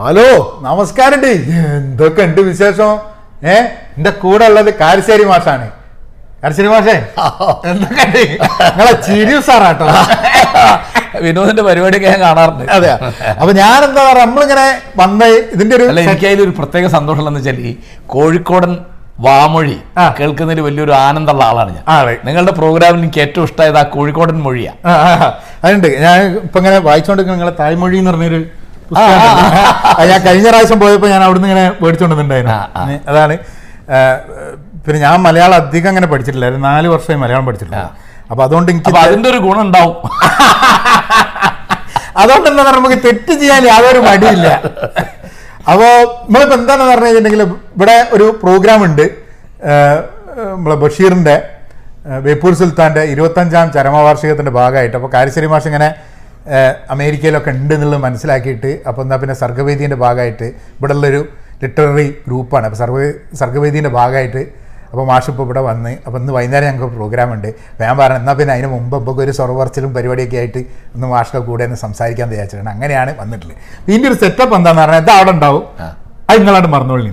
Hello? നമസ്കാരം എന്തൊക്കെ ഉണ്ട് വിശേഷം? ഏ? എന്റെ കൂടെ ഉള്ളത് കാരശ്ശേരി മാഷാണ്. കാരശ്ശേരി മാഷേ എന്തൊക്കെ? നിങ്ങളെ സാറാട്ടോ വിനോദിന്റെ പരിപാടിയൊക്കെ ഞാൻ കാണാറുണ്ട്. അതെ അപ്പൊ ഞാൻ എന്താ പറയാ നമ്മളിങ്ങനെ വന്ന ഇതിന്റെ ഒരു എനിക്ക് അതിലൊരു പ്രത്യേക സന്തോഷം എന്ന് വെച്ചാൽ ഈ കോഴിക്കോടൻ വാമൊഴി ആ. കേൾക്കുന്നതിൽ വലിയൊരു ആനന്ദമുള്ള ആളാണ് ഞാൻ. ആ, നിങ്ങളുടെ പ്രോഗ്രാമിൽ എനിക്ക് ഏറ്റവും ഇഷ്ടമായത് ആ കോഴിക്കോടൻ മൊഴിയാ. അതുണ്ട്. ഞാൻ ഇപ്പൊ ഇങ്ങനെ വായിച്ചോണ്ടിരിക്കുന്ന നിങ്ങളെ തായ്മൊഴി എന്ന് പറഞ്ഞൊരു ഞാൻ കഴിഞ്ഞ പ്രാവശ്യം പോയപ്പോൾ ഞാൻ അവിടുന്ന് ഇങ്ങനെ മേടിച്ചുകൊണ്ടിരുന്നുണ്ടായിരുന്നു. അതാണ്. പിന്നെ ഞാൻ മലയാളം അധികം അങ്ങനെ പഠിച്ചിട്ടില്ല. ഒരു നാല് വർഷമായി മലയാളം പഠിച്ചിട്ടില്ല. അപ്പൊ അതുകൊണ്ട് എനിക്ക് അതിന്റെ ഒരു ഗുണം ഉണ്ടാവും അതുകൊണ്ട് എന്താ നമുക്ക് തെറ്റ് ചെയ്യാൻ യാതൊരു മടിയില്ല. അപ്പോ നമ്മളിപ്പോ എന്താണെന്ന് പറഞ്ഞു കഴിഞ്ഞിട്ടുണ്ടെങ്കിൽ ഇവിടെ ഒരു പ്രോഗ്രാം ഉണ്ട്. നമ്മളെ ബഷീറിന്റെ ബേപ്പൂർ സുൽത്താന്റെ ഇരുപത്തഞ്ചാം ചരമവാർഷികത്തിന്റെ ഭാഗമായിട്ട്. അപ്പോൾ കാരിശ്ശേരി മാഷ് ഇങ്ങനെ അമേരിക്കയിലൊക്കെ ഉണ്ട് എന്നുള്ളത് മനസ്സിലാക്കിയിട്ട് അപ്പോൾ എന്താ പിന്നെ സർഗവേദീന്റെ ഭാഗമായിട്ട് ഇവിടെ ഉള്ളൊരു ലിറ്റററി ഗ്രൂപ്പാണ്. അപ്പോൾ സർഗ സർഗവേദീന്റെ ഭാഗമായിട്ട് അപ്പോൾ മാഷ് ഇപ്പോൾ ഇവിടെ വന്ന് അപ്പോൾ ഇന്ന് വൈകുന്നേരം ഞങ്ങൾക്ക് പ്രോഗ്രാം ഉണ്ട് അപ്പോൾ ഞാൻ പറഞ്ഞു എന്നാൽ പിന്നെ അതിന് മുമ്പ് ഇപ്പോൾ ഒരു സൊറവർച്ചിലും പരിപാടിയൊക്കെ ആയിട്ട് ഒന്ന് മാഷ്ക കൂടെ ഒന്ന് സംസാരിക്കാൻ വിചാരിച്ചിട്ടുണ്ട് അങ്ങനെയാണ് വന്നിട്ടുള്ളത്. ഇതിന്റെ ഒരു സെറ്റപ്പ് എന്താണെന്ന് പറഞ്ഞാൽ ഇത് അവിടെ ഉണ്ടാവും. അത് നിങ്ങളാണ്ട് മറന്നോളി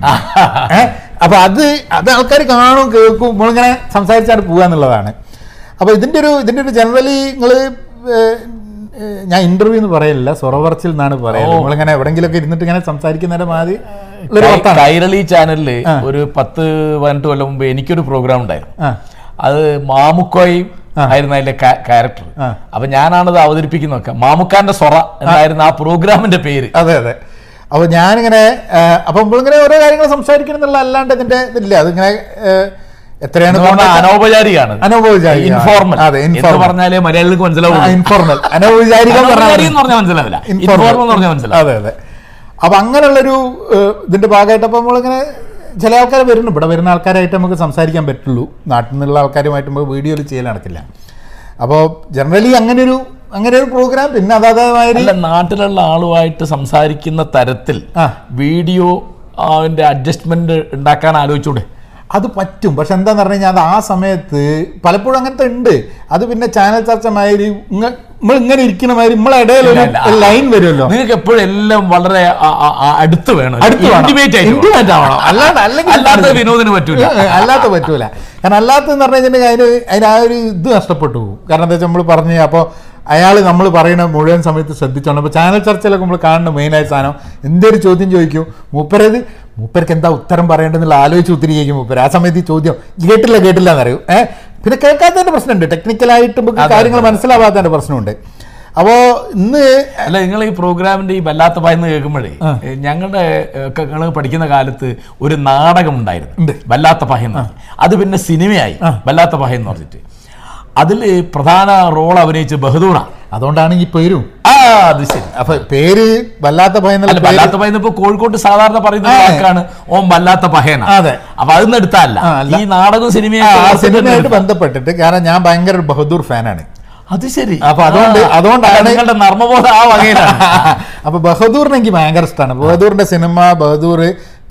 ഏഹ് അപ്പോൾ അത് അത് ആൾക്കാർ കാണും കേൾക്കും നമ്മളിങ്ങനെ സംസാരിച്ചാണ് പോകുക എന്നുള്ളതാണ് അപ്പോൾ ഇതിന്റെ ഒരു ഇതിന്റെ ഒരു ജനറലി നിങ്ങൾ ഞാൻ ഇന്റർവ്യൂ എന്ന് പറയലില്ല. സൊറവർച്ചിൽ എന്നാണ് പറയുന്നത് നമ്മളിങ്ങനെ ഒക്കെ ഇരുന്നിട്ട് ഇങ്ങനെ സംസാരിക്കുന്നതിന്റെ മാതിരി. കൈരളി ചാനലിൽ ഒരു പത്ത് പതിനെട്ട് കൊല്ലം മുമ്പ് എനിക്കൊരു പ്രോഗ്രാം ഉണ്ടായിരുന്നു. അത് മാമുക്കോയും ആയിരുന്നു അതിന്റെ ക്യാരക്ടർ. അപ്പൊ ഞാനാണത് അവതരിപ്പിക്കുന്നതൊക്കെ മാമുക്കാന്റെ സൊറ എന്നായിരുന്നു ആ പ്രോഗ്രാമിന്റെ പേര്. അതെ അതെ. അപ്പോൾ ഞാനിങ്ങനെ അപ്പോൾ അപ്പം നമ്മളിങ്ങനെ ഓരോ കാര്യങ്ങൾ സംസാരിക്കണം എന്നുള്ള അല്ലാണ്ട് ഇതിന്റെ ഇതില്ല. അതിങ്ങനെ എത്രയാണ് അനൗപചാരികമാണ്. അനൗപചാരിക. ഇൻഫോർമൽ അതെ, പറഞ്ഞാലേ മലയാളികൾക്ക് ഇൻഫോർമൽ. അനൗപചാരികം പറഞ്ഞാൽ മനസ്സിലാവില്ല. ഇൻഫോർമൽ പറഞ്ഞാൽ മനസ്സിലാവും അതെ അതെ. അപ്പൊ അങ്ങനെയുള്ളൊരു ഒരു ഇതിന്റെ ഭാഗമായിട്ട് അപ്പൊ നമ്മളിങ്ങനെ ചില ആൾക്കാർ വരുന്നു ഇവിടെ വരുന്ന ആൾക്കാരായിട്ട് നമുക്ക് സംസാരിക്കാൻ പറ്റുള്ളൂ. നാട്ടിൽ നിന്നുള്ള ആൾക്കാരുമായിട്ട് നമുക്ക് വീഡിയോയിൽ ചെയ്യൽ നടക്കില്ല. അപ്പോൾ ജനറലി അങ്ങനെ ഒരു അങ്ങനെ ഒരു പ്രോഗ്രാം പിന്നെ അല്ല നാട്ടിലുള്ള ആളുമായിട്ട് സംസാരിക്കുന്ന തരത്തിൽ. വീഡിയോ അതിന്റെ അഡ്ജസ്റ്റ്മെന്റ് ഉണ്ടാക്കാൻ ആലോചിച്ചൂടെ? അത് പറ്റും. പക്ഷെ എന്താന്ന് പറഞ്ഞു കഴിഞ്ഞാൽ അത് ആ സമയത്ത് പലപ്പോഴും അങ്ങനത്തെ ഉണ്ട്. അത് പിന്നെ ചാനൽ ചർച്ച മാതിരി നമ്മൾ ഇങ്ങനെ ഇരിക്കുന്ന മാതിരി നമ്മളെ ഇടയിൽ ഒരു. ലൈൻ വരുമല്ലോ. നിങ്ങൾക്ക് എപ്പോഴും എല്ലാം വളരെ അടുത്ത് വേണം. അടുത്ത്. ആവണം. അല്ലെങ്കിൽ അല്ലാത്ത വിനോദിന് പറ്റൂല. അല്ലാത്ത പറ്റൂല. കാരണം അല്ലാത്തെന്ന് പറഞ്ഞു കഴിഞ്ഞിട്ടുണ്ടെങ്കിൽ അതിന് അതിന് ആ ഒരു ഇത് നഷ്ടപ്പെട്ടു പോകും. കാരണം എന്താ വെച്ചാൽ നമ്മൾ പറഞ്ഞു അപ്പോൾ അയാൾ നമ്മൾ പറയുന്ന മുഴുവൻ സമയത്ത് ശ്രദ്ധിച്ചോണം. അപ്പോൾ ചാനൽ ചർച്ചയിലൊക്കെ നമ്മൾ കാണുന്ന മെയിനായ സാധനം എന്തൊരു ചോദ്യം ചോദിക്കും. മൂപ്പരത് മൂപ്പർക്ക് എന്താ ഉത്തരം പറയേണ്ടതെന്നുള്ള ആലോചിച്ച് ഒത്തിരിക്കും മൂപ്പർ ആ സമയത്ത് ഈ ചോദ്യം കേട്ടില്ല കേട്ടില്ല എന്നറിയും. ഏഹ് പിന്നെ കേൾക്കാത്തതിന്റെ പ്രശ്നമുണ്ട്. ടെക്നിക്കലായിട്ട് നമുക്ക് കാര്യങ്ങൾ മനസ്സിലാവാത്തതിന്റെ മനസ്സിലാവാത്തതിന്റെ പ്രശ്നമുണ്ട്. അപ്പോൾ ഇന്ന് അല്ല നിങ്ങൾ ഈ പ്രോഗ്രാമിന്റെ ഈ വല്ലാത്ത പായെന്ന് കേൾക്കുമ്പോഴേ ഞങ്ങളുടെ ഞങ്ങൾ പഠിക്കുന്ന കാലത്ത് ഒരു നാടകം ഉണ്ടായിരുന്നു വല്ലാത്ത പായെന്ന് അത് പിന്നെ സിനിമയായി. വല്ലാത്ത പായെന്ന് പറഞ്ഞിട്ട്. അതിൽ പ്രധാന റോൾ അഭിനയിച്ച ബഹദൂറാണ് അതുകൊണ്ടാണ് ഈ പേരും ആ അത് ശരി. അപ്പൊ പേര് വല്ലാത്ത പഹയന വല്ലാത്ത പഹയെന്ന് ഇപ്പൊ കോഴിക്കോട്ട് സാധാരണ പറയുന്ന. വാക്കാണ് ഓം വല്ലാത്ത പഹയന അതെ. അപ്പൊ അതൊന്നും എടുത്തല്ല. ഈ നാടകവും സിനിമയും സിനിമയായിട്ട് ബന്ധപ്പെട്ടിട്ട് കാരണം ഞാൻ ഭയങ്കര ബഹദൂർ ഫാനാണ്. അത് ശരി. അപ്പൊ അതുകൊണ്ട്- അതുകൊണ്ടാണ് നിങ്ങളുടെ നർമ്മബോധം ആ വകയിലാണ്. അപ്പൊ ബഹദൂറിനെ എനിക്ക് ഭയങ്കര ഇഷ്ടമാണ് ബഹദൂറിന്റെ സിനിമ ബഹദൂർ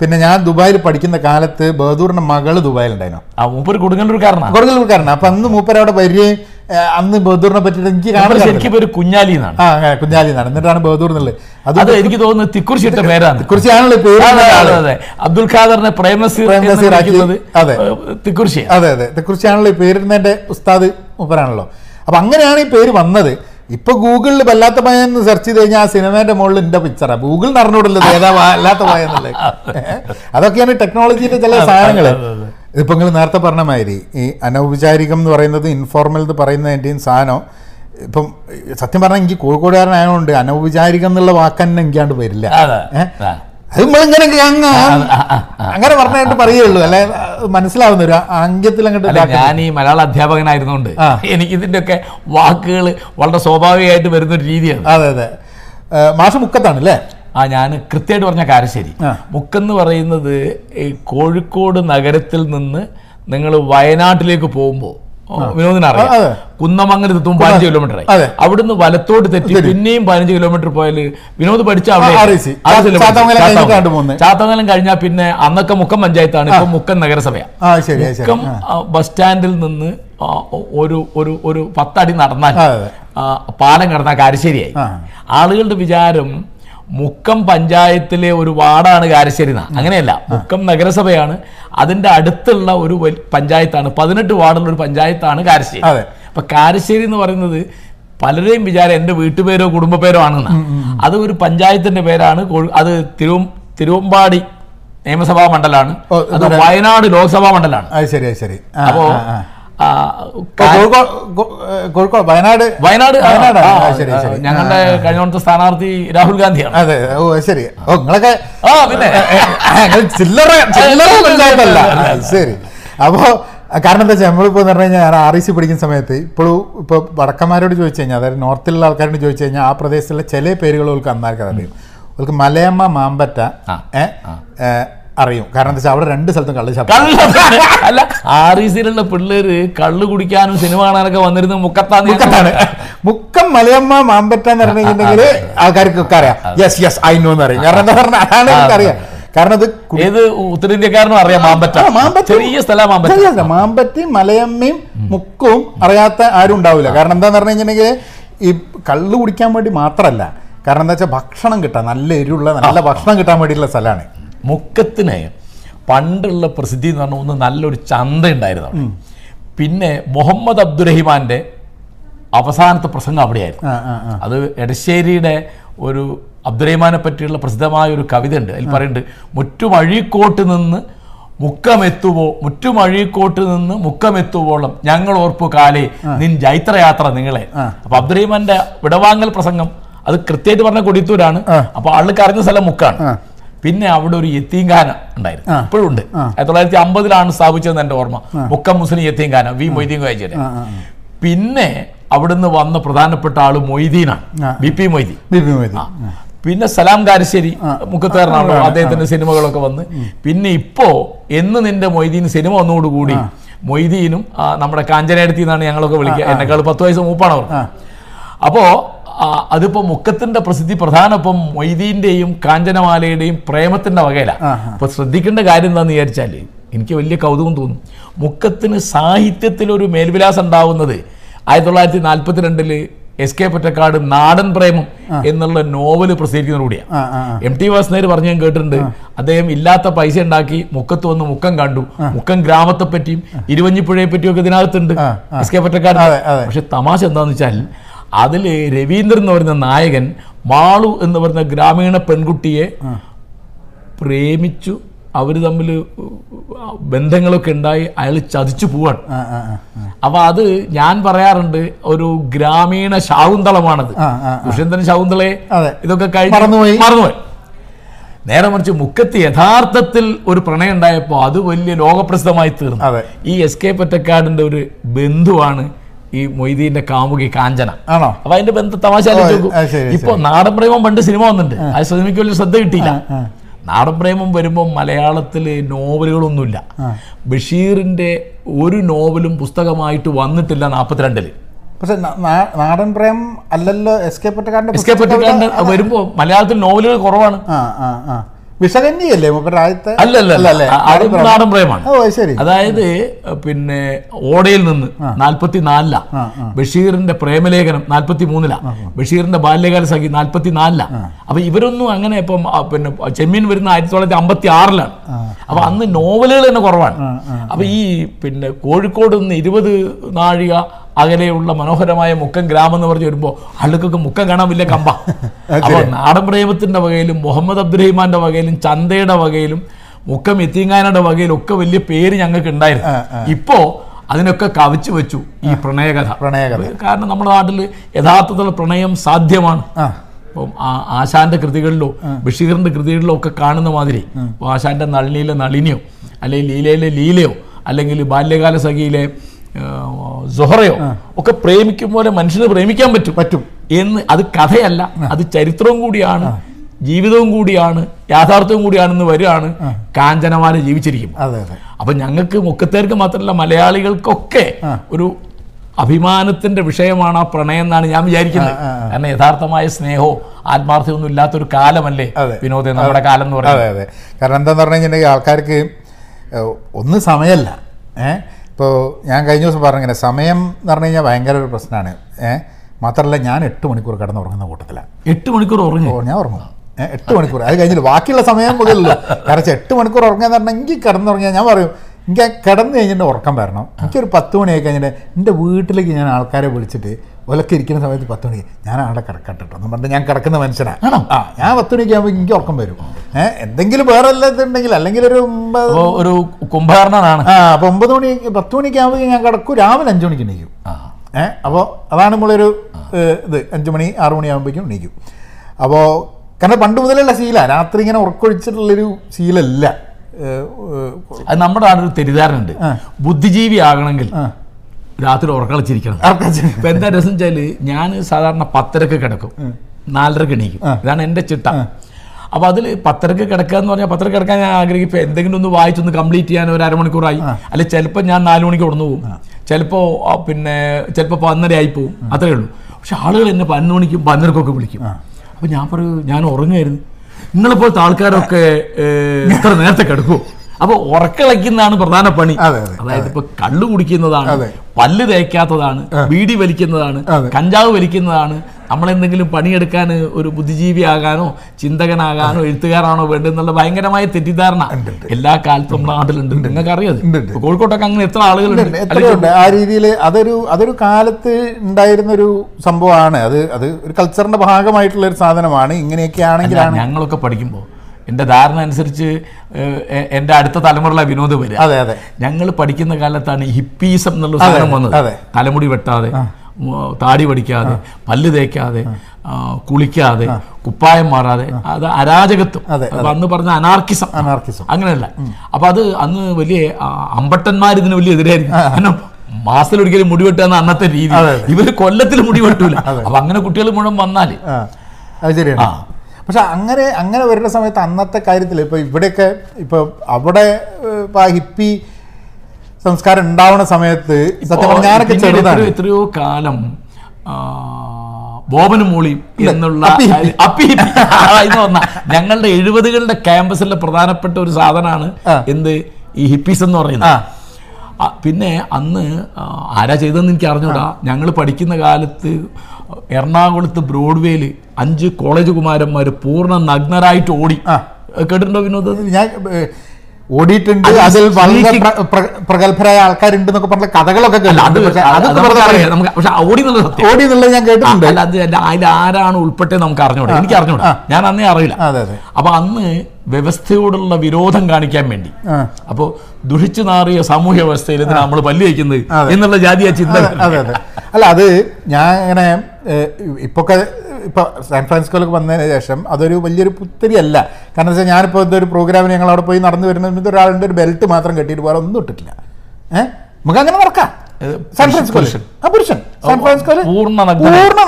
പിന്നെ ഞാൻ ദുബായിൽ പഠിക്കുന്ന കാലത്ത് ബഹദൂറിന്റെ മകൾ ദുബായിലുണ്ടായിരുന്നു. ആ മൂപ്പര് കൊടുങ്ങല്ലൂർക്കാരനാണ് കൊടുങ്ങല്ലൂർക്കാരനാണ് അപ്പൊ അന്ന് മൂപ്പര് അവിടെ വരികയും അന്ന് ബഹദൂറിനെ പറ്റിയിട്ട് എനിക്ക് കാണാൻ ഒരു കുഞ്ഞാലി എന്നാണ്. ആ കുഞ്ഞാലി എന്നാണ്. എന്നിട്ടാണ് ബഹദൂർ എന്നുള്ളത്. അത് എനിക്ക് തോന്നുന്നു തിക്കുറിശിട്ട പേരാണ്. കുറിച്ചാണല്ലോ പേര്. അബ്ദുൽ ഖാദറിനെ പ്രേമസീർ എന്ന് ആക്കിയത് അതെ. തിക്കുറിശി അതെ അതെ. ഇതേക്കുറിച്ചാണല്ലോ ഈ പേരിടുന്നതിന്റെ ഉസ്താദ് മൂപ്പരാണല്ലോ. അപ്പൊ അങ്ങനെയാണ് ഈ പേര് വന്നത്. ഇപ്പൊ ഗൂഗിളിൽ വല്ലാത്ത ഭയം എന്ന് സെർച്ച് ചെയ്ത് കഴിഞ്ഞാൽ ആ സിനിമേന്റെ മുകളിൽ എന്റെ പിക്ചറാ ഗൂഗിൾ നടന്നുകൂടല്ലോ ഏതാ വല്ലാത്ത ഭയം എന്നുള്ളത് അതൊക്കെയാണ് ടെക്നോളജിന്റെ ചില സാധനങ്ങൾ ഇപ്പൊ നിങ്ങൾ നേരത്തെ പറഞ്ഞ മാതിരി ഈ അനൗപചാരികം എന്ന് പറയുന്നത് ഇൻഫോർമൽ എന്ന് പറയുന്നതിന്റെയും സാധനം. ഇപ്പം സത്യം പറഞ്ഞാൽ എനിക്ക് കോഴിക്കോടുകാരനായതുകൊണ്ട് അനൗപചാരികം എന്നുള്ള വാക്ക് തന്നെ എനിക്കാണ്ട് വരില്ല അതെ. നമ്മളിങ്ങനെ അങ്ങ് അങ്ങനെ പറഞ്ഞിട്ട് പറയുള്ളൂ അല്ലെ മനസ്സിലാവുന്ന ഒരു അങ്കത്തിൽ അങ്ങോട്ട് ഞാൻ ഈ മലയാള അധ്യാപകനായിരുന്നുകൊണ്ട് ആ. എനിക്ക് ഇതിന്റെ ഒക്കെ വാക്കുകൾ വളരെ സ്വാഭാവികമായിട്ട് വരുന്ന ഒരു രീതിയാണ് അതെ അതെ മാസം മുക്കത്താണ് അല്ലേ ആ ഞാൻ കൃത്യമായിട്ട് പറഞ്ഞ കാരശ്ശേരി. മുക്കെന്ന് പറയുന്നത് ഈ കോഴിക്കോട് നഗരത്തിൽ നിന്ന് നിങ്ങൾ വയനാട്ടിലേക്ക് പോകുമ്പോൾ വിനോദിനറിയാം. കുന്നമംഗലത്ത് എത്തുമ്പോൾ പതിനഞ്ച് കിലോമീറ്റർ ആയി. അവിടുന്ന് വലത്തോട്ട് തെറ്റി പിന്നെയും പതിനഞ്ച് കിലോമീറ്റർ പോയാൽ വിനോദ് പഠിച്ച REC. ചാത്തമംഗലം കഴിഞ്ഞാൽ പിന്നെ അന്നൊക്കെ മുക്കം പഞ്ചായത്താണ് ഇപ്പൊ മുക്കം നഗരസഭയാണ് മുക്കം ബസ് സ്റ്റാൻഡിൽ നിന്ന് ഒരു ഒരു ഒരു പത്തടി നടന്നാൽ പാലം കടന്നാൽ കാരശ്ശേരിയായി. ആളുകളുടെ വിചാരം മുക്കം പഞ്ചായത്തിലെ ഒരു വാർഡാണ് കാരശ്ശേരി ന- അങ്ങനെയല്ല മുക്കം നഗരസഭയാണ്. അതിന്റെ അടുത്തുള്ള ഒരു പഞ്ചായത്താണ്. പതിനെട്ട് വാർഡുള്ള ഒരു പഞ്ചായത്താണ് കാരശ്ശേരി. അപ്പൊ കാരശ്ശേരി എന്ന് പറയുന്നത് പലരെയും വിചാരം എന്റെ വീട്ടുപേരോ കുടുംബപ്പേരോ ആണെന്ന് അത് ഒരു പഞ്ചായത്തിന്റെ പേരാണ്. അത് തിരു തിരുവമ്പാടി നിയമസഭാ മണ്ഡലമാണ് അത് വയനാട് ലോക്സഭാ മണ്ഡലമാണ് ശരി ശരി. അപ്പോ കോഴിക്കോട് വയനാട് വയനാട്. ഞങ്ങളുടെ കഴിഞ്ഞ സ്ഥാനാർത്ഥി രാഹുൽ ഗാന്ധിയാണ്. അതെ ഓ ശരി. ഓ നിങ്ങളൊക്കെ ആ പിന്നെ. ചില്ലറ ചില്ലറ പഞ്ചായത്തല്ല ശരി. അപ്പോ കാരണം എന്താ വെച്ചാൽ നമ്മളിപ്പോ എന്ന് പറഞ്ഞു കഴിഞ്ഞാൽ ഞാൻ ആർ ഇ സി പഠിക്കുന്ന സമയത്ത് ഇപ്പോഴും ഇപ്പൊ വടക്കന്മാരോട് ചോദിച്ചു കഴിഞ്ഞാൽ അതായത് നോർത്തിലുള്ള ആൾക്കാരോട് ചോദിച്ചു കഴിഞ്ഞാൽ ആ പ്രദേശത്തുള്ള ചില പേരുകൾ അവർക്ക് അന്നാർക്കറിയും. അവർക്ക് മലയമ്മ മാമ്പറ്റ അറിയും. കാരണം എന്താ വെച്ചാൽ അവിടെ രണ്ട് സ്ഥലത്തും കള്ള് ശബ്ദം കള്ള് അല്ല ആർ ഇ സിയിലുള്ള പിള്ളേര് കള്ള് കുടിക്കാനും സിനിമ കാണാനൊക്കെ വന്നിരുന്ന മുക്കത്താന്ന് മുക്കത്താണ്. മുക്കം മലയമ്മ മാമ്പറ്റ എന്ന് പറഞ്ഞിട്ടുണ്ടെങ്കിൽ ആൾക്കാർക്കൊക്കെ അറിയാം. യെസ് യെസ് ഐ നോ എന്ന് അറിയും കാരണം എന്താ പറഞ്ഞാൽ അതാണ് എനിക്കറിയാം. കാരണം അത് ഏത് ഉത്തരേന്ത്യക്കാരനും അറിയാം മാമ്പറ്റ. മാമ്പറ്റ. ചെറിയ സ്ഥലമാണ് മാമ്പറ്റ. മാമ്പറ്റിയും മലയമ്മയും മുക്കവും അറിയാത്ത ആരും ഉണ്ടാവില്ല. കാരണം എന്താന്ന് പറഞ്ഞു കഴിഞ്ഞിട്ടുണ്ടെങ്കിൽ ഈ കള്ള് കുടിക്കാൻ വേണ്ടി മാത്രമല്ല കാരണം എന്താ വെച്ചാൽ ഭക്ഷണം കിട്ടാൻ നല്ല എരിവുള്ള നല്ല ഭക്ഷണം കിട്ടാൻ വേണ്ടിയിട്ടുള്ള സ്ഥലമാണ്. മുക്കത്തിന് പണ്ടുള്ള പ്രസിദ്ധി എന്ന് പറഞ്ഞ ഒന്ന് നല്ലൊരു ചന്ത ഉണ്ടായിരുന്നു അവിടെ പിന്നെ മുഹമ്മദ് അബ്ദുറഹിമാന്റെ അവസാനത്തെ പ്രസംഗം അവിടെയായിരുന്നു. അത് എടശ്ശേരിയുടെ ഒരു അബ്ദുറഹിമാനെ പറ്റിയുള്ള പ്രസിദ്ധമായ ഒരു കവിത ഉണ്ട്. അതിൽ പറയുന്നുണ്ട് മുറ്റുമഴീക്കോട്ട് നിന്ന് മുക്കമെത്തുവോ മുറ്റുമഴീക്കോട്ട് നിന്ന് മുക്കമെത്തുവോളം ഞങ്ങൾ ഓർപ്പു കാലേ നിൻ ജൈത്രയാത്ര നിങ്ങളെ. അപ്പൊ അബ്ദുറഹിമാന്റെ വിടവാങ്ങൽ പ്രസംഗം അത് കൃത്യമായിട്ട് പറഞ്ഞ കൊടിത്തൂരാണ്. അപ്പൊ ആൾക്ക് അറിഞ്ഞ സ്ഥലം മുക്കാണ്. പിന്നെ അവിടെ ഒരു യത്തീംഖാന ഉണ്ടായിരുന്നു. ഇപ്പോഴും ഉണ്ട് ആയിരത്തി തൊള്ളായിരത്തി അമ്പതിലാണ് സ്ഥാപിച്ചതെന്ന് എന്റെ ഓർമ്മ. മുക്കം മുസ്ലിം യത്തീംഖാന വി മൊയ്തീൻ കോയച്ചേരി പിന്നെ അവിടുന്ന് വന്ന പ്രധാനപ്പെട്ട ആൾ മൊയ്തീനാണ്. B P Moideen. B P Moideen. പിന്നെ സലാം കാരശ്ശേരി മുക്കത്തേറിനാണല്ലോ അദ്ദേഹത്തിന്റെ സിനിമകളൊക്കെ വന്ന്. പിന്നെ ഇപ്പോ എന്ന് നിന്റെ മൊയ്തീൻ സിനിമ വന്നോടുകൂടി മൊയ്തീനും നമ്മുടെ കാഞ്ചനടുത്തിന്നാണ് ഞങ്ങളൊക്കെ വിളിക്കുക. എന്നെക്കാൾ പത്ത് വയസ്സ് മൂപ്പാണ് അവർ. അപ്പോ ആ, അതിപ്പോ മുക്കത്തിന്റെ പ്രസിദ്ധി പ്രധാന ഇപ്പം മൊയ്തീന്റെയും കാഞ്ചനമാലയുടെയും പ്രേമത്തിന്റെ വകയിലാണ് അപ്പൊ ശ്രദ്ധിക്കേണ്ട കാര്യം എന്താന്ന് വിചാരിച്ചാൽ എനിക്ക് വലിയ കൗതുകം തോന്നും. മുക്കത്തിന് സാഹിത്യത്തിലൊരു മേൽവിലാസം ഉണ്ടാവുന്നത് ആയിരത്തി തൊള്ളായിരത്തി നാൽപ്പത്തിരണ്ടിൽ എസ് കെ പൊറ്റക്കാട് നാടൻ പ്രേമം എന്നുള്ള ആ ആ എം ടി വാസനേർ പറഞ്ഞു ഞാൻ കേട്ടിട്ടുണ്ട്. അദ്ദേഹം ഇല്ലാത്ത പൈസ ഉണ്ടാക്കി മുക്കത്ത് വന്ന് മുക്കം കണ്ടു. മുക്കം ഗ്രാമത്തെ പറ്റിയും ഇരുവഞ്ഞിപ്പുഴയെ പറ്റിയും ഒക്കെ ഇതിനകത്തുണ്ട് എസ് കെ പൊറ്റക്കാട്. പക്ഷെ തമാശ എന്താണെന്ന് വെച്ചാൽ അതിൽ രവീന്ദ്രൻ എന്ന് പറയുന്ന നായകൻ മാളു എന്ന് പറയുന്ന ഗ്രാമീണ പെൺകുട്ടിയെ പ്രേമിച്ചു. അവർ തമ്മിൽ ബന്ധങ്ങളൊക്കെ ഉണ്ടായി. അയാൾ ചതിച്ചു പോവാണ്. അപ്പൊ അത് ഞാൻ പറയാറുണ്ട് ഒരു ഗ്രാമീണ ശാകുന്തളമാണത്. ദുഷ്യന്തൻ ശാകുന്തളയെ. ഇതൊക്കെ കഴിഞ്ഞ്. മറന്നുപോയി. നേരെ മറിച്ച് മുക്കത്ത് യഥാർത്ഥത്തിൽ ഒരു പ്രണയം ഉണ്ടായപ്പോൾ അത് വലിയ ലോകപ്രസിദ്ധമായി തീർന്നു. ഈ എസ് കെ പൊറ്റക്കാടിന്റെ ഒരു ബന്ധുവാണ് ഈ മൊയ്തീന്റെ കാമുകി കാഞ്ചന. ആണോ? അപ്പൊ അതിന്റെ ബന്ധ തമാശ. ഇപ്പൊ നാടൻ പ്രേമം പണ്ട് സിനിമ വന്നിട്ടുണ്ട്. അത് സിനിമയ്ക്ക് വലിയ ശ്രദ്ധ കിട്ടിയില്ല. നാടൻ പ്രേമം വരുമ്പോൾ മലയാളത്തിൽ നോവലുകളൊന്നുമില്ല. ബഷീറിന്റെ ഒരു നോവലും പുസ്തകമായിട്ട് വന്നിട്ടില്ല നാൽപ്പത്തിരണ്ടിൽ പക്ഷെ നാടൻ പ്രേം അല്ലല്ലോ എസ് കെ പൊറ്റക്കാരന്റെ എസ് കെ പൊറ്റക്കാരന്റെ വരുമ്പോ മലയാളത്തിൽ നോവലുകൾ കുറവാണ്. ആ ആ ആ. വിഷകന്യല്ലേ മൂപ്പരുടെ അല്ലല്ല? അല്ലല്ലേ? അത് നാടൻ പ്രേമാണ്. ഓ ശരി. അതായത് പിന്നെ ഓടയിൽ നിന്ന് നാൽപ്പത്തി നാലില ബഷീറിന്റെ പ്രേമലേഖനം നാൽപ്പത്തി മൂന്നില ബഷീറിന്റെ ബാല്യകാല സഖി നാൽപ്പത്തി നാലില അപ്പൊ ഇവരൊന്നും അങ്ങനെ ഇപ്പം പിന്നെ ചെമ്മീൻ വരുന്ന ആയിരത്തി തൊള്ളായിരത്തി അമ്പത്തി ആറിലാണ് അപ്പൊ അന്ന് നോവലുകൾ തന്നെ കുറവാണ്. അപ്പൊ ഈ പിന്നെ കോഴിക്കോട് നിന്ന് ഇരുപത് നാഴിക അകലെയുള്ള മനോഹരമായ മുക്കം ഗ്രാമം എന്ന് പറഞ്ഞ് വരുമ്പോൾ ആളുകൾക്ക് മുക്കം കാണാൻ വലിയ കമ്പ. അപ്പോൾ നാടൻ പ്രേമത്തിന്റെ വകയിലും മുഹമ്മദ് അബ്ദുറഹിമാന്റെ വകയിലും ചന്തയുടെ വകയിലും മുക്കം എത്തിങ്ങാനയുടെ വകയിലും ഒക്കെ വലിയ പേര് ഞങ്ങൾക്ക് ഉണ്ടായിരുന്നു. ഇപ്പോൾ അതിനൊക്കെ കവിച്ചു വെച്ചു ഈ പ്രണയകഥ. പ്രണയകഥ. കാരണം നമ്മുടെ നാട്ടിൽ യഥാർത്ഥത്തിൽ പ്രണയം സാധ്യമാണ്. ഇപ്പം ആ- ആശാന്റെ കൃതികളിലോ ബഷീറിന്റെ കൃതികളിലോ ഒക്കെ കാണുന്ന മാതിരി ആശാന്റെ നളിനിയിലെ നളിനിയോ അല്ലെങ്കിൽ ലീലയിലെ ലീലയോ അല്ലെങ്കിൽ ബാല്യകാല സഖിയിലെ സുഹറയോ ഒക്കെ പ്രേമിക്കും പോലെ മനുഷ്യന് പ്രേമിക്കാൻ പറ്റും. പറ്റും. എന്ന് അത് കഥയല്ല അത് ചരിത്രവും കൂടിയാണ് ജീവിതവും കൂടിയാണ് യാഥാർത്ഥ്യവും കൂടിയാണെന്ന് വരികയാണ് കാഞ്ചനമാല ജീവിച്ചിരിക്കും അപ്പൊ ഞങ്ങൾക്ക് മുക്കത്തേർക്ക് മാത്രമല്ല മലയാളികൾക്കൊക്കെ ഒരു അഭിമാനത്തിന്റെ വിഷയമാണ് ആ പ്രണയം എന്നാണ് ഞാൻ വിചാരിക്കുന്നത്. കാരണം യഥാർത്ഥമായ സ്നേഹവും ആത്മാർത്ഥ്യമൊന്നും ഇല്ലാത്തൊരു കാലമല്ലേ. വിനോദം നമ്മുടെ കാലം എന്ന് പറയുന്നത്? അതെ അതെ. കാരണം എന്താന്ന് പറഞ്ഞു കഴിഞ്ഞിട്ടുണ്ടെങ്കിൽ ആൾക്കാർക്ക് ഒന്ന് സമയമല്ല. ഏഹ് ഇപ്പോൾ ഞാൻ കഴിഞ്ഞ ദിവസം പറഞ്ഞിങ്ങനെ സമയം എന്ന് പറഞ്ഞു കഴിഞ്ഞാൽ ഭയങ്കര ഒരു പ്രശ്നമാണ്. ഏഹ് മാത്രമല്ല ഞാൻ എട്ട് മണിക്കൂർ കിടന്ന് ഉറങ്ങുന്ന കൂട്ടത്തിലാണ് എട്ട് മണിക്കൂർ ഉറങ്ങി? ഓ ഞാൻ ഉറങ്ങും. ഏഹ് എട്ട് മണിക്കൂർ. അത് കഴിഞ്ഞില്ല ബാക്കിയുള്ള സമയം മുതലല്ലോ കാരണം എട്ട് മണിക്കൂർ ഉറങ്ങാന്ന് പറഞ്ഞാൽ എനിക്ക് കിടന്നുറങ്ങിയാൽ ഞാൻ പറയും എനിക്ക് കിടന്നു കഴിഞ്ഞിട്ട് ഉറക്കം വരണം. എനിക്കൊരു പത്ത് മണിയായി കഴിഞ്ഞിട്ട് എന്റെ വീട്ടിലേക്ക് ഞാൻ ആൾക്കാരെ വിളിച്ചിട്ട് ഒലക്കെ ഇരിക്കുന്ന സമയത്ത് പത്ത് മണിക്ക് ഞാൻ അവിടെ കിടക്കട്ടെ കേട്ടോ എന്ന് പറഞ്ഞിട്ട് ഞാൻ കിടക്കുന്ന മനുഷ്യനാണ് ആണോ? ആ ഞാൻ പത്ത് മണിക്ക് ആകുമ്പോൾ എനിക്ക് ഉറക്കം വരും. ഏഹ് എന്തെങ്കിലും വേറെ എല്ലാം ഇതുണ്ടെങ്കിൽ അല്ലെങ്കിൽ ഒരു ഒരു കുംഭാരണനാണ് ആ അപ്പോൾ ഒമ്പത് മണി പത്ത് മണിക്ക് ആകുമ്പോൾ ഞാൻ കിടക്കും. രാവിലെ അഞ്ച് മണിക്ക് എണീക്കും. ഏഹ് അപ്പോൾ അതാണ് നമ്മളൊരു ഇത്. അഞ്ച് മണി ആറു മണിയാകുമ്പോഴേക്കും എണീക്കും. അപ്പോൾ കാരണം പണ്ട് മുതലുള്ള ശീല. രാത്രി ഇങ്ങനെ ഉറക്കൊഴിച്ചിട്ടുള്ളൊരു ശീലമല്ല ഏഹ്, അത് നമ്മുടെ നാട്ടിൽ തെറ്റിദ്ധാരണയുണ്ട് ആ. ബുദ്ധിജീവി ആകണമെങ്കിൽ. രാത്രി ഉറക്കളച്ചിരിക്കണം ഉറക്കം- ഇപ്പൊ എന്താ രസം വെച്ചാൽ ഞാൻ സാധാരണ പത്തരക്ക് കിടക്കും. നാലരക്ക് എണീക്കും. ഇതാണ് എന്റെ ചിട്ട. അപ്പൊ അതിൽ പത്തരക്ക് കിടക്കുക എന്ന് പറഞ്ഞാൽ പത്തരക്ക് കിടക്കാൻ ഞാൻ ആഗ്രഹിക്കും. എന്തെങ്കിലും ഒന്ന് വായിച്ചൊന്ന് കംപ്ലീറ്റ് ചെയ്യാൻ ഒരു അരമണിക്കൂറായി. അല്ലെ ചിലപ്പോൾ ഞാൻ നാലു മണിക്ക് ഉടന്നു പോകും ചിലപ്പോ പിന്നെ ചിലപ്പോൾ പന്നര ആയി പോകും അത്രേ ഉള്ളൂ. പക്ഷെ ആളുകൾ എന്നെ പതിനൊന്ന് മണിക്കും പന്നരക്കൊക്കെ വിളിക്കും. അപ്പൊ ഞാൻ പറയൂ ഞാൻ ഉറങ്ങായിരുന്നു നിങ്ങളെപ്പോഴത്തെ ആൾക്കാരൊക്കെ ഇത്ര നേരത്തെ കിടക്കുമോ അപ്പൊ ഉറക്കളയ്ക്കുന്നതാണ് പ്രധാന പണി. അതെ, അതെ, അതായത് ഇപ്പൊ കള്ളു കുടിക്കുന്നതാണ്. പല്ല് തേക്കാത്തതാണ് ബീഡി വലിക്കുന്നതാണ് കഞ്ചാവ് വലിക്കുന്നതാണ്. നമ്മളെന്തെങ്കിലും പണിയെടുക്കാൻ ഒരു ബുദ്ധിജീവി ആകാനോ ചിന്തകനാകാനോ എഴുത്തുകാരാണോ വേണ്ടെന്നുള്ള ഭയങ്കരമായ തെറ്റിദ്ധാരണ എല്ലാ കാലത്തും നാട്ടിലുണ്ട്. നിങ്ങൾക്ക് അറിയാതെ. കോഴിക്കോട്ടൊക്കെ അങ്ങനെ എത്ര ആളുകളുണ്ട് ആ രീതിയിൽ അതൊരു അതൊരു കാലത്ത് ഉണ്ടായിരുന്ന ഒരു സംഭവമാണ്. അത് അത് ഒരു കൾച്ചറിന്റെ ഭാഗമായിട്ടുള്ള ഒരു സാധനമാണ്. ഇങ്ങനെയൊക്കെ ആണെങ്കിലാണ്. ഞങ്ങളൊക്കെ പഠിക്കുമ്പോൾ എന്റെ ധാരണ അനുസരിച്ച് എന്റെ എന്റെ അടുത്ത തലമുറയിലെ വിനോദ് വരിക. അതെ അതെ. ഞങ്ങൾ പഠിക്കുന്ന കാലത്താണ് ഹിപ്പീസം എന്നുള്ള സാധനം വന്നത്. തലമുടി വെട്ടാതെ താടി പഠിക്കാതെ പല്ല് തേക്കാതെ കുളിക്കാതെ കുപ്പായം മാറാതെ അത് അരാജകത്വം. അന്ന് പറഞ്ഞ അനാർക്കിസം. അനാർക്കിസം. അങ്ങനെയല്ല. അപ്പൊ അത് അന്ന് വലിയ അമ്പട്ടന്മാർ ഇതിന് വലിയ എതിരായിരുന്നു കാരണം മാസത്തിൽ ഒരിക്കലും മുടി വെട്ടുക അന്നത്തെ രീതി. ഇവർ കൊല്ലത്തിൽ മുടി വെട്ടൂല. അപ്പൊ അങ്ങനെ കുട്ടികൾ മുഴുവൻ വന്നാൽ. ശരിയാണ്. പക്ഷെ അങ്ങനെ അങ്ങനെ വരുന്ന സമയത്ത് അന്നത്തെ കാര്യത്തിൽ ഇപ്പൊ ഇവിടെയൊക്കെ ഇപ്പൊ അവിടെ ഏഹ്, ഇപ്പൊ ആ ഹിപ്പി സംസ്കാരം ഉണ്ടാവുന്ന സമയത്ത് സത്യം പറഞ്ഞാൽ ചെറുതാണ്. എത്രയോ- കാലം ബോബനും മോളിയും എന്നുള്ള അപ്പി ഞങ്ങളുടെ എഴുപതുകളുടെ ക്യാമ്പസിലെ പ്രധാനപ്പെട്ട ഒരു സാധനമാണ്. എന്ത്? ഈ ഹിപ്പീസ് എന്ന് പറയുന്നത്. പിന്നെ അന്ന് ആരാ ചെയ്തതെന്ന് എനിക്ക് അറിഞ്ഞൂടാ. ഞങ്ങൾ പഠിക്കുന്ന കാലത്ത് എറണാകുളത്ത് ബ്രോഡ്വേയിൽ അഞ്ച് കോളേജ് കുമാരന്മാർ പൂർണ നഗ്നരായിട്ട് ഓടി. കേട്ടിട്ടുണ്ടോ വിനോദ? ഞാൻ ഓടിയിട്ടുണ്ട്. അത് അതിൽ വളരെ പ്രഗത്ഭരായ ആൾക്കാരുണ്ട് എന്നൊക്കെ പറഞ്ഞ കഥകളൊക്കെ ഓടി എന്നുള്ളത് ഞാൻ കേട്ടിട്ടുണ്ട്. അതിൽ ആരാണ് ഉൾപ്പെട്ടത് നമുക്ക് അറിഞ്ഞൂടാ? എനിക്ക് അറിഞ്ഞൂടാ? ഞാൻ അന്നേ അറിയില്ല. അപ്പൊ അന്ന് വ്യവസ്ഥയോടുള്ള വിരോധം കാണിക്കാൻ വേണ്ടി. അപ്പോൾ അപ്പോ ദുഷിച്ചു നാറിയ സാമൂഹ്യ വ്യവസ്ഥയിൽ നമ്മൾ പല്ലു വയ്ക്കുന്നത് എന്നുള്ള ജാതിയ ചിന്ത അല്ല അത് ഞാൻ ഇങ്ങനെ ഇപ്പൊക്കെ ഇപ്പൊ സാൻ ഫ്രാൻസിസ്കോയിലൊക്കെ വന്നതിന് ശേഷം അതൊരു വലിയൊരു പുത്തരി അല്ല കാരണം വെച്ചാൽ ഞാനിപ്പോൾ ഇതൊരു പ്രോഗ്രാമിന് ഞങ്ങൾ അവിടെ പോയി നടന്നു വരുന്ന സമയത്ത് ഒരാളുടെ ഒരു ബെൽറ്റ് മാത്രം കെട്ടിയിട്ട് വേറെ ഒന്നും ഇട്ടിട്ടില്ല. ഏഹ് നമുക്ക് അങ്ങനെ നടക്കാം. സാൻ ഫ്രാൻസിസ്കോയിൽ ആ പുരുഷൻ. സാൻ ഫ്രാൻസിസ്കോയിൽ പൂർണ. പൂർണ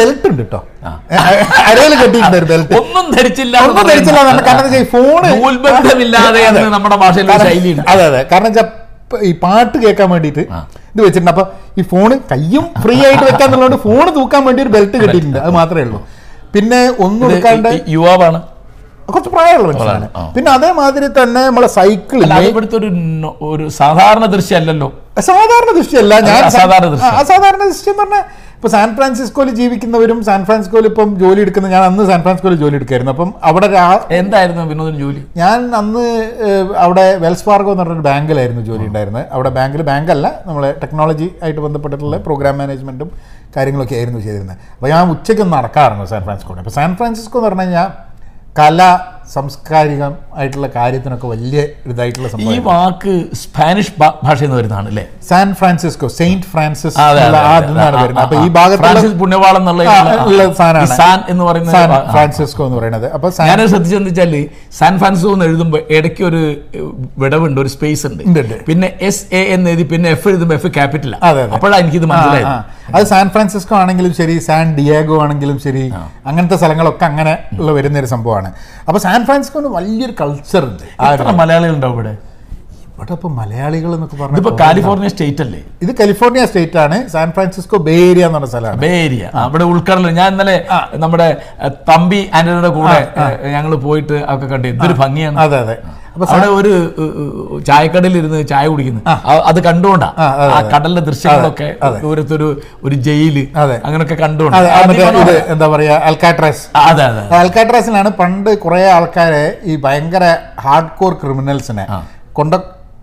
ബെൽറ്റ് ഉണ്ട് കേട്ടോ അരയിൽ കെട്ടിയിട്ടുണ്ട് ബെൽറ്റ് ഒന്നും ധരിച്ചില്ല ഒന്നും ധരിച്ചില്ല കാരണം ഫോണ് നമ്മുടെ ഭാഷയിൽ ഒരു ശൈലിയുണ്ട്. അതെ അതെ. കാരണം വെച്ചാൽ ഈ പാട്ട് കേൾക്കാൻ വേണ്ടിയിട്ട് ഇത് വെച്ചിട്ടുണ്ട്. അപ്പൊ ഈ ഫോണ് കയ്യും ഫ്രീ ആയിട്ട് വെക്കാന്നുള്ളതുകൊണ്ട് ഫോണ് തൂക്കാൻ വേണ്ടി ഒരു ബെൽറ്റ് കിട്ടിയിട്ടുണ്ട്. അത് മാത്രമേ ഉള്ളൂ. പിന്നെ ഒന്നും എടുക്കാണ്ട് യുവാവാണ്. കുറച്ച് പ്രായമുള്ള മനുഷ്യനാണ്. പിന്നെ അതേമാതിരി തന്നെ നമ്മളെ സൈക്കിൾ ഇവിടുത്തെ ഒരു ഒരു സാധാരണ ദൃശ്യമല്ലല്ലോ സാധാരണ ദൃശ്യമല്ല ഞാൻ സാധാരണ അസാധാരണ ദൃശ്യം. അസാധാരണ ദൃശ്യം എന്ന് പറഞ്ഞാൽ ഇപ്പൊ സാൻ ഫ്രാൻസിസ്കോയിൽ ജീവിക്കുന്നവരും സാൻ ഫ്രാൻസിസ്കോയിൽ ഇപ്പം ജോലി എടുക്കുന്ന ഞാൻ അന്ന് സാൻ ഫ്രാൻസിസ്കോയിൽ ജോലി എടുക്കായിരുന്നു. അപ്പം അവിടെ എന്തായിരുന്നു വിനോദിന് ജോലി? ഞാൻ അന്ന് അവിടെ വെൽസ് പാർഗോ എന്ന് പറഞ്ഞൊരു ബാങ്കിലായിരുന്നു ജോലി ഉണ്ടായിരുന്നത്. അവിടെ ബാങ്കിൽ ബാങ്കല്ല നമ്മളെ ടെക്നോളജി ആയിട്ട് ബന്ധപ്പെട്ടിട്ടുള്ള പ്രോഗ്രാം മാനേജ്മെന്റും കാര്യങ്ങളൊക്കെ ആയിരുന്നു ചെയ്തിരുന്നത്. അപ്പോൾ ഞാൻ ഉച്ചയ്ക്ക് നടക്കാറുണ്ട് സാൻ ഫ്രാൻസിസ്കോ അപ്പോൾ സാൻ ഫ്രാൻസിസ്കോ എന്ന് പറഞ്ഞു കഴിഞ്ഞാൽ കല സാംസ്കാരികം ആയിട്ടുള്ള കാര്യത്തിനൊക്കെ വലിയ ഇതായിട്ടുള്ള ഈ വാക്ക് സ്പാനിഷ് ഭാഷയിൽ നിന്ന് വരുന്നതാണ് അല്ലേ? സാൻ ഫ്രാൻസിസ്കോ സെയിന്റ് ഫ്രാൻസിസ് അപ്പോൾ ഈ ഫ്രാൻസിസ് പുണ്യവാളം സാൻ എന്ന് പറയുന്ന സാൻ ആ, ആ. ഫ്രാൻസിസ്കോ എന്ന് പറയുന്നത്. അപ്പൊ ഞാൻ ശ്രദ്ധിച്ചെന്ന് വെച്ചാൽ സാൻ ഫ്രാൻസിസ്കോ എന്ന് എഴുതുമ്പോൾ ഇടയ്ക്ക് ഒരു വിടവുണ്ട് ഒരു സ്പേസ് ഉണ്ട്. പിന്നെ എസ് എ എന്ന് എഴുതി പിന്നെ എഫ് എഴുതുമ്പോൾ എഫ് ക്യാപിറ്റൽ. അപ്പോഴാണ് എനിക്കിത് മനസ്സിലായത്. അത് സാൻ ഫ്രാൻസിസ്കോ ആണെങ്കിലും ശരി സാൻ ഡിയാഗോ ആണെങ്കിലും ശരി അങ്ങനത്തെ സ്ഥലങ്ങളൊക്കെ അങ്ങനെ ഉള്ള വരുന്ന ഒരു സംഭവമാണ്. അപ്പൊ സാൻ ഫ്രാൻസിസ്കോന് വലിയൊരു കൾച്ചർ ഉണ്ട്. മലയാളികൾ ഉണ്ടാവും ഇവിടെ? ഇപ്പൊ മലയാളികൾ എന്നൊക്കെ പറഞ്ഞു പറഞ്ഞു കാലിഫോർണിയ സ്റ്റേറ്റ് അല്ലേ? ഇത് കാലിഫോർണിയ സ്റ്റേറ്റ് ആണ്. സാൻ ഫ്രാൻസിസ്കോ ബേ ഏരിയ എന്ന് പറഞ്ഞ സ്ഥലമാണ്. ബേ ഏരിയ അവിടെ ഉൾക്കടൽ ഞാൻ ഇന്നലെ നമ്മുടെ തമ്പി ആന്റണിയുടെ കൂടെ ഞങ്ങൾ പോയിട്ട് ഒക്കെ കണ്ടു എന്തൊരു ഭംഗിയാണ്. അതെ അതെ. അപ്പൊ അവിടെ ഒരു ചായക്കടയിൽ ഇരുന്ന് ചായ കുടിക്കുന്നു. അത് കണ്ടുകൊണ്ടാ ആ, കടലിന്റെ ദൃശ്യങ്ങളൊക്കെ ദൂരത്തൊരു ഒരു ജയിൽ അതെ. അങ്ങനൊക്കെ കണ്ടുകൊണ്ട് എന്താ പറയാ അൽക്കാട്രസ് അതെ അതെ അൽക്കാട്രാസിലാണ് പണ്ട് കുറെ ആൾക്കാരെ ഈ ഭയങ്കര ഹാർഡ് കോർ ക്രിമിനൽസിനെ കൊണ്ട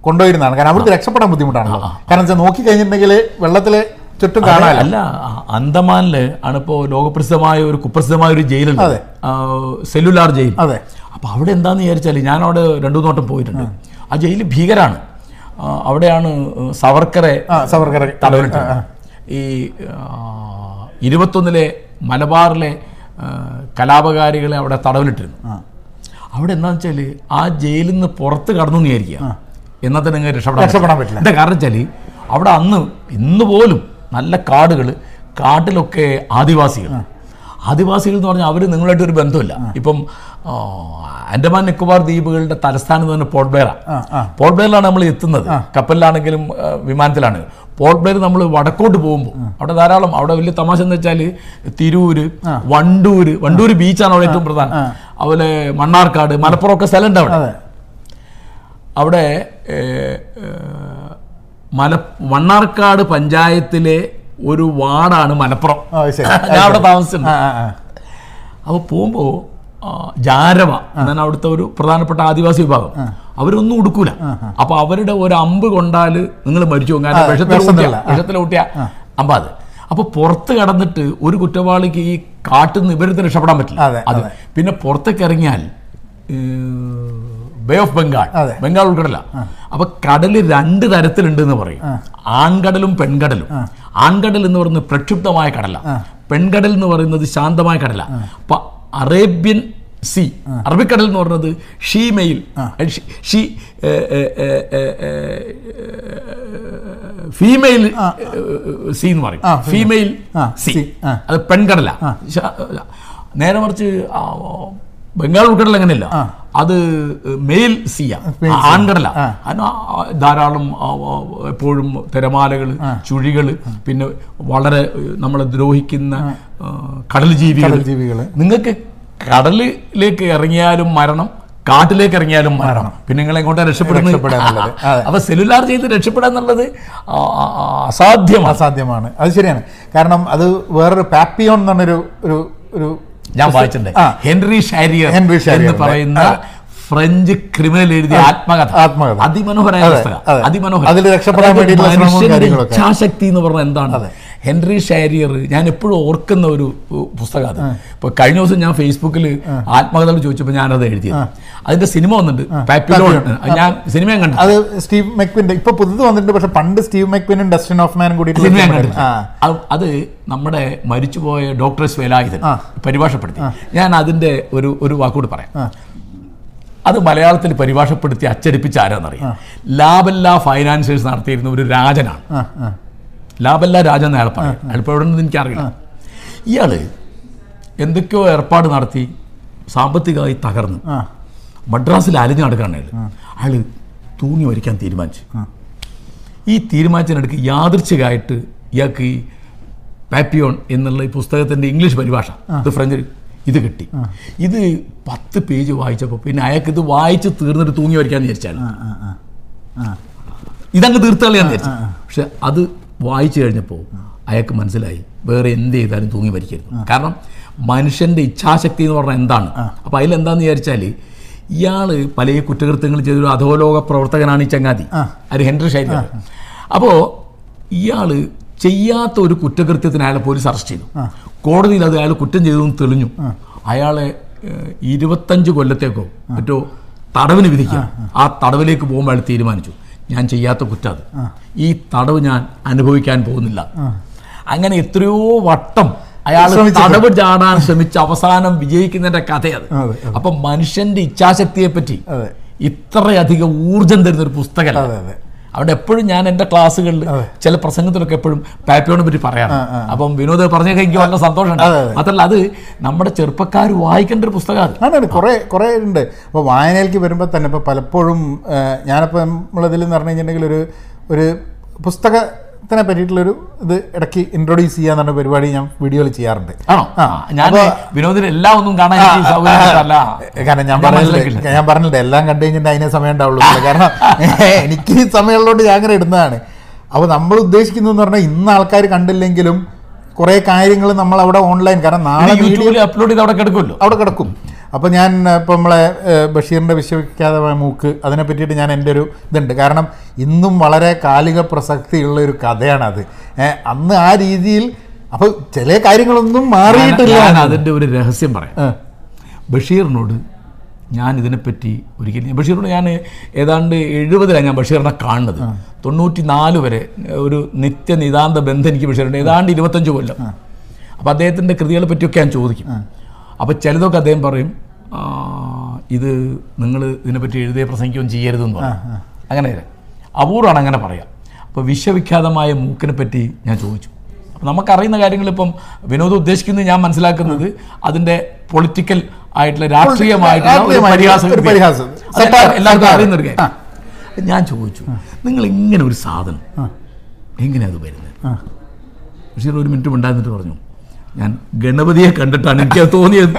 കൊണ്ടുപോയിരുന്നതാണ്. കാരണം അവർക്ക് രക്ഷപ്പെടാൻ ബുദ്ധിമുട്ടാണ് കാരണം വെച്ചാൽ നോക്കി കഴിഞ്ഞിട്ടുണ്ടെങ്കിൽ വെള്ളത്തിൽ ചുറ്റും കാണാൻ അല്ല അന്തമാനിൽ ആണിപ്പോ ലോകപ്രസിദ്ധമായ ഒരു കുപ്രസിദ്ധമായ ഒരു ജയിലുണ്ട്. Cellular jail. അതെ. അപ്പൊ അവിടെ എന്താന്ന് വിചാരിച്ചാൽ ഞാൻ അവിടെ രണ്ടു നോട്ടം പോയിട്ടുണ്ട്. ആ. ജയിൽ ഭീകരാണ്. അവിടെയാണ് സവർക്കറെ സവർക്കറെ സവർക്കർ ഈ ഇരുപത്തൊന്നിലെ മലബാറിലെ കലാപകാരികളെ അവിടെ തടവിലിട്ടിരുന്നു. അവിടെ എന്താണെന്ന് വെച്ചാൽ ആ ജയിലിൽ നിന്ന് പുറത്ത് കടന്നു വിചാരിക്കുക. എന്നാൽ തന്നെ രക്ഷപ്പെടാൻ രക്ഷപ്പെടാൻ പറ്റില്ല. എന്താ കാരണം വെച്ചാൽ അവിടെ അന്ന് ഇന്ന് പോലും നല്ല കാടുകൾ കാട്ടിലൊക്കെ ആദിവാസികൾ. ആദിവാസികൾ എന്ന് പറഞ്ഞാൽ അവർ നിങ്ങളായിട്ട് ഒരു ബന്ധമില്ല. ഇപ്പം ആൻഡമാൻ നിക്കോബാർ ദ്വീപുകളുടെ തലസ്ഥാനം എന്ന് പറഞ്ഞാൽ പോർട്ട് ആ പോർട്ട് ബ്ലെയറിലാണ് നമ്മൾ എത്തുന്നത്. കപ്പലിലാണെങ്കിലും വിമാനത്തിലാണ്. പോർട്ട് ബ്ലെയർ നമ്മൾ വടക്കോട്ട് പോകുമ്പോൾ അവിടെ ധാരാളം അവിടെ വലിയ തമാശ എന്ന് വെച്ചാൽ തിരൂര് വണ്ടൂര് വണ്ടൂര് ബീച്ചാണ് അവിടെ ഏറ്റവും പ്രധാനം. അതുപോലെ മണ്ണാർക്കാട് മലപ്പുറം ഒക്കെ സ്ഥലമുണ്ട് അവിടെ. അവിടെ മല മണ്ണാർക്കാട് പഞ്ചായത്തിലെ ഒരു വാർഡാണ് മലപ്പുറം. ഞാൻ അവിടെ താമസിച്ചിട്ടുണ്ട്. അപ്പോൾ പോകുമ്പോൾ ജാരവ എന്നാണ് അവിടുത്തെ ഒരു പ്രധാനപ്പെട്ട ആദിവാസി വിഭാഗം. അവരൊന്നും ഉടുക്കൂല. അപ്പൊ അവരുടെ ഒരു അമ്പ് കൊണ്ടാൽ നിങ്ങൾ മരിച്ചു പോകും. കാരണം വിഷത്തിൽ ഊട്ടിയ. വിഷത്തിലുള്ള, അമ്പ അത്. അപ്പൊ പുറത്ത് കടന്നിട്ട് ഒരു കുറ്റവാളിക്ക് ഈ കാട്ടിൽ നിന്ന് ഇവരത്തിന് രക്ഷപ്പെടാൻ പറ്റില്ല. അത് പിന്നെ പുറത്തേക്ക് ഇറങ്ങിയാൽ ബേ ഓഫ് ബംഗാൾ ബംഗാൾ ഉൾക്കടല. അപ്പൊ കടൽ രണ്ട് തരത്തിലുണ്ട് എന്ന് പറയും ആൺകടലും പെൺകടലും. ആൺകടൽ എന്ന് പറയുന്നത് പ്രക്ഷുബ്ധമായ കടല. പെൺകടൽ എന്ന് പറയുന്നത് ശാന്തമായ കടല. അപ്പൊ അറേബ്യൻ സി അറബിക്കടൽ എന്ന് പറയുന്നത് ഷീമെയിൽ ഷീ ഫീമെയിൽ സി എന്ന് പറയും. ഫീമെയിൽ. സി. അത് പെൺകടല. നേരെ മറിച്ച് ബംഗാൾ ഉൾക്കടൽ അങ്ങനെയല്ല അത് മെയിൽ സിയ ആൺകടല. ധാരാളം എപ്പോഴും തിരമാലകൾ ചുഴികൾ പിന്നെ വളരെ നമ്മളെ ദ്രോഹിക്കുന്ന കടൽ ജീവികൾ നിങ്ങൾക്ക് കടലിലേക്ക് ഇറങ്ങിയാലും മരണം കാട്ടിലേക്ക് ഇറങ്ങിയാലും മരണം. പിന്നെ നിങ്ങൾ എങ്ങോട്ടാ രക്ഷപ്പെടാൻ. രക്ഷപ്പെടുന്നത് അപ്പൊ സെല്ലുലാർ ചെയ്ത് രക്ഷപ്പെടുക എന്നുള്ളത് അസാധ്യമാണ്. അസാധ്യമാണ്. അത് ശരിയാണ്. കാരണം അത് വേറൊരു പാപ്പിയോൺ എന്നൊരു ഒരു ഒരു ഞാൻ വായിച്ചിട്ടുണ്ട്. ഹെൻറി ഷാരിയർ ഹെൻറി ഷാരിയർ എന്ന് പറയുന്ന ഫ്രഞ്ച് ക്രിമിനൽ എഴുതിയ ആത്മകഥ. ആത്മകഥ. അതിമനോഹരമായ അതെ, പുസ്തകം. അതെ. അതിമനോഹരം. അതിൽ രക്ഷപ്പെടാൻ ശ്രമവും ഇച്ഛാശക്തി എന്ന് പറഞ്ഞാൽ എന്താണ്? ഹെൻറി ഷാരിയർ ഞാൻ എപ്പോഴും ഓർക്കുന്ന ഒരു പുസ്തകമാണ് പുസ്തകം ഇപ്പൊ കഴിഞ്ഞ ദിവസം ഞാൻ ഫേസ്ബുക്കിൽ ആത്മകഥകൾ ചോദിച്ചപ്പോൾ ഞാനത് എഴുതിയത്. അതിന്റെ സിനിമ വന്നിട്ടുണ്ട്. പാപ്പിലോൺ ഞാൻ സിനിമയും കണ്ടു. അത് സ്റ്റീവ് മെക്വിന്റെ ഇപ്പൊ പുതുത് വന്നിട്ടുണ്ട് പക്ഷെ പണ്ട് സ്റ്റീവ് മെക്വിനും ഡസ്റ്റിൻ ഓഫ്മാനും കൂടി സിനിമ ഞാൻ അത് നമ്മുടെ മരിച്ചുപോയ ഡോക്ടർ സ്വേലായുധൻ പരിഭാഷപ്പെടുത്തി. ഞാൻ അതിന്റെ ഒരു ഒരു വാക്കുകൂടി പറയാം. അത് മലയാളത്തിൽ പരിഭാഷപ്പെടുത്തി അച്ചടിപ്പിച്ച ആരാന്നറിയാം. ലാബല്ല ഫൈനാൻസേഴ്സ് നടത്തിയിരുന്ന ഒരു രാജനാണ്. ലാബല്ല രാജ എന്ന അയാൾ പറയും. അയാൾ ഇപ്പോൾ എവിടെ നിന്ന് എനിക്കറിയില്ല ഇയാൾ എന്തൊക്കെയോ ഏർപ്പാട് നടത്തി സാമ്പത്തികമായി തകർന്നു. മദ്രാസിൽ അലിഞ്ഞു നടക്കുകയാണ് അയാൾ അയാൾ തൂങ്ങി മരിക്കാൻ തീരുമാനിച്ചു. ഈ തീരുമാനിച്ചതിനടുക്ക് യാദൃച്ഛികമായിട്ട് ഇയാൾക്ക് ഈ പാപ്പിയോൺ എന്നുള്ള ഈ പുസ്തകത്തിന്റെ ഇംഗ്ലീഷ് പരിഭാഷ ഇത് ഫ്രഞ്ച് ഇത് കിട്ടി. ഇത് പത്ത് പേജ് വായിച്ചപ്പോൾ പിന്നെ അയാൾക്ക് ഇത് വായിച്ച് തീർന്നിട്ട് തൂങ്ങി വരയ്ക്കാന്ന് വിചാരിച്ചാണ്. ഇതങ്ങ് തീർത്തളിയാന്ന് വിചാരിച്ചു. പക്ഷെ അത് വായിച്ചു കഴിഞ്ഞപ്പോൾ അയാൾക്ക് മനസ്സിലായി വേറെ എന്ത് ചെയ്താലും തൂങ്ങി മരിക്കരുത്. കാരണം മനുഷ്യന്റെ ഇച്ഛാശക്തി എന്ന് പറഞ്ഞാൽ എന്താണ്? അപ്പോൾ അതിലെന്താന്ന് വിചാരിച്ചാൽ ഇയാൾ പല കുറ്റകൃത്യങ്ങൾ ചെയ്തൊരു അധോലോക പ്രവർത്തകനാണ് ഈ ചങ്ങാതി. അത് ഹെൻറി ഷൈലർ അപ്പോൾ ഇയാൾ ചെയ്യാത്ത ഒരു കുറ്റകൃത്യത്തിന് അയാളെ പോലീസ് അറസ്റ്റ് ചെയ്തു. കോടതിയിൽ അത് അയാൾ കുറ്റം ചെയ്തതെന്ന് തെളിഞ്ഞു. അയാളെ ഇരുപത്തഞ്ച് കൊല്ലത്തേക്കോ മറ്റോ തടവിന് വിധിക്കുക. ആ തടവിലേക്ക് പോകുമ്പോൾ അയാൾ തീരുമാനിച്ചു. ഞാൻ ചെയ്യാത്ത കുറ്റം അത്. ഈ തടവ് ഞാൻ അനുഭവിക്കാൻ പോകുന്നില്ല. അങ്ങനെ എത്രയോ വട്ടം അയാൾ തടവ് ചാടാൻ ശ്രമിച്ച് അവസാനം വിജയിക്കുന്നതിന്റെ കഥയത്. അപ്പം മനുഷ്യന്റെ ഇച്ഛാശക്തിയെ പറ്റി ഇത്രയധികം ഊർജം തരുന്ന ഒരു പുസ്തകമല്ല. അവിടെ എപ്പോഴും ഞാൻ എന്റെ ക്ലാസ്സുകളിൽ ചില പ്രസംഗത്തിലൊക്കെ എപ്പോഴും പാപ്പിയോനെ പറ്റി പറയാം അപ്പം വിനോദ് പറഞ്ഞൊക്കെ എനിക്ക് വളരെ സന്തോഷമുണ്ട്. മാത്രമല്ല അത്. നമ്മുടെ ചെറുപ്പക്കാർ വായിക്കേണ്ട ഒരു പുസ്തകമാണ്. അതാണ് കുറേ കുറേ ഉണ്ട്. അപ്പോൾ വായനയിലേക്ക് വരുമ്പോൾ തന്നെ ഇപ്പോൾ പലപ്പോഴും ഞാനിപ്പോൾ നമ്മളതിൽ എന്ന് പറഞ്ഞു കഴിഞ്ഞിട്ടുണ്ടെങ്കിൽ ഒരു ഒരു പുസ്തകത്തിനെ പറ്റിയിട്ടുള്ളൊരു ഇത് ഇടയ്ക്ക് ഇൻട്രൊഡ്യൂസ് ചെയ്യാന്ന് പറഞ്ഞ പരിപാടി ഞാൻ വീഡിയോയിൽ ചെയ്യാറുണ്ട്. ആണോ? ഞാൻ വിനോദിന് എല്ലാം ഒന്നും കാണാൻ കാരണം ഞാൻ പറഞ്ഞില്ല ഞാൻ പറഞ്ഞില്ല എല്ലാം കണ്ടു കഴിഞ്ഞിട്ട് അതിനെ സമയം ഉണ്ടാവുള്ളൂ കാരണം എനിക്ക് സമയമുള്ളതുകൊണ്ട് ഞാൻ അങ്ങനെ ഇടുന്നതാണ്. അപ്പോൾ നമ്മൾ ഉദ്ദേശിക്കുന്നതെന്ന് പറഞ്ഞാൽ ഇന്ന് ആൾക്കാർ കണ്ടില്ലെങ്കിലും കുറേ കാര്യങ്ങൾ നമ്മൾ അവിടെ ഓൺലൈൻ കാരണം നാളെ യൂട്യൂബിൽ അപ്ലോഡ് ചെയ്ത് അവിടെ കിടക്കുമല്ലോ? അവിടെ കിടക്കും. അപ്പോൾ ഞാൻ ഇപ്പം നമ്മളെ ബഷീറിന്റെ വിശ്വവിഖ്യാതമായ മൂക്ക് അതിനെ പറ്റിയിട്ട് ഞാൻ എന്റെ ഒരു ഇതുണ്ട്. കാരണം ഇന്നും വളരെ കാലിക പ്രസക്തിയുള്ള ഒരു കഥയാണത്. അന്ന് ആ രീതിയിൽ അപ്പോൾ ചില കാര്യങ്ങളൊന്നും മാറിയിട്ടില്ല അതിന്റെ ഒരു രഹസ്യം പറയാം. ബഷീറിനോട് ഞാൻ ഇതിനെപ്പറ്റി ഒരിക്കലും ബഷീറിനോട് ഞാൻ ഏതാണ്ട് എഴുപതിലാണ് ഞാൻ ബഷീറിനെ കാണുന്നത്. തൊണ്ണൂറ്റി നാല് വരെ ഒരു നിത്യ നിതാന്ത ബന്ധം എനിക്ക് ബഷീറുണ്ട് ഏതാണ്ട് ഇരുപത്തഞ്ച് കൊല്ലം. അപ്പോൾ അദ്ദേഹത്തിന്റെ കൃതികളെ പറ്റിയൊക്കെ ഞാൻ ചോദിക്കും. അപ്പോൾ ചിലതൊക്കെ അദ്ദേഹം പറയും ഇത് നിങ്ങൾ ഇതിനെപ്പറ്റി എഴുതിയ പ്രസംഗിക്കുകയും ചെയ്യരുതെന്ന് പറയും. അങ്ങനെ അപൂർവമാണ് അങ്ങനെ പറയാം. അപ്പോൾ വിശ്വവിഖ്യാതമായ മൂക്കിനെ പറ്റി ഞാൻ ചോദിച്ചു. നമുക്കറിയുന്ന കാര്യങ്ങൾ ഇപ്പം വിനോദം ഉദ്ദേശിക്കുന്നത് ഞാൻ മനസ്സിലാക്കുന്നത് അതിന്റെ പൊളിറ്റിക്കൽ ആയിട്ടുള്ള രാഷ്ട്രീയമായിട്ടുള്ള പരിഹാസം എല്ലാവർക്കും അറിയുന്ന ഒരു കാര്യം. ഞാൻ ചോദിച്ചു നിങ്ങൾ ഇങ്ങനെ ഒരു സാധനം എങ്ങനെയാ അത് വരുന്നത്? ബഷീർ ഒരു മിനിറ്റ് ഉണ്ടായിരുന്നിട്ട് പറഞ്ഞു ഞാൻ ഗണപതിയെ കണ്ടിട്ടാണ് എനിക്ക് അത് തോന്നിയത്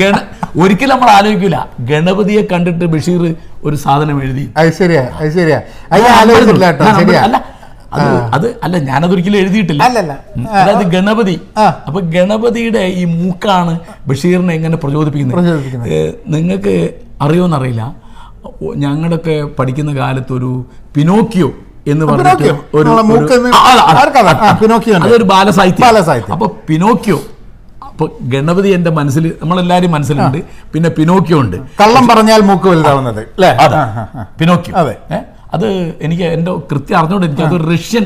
ഗണ ഒരിക്കലും നമ്മൾ ആലോചിക്കില്ല ഗണപതിയെ കണ്ടിട്ട് ബഷീർ ഒരു സാധനം എഴുതി. ശരിയാ ശരിയാ. അല്ല അത് അത് അല്ല ഞാനതൊരിക്കലും എഴുതിയിട്ടില്ല. അതായത് ഗണപതി. അപ്പൊ ഗണപതിയുടെ ഈ മൂക്കാണ് ബഷീറിനെ എങ്ങനെ പ്രചോദിപ്പിക്കുന്നത്. നിങ്ങൾക്ക് അറിയോന്നറിയില്ല. ഞങ്ങളൊക്കെ പഠിക്കുന്ന കാലത്ത് ഒരു പിനോക്കിയോ എന്ന് പറഞ്ഞിട്ട് ഒരു. അതൊരു ബാലസാഹിത്യം. അപ്പൊ പിനോക്കിയോ അപ്പൊ ഗണപതി എന്റെ മനസ്സിൽ നമ്മളെല്ലാരും മനസ്സിലുണ്ട്. പിന്നെ പിനോക്കിയോ ഉണ്ട്. കള്ളം പറഞ്ഞാൽ മൂക്ക് വലുതാവുന്നത്. പിനോക്കിയോ. അതെ. അത് എനിക്ക് എന്റെ കൃത്യം അറിഞ്ഞോണ്ട് എനിക്ക് അത് റഷ്യൻ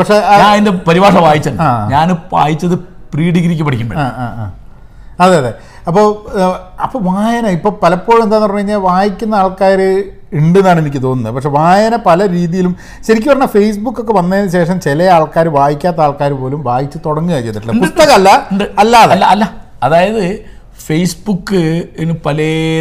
പക്ഷേ ഞാൻ അതിന്റെ പരിഭാഷ വായിച്ച ഞാൻ വായിച്ചത് പ്രീ ഡിഗ്രിക്ക് പഠിക്കുമ്പോൾ. അതെ അതെ. അപ്പോൾ അപ്പോൾ വായന ഇപ്പോൾ പലപ്പോഴും എന്താന്ന് പറഞ്ഞു കഴിഞ്ഞാൽ വായിക്കുന്ന ആൾക്കാർ ഉണ്ട് എന്നാണ് എനിക്ക് തോന്നുന്നത്. പക്ഷെ വായന പല രീതിയിലും ശരിക്കും പറഞ്ഞാൽ ഫേസ്ബുക്ക് ഒക്കെ വന്നതിന് ശേഷം ചില ആൾക്കാർ വായിക്കാത്ത ആൾക്കാർ പോലും വായിച്ച് തുടങ്ങുക ചെയ്തിട്ടില്ല പുസ്തകമല്ല. അല്ലാതെ. അല്ല അല്ല. അതായത് ഫേസ്ബുക്കിന് പല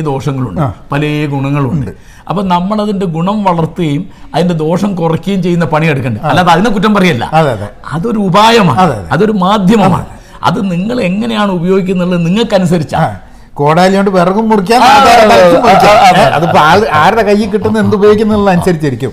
ദോഷങ്ങളുണ്ട്. പല ഗുണങ്ങളുണ്ട്. അപ്പൊ നമ്മളതിന്റെ ഗുണം വളർത്തുകയും അതിന്റെ ദോഷം കുറയ്ക്കുകയും ചെയ്യുന്ന പണിയെടുക്കണ്ടേ? അല്ലാതെ അതിനെ കുറ്റം പറയല്ല. അതെ അതെ. അതൊരു ഉപായമാണ്. അതെ, അതെ. അതൊരു മാധ്യമമാണ്. അത് നിങ്ങൾ എങ്ങനെയാണ് ഉപയോഗിക്കുന്നത് നിങ്ങൾക്കനുസരിച്ചാണ് ആ, കോടാലി കൊണ്ട് വിറകും മുറിക്കാൻ ആ, നാട്ടുകാരെ അതെ, തലച്ചും മുറിക്കാം. അതെ, അതെ, ഏ, അതിപ്പോ ആൾ- ആരുടെ കയ്യിൽ കിട്ടുന്ന എന്ത് ഉപയോഗിക്കുന്നുള്ള അനുസരിച്ചിരിക്കും.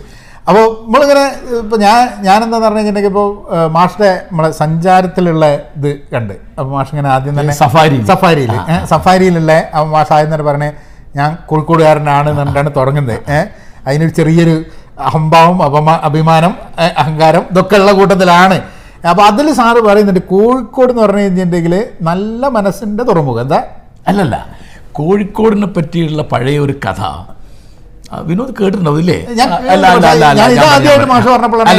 അപ്പോൾ നമ്മളിങ്ങനെ ഇപ്പൊ ഞാൻ ഞാൻ എന്താന്ന് പറഞ്ഞു കഴിഞ്ഞിട്ടുണ്ടെങ്കിൽ ഇപ്പോൾ മാഷിന്റെ നമ്മളെ സഞ്ചാരത്തിലുള്ള ഇത് കണ്ട്. അപ്പോൾ മാഷ് ഇങ്ങനെ ആദ്യം തന്നെ സഫാരി സഫാരിയിൽ സഫാരിയിലുള്ള മാഷ് ആദ്യം തന്നെ പറഞ്ഞേ ഞാൻ കോഴിക്കോടുകാരനാണ് എന്നിട്ടാണ് തുടങ്ങുന്നത്. ഏഹ് അതിനൊരു ചെറിയൊരു അഹംഭാവം അപമാ അഭിമാനം അഹങ്കാരം ഇതൊക്കെ ഉള്ള കൂട്ടത്തിലാണ്. അപ്പോൾ അതിൽ സാറ് പറയുന്നുണ്ട് കോഴിക്കോട് എന്ന് പറഞ്ഞു കഴിഞ്ഞിട്ടുണ്ടെങ്കിൽ നല്ല മനസ്സിന്റെ തുറമുഖം. എന്താ? അല്ലല്ല കോഴിക്കോടിനെ പറ്റിയുള്ള പഴയ ഒരു കഥ. വിനോദ് കേട്ടിട്ടുണ്ടാവും ഇല്ലേ? ഞാൻ- അല്ല, അല്ല, അല്ല, അല്ല,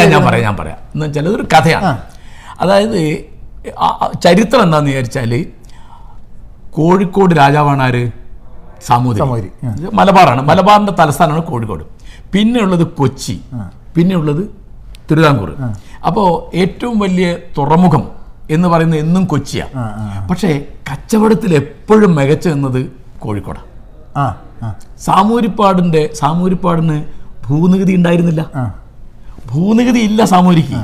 ഞാൻ പറയാം. ഞാൻ. പറയാം എന്ന് വെച്ചാൽ ഇതൊരു കഥയാണ്. അതായത് ചരിത്രം എന്താണെന്ന് വിചാരിച്ചാൽ കോഴിക്കോട് രാജാവാണ് ആര്? സാമൂതിരി. മലബാറാണ്. മലബാറിന്റെ തലസ്ഥാനമാണ് കോഴിക്കോട്. പിന്നെയുള്ളത് കൊച്ചി. പിന്നെയുള്ളത് തിരുവിതാംകൂർ അപ്പോൾ ഏറ്റവും വലിയ തുറമുഖം എന്ന് പറയുന്നത് എന്നും കൊച്ചിയാണ് പക്ഷേ കച്ചവടത്തിൽ എപ്പോഴും മികച്ച എന്നത് കോഴിക്കോടാണ് സാമൂരിപ്പാടിന്റെ സാമൂരിപ്പാടിന് ഭൂനികുതി ഉണ്ടായിരുന്നില്ല. ഭൂനികുതി ഇല്ല സാമൂരിക്ക്.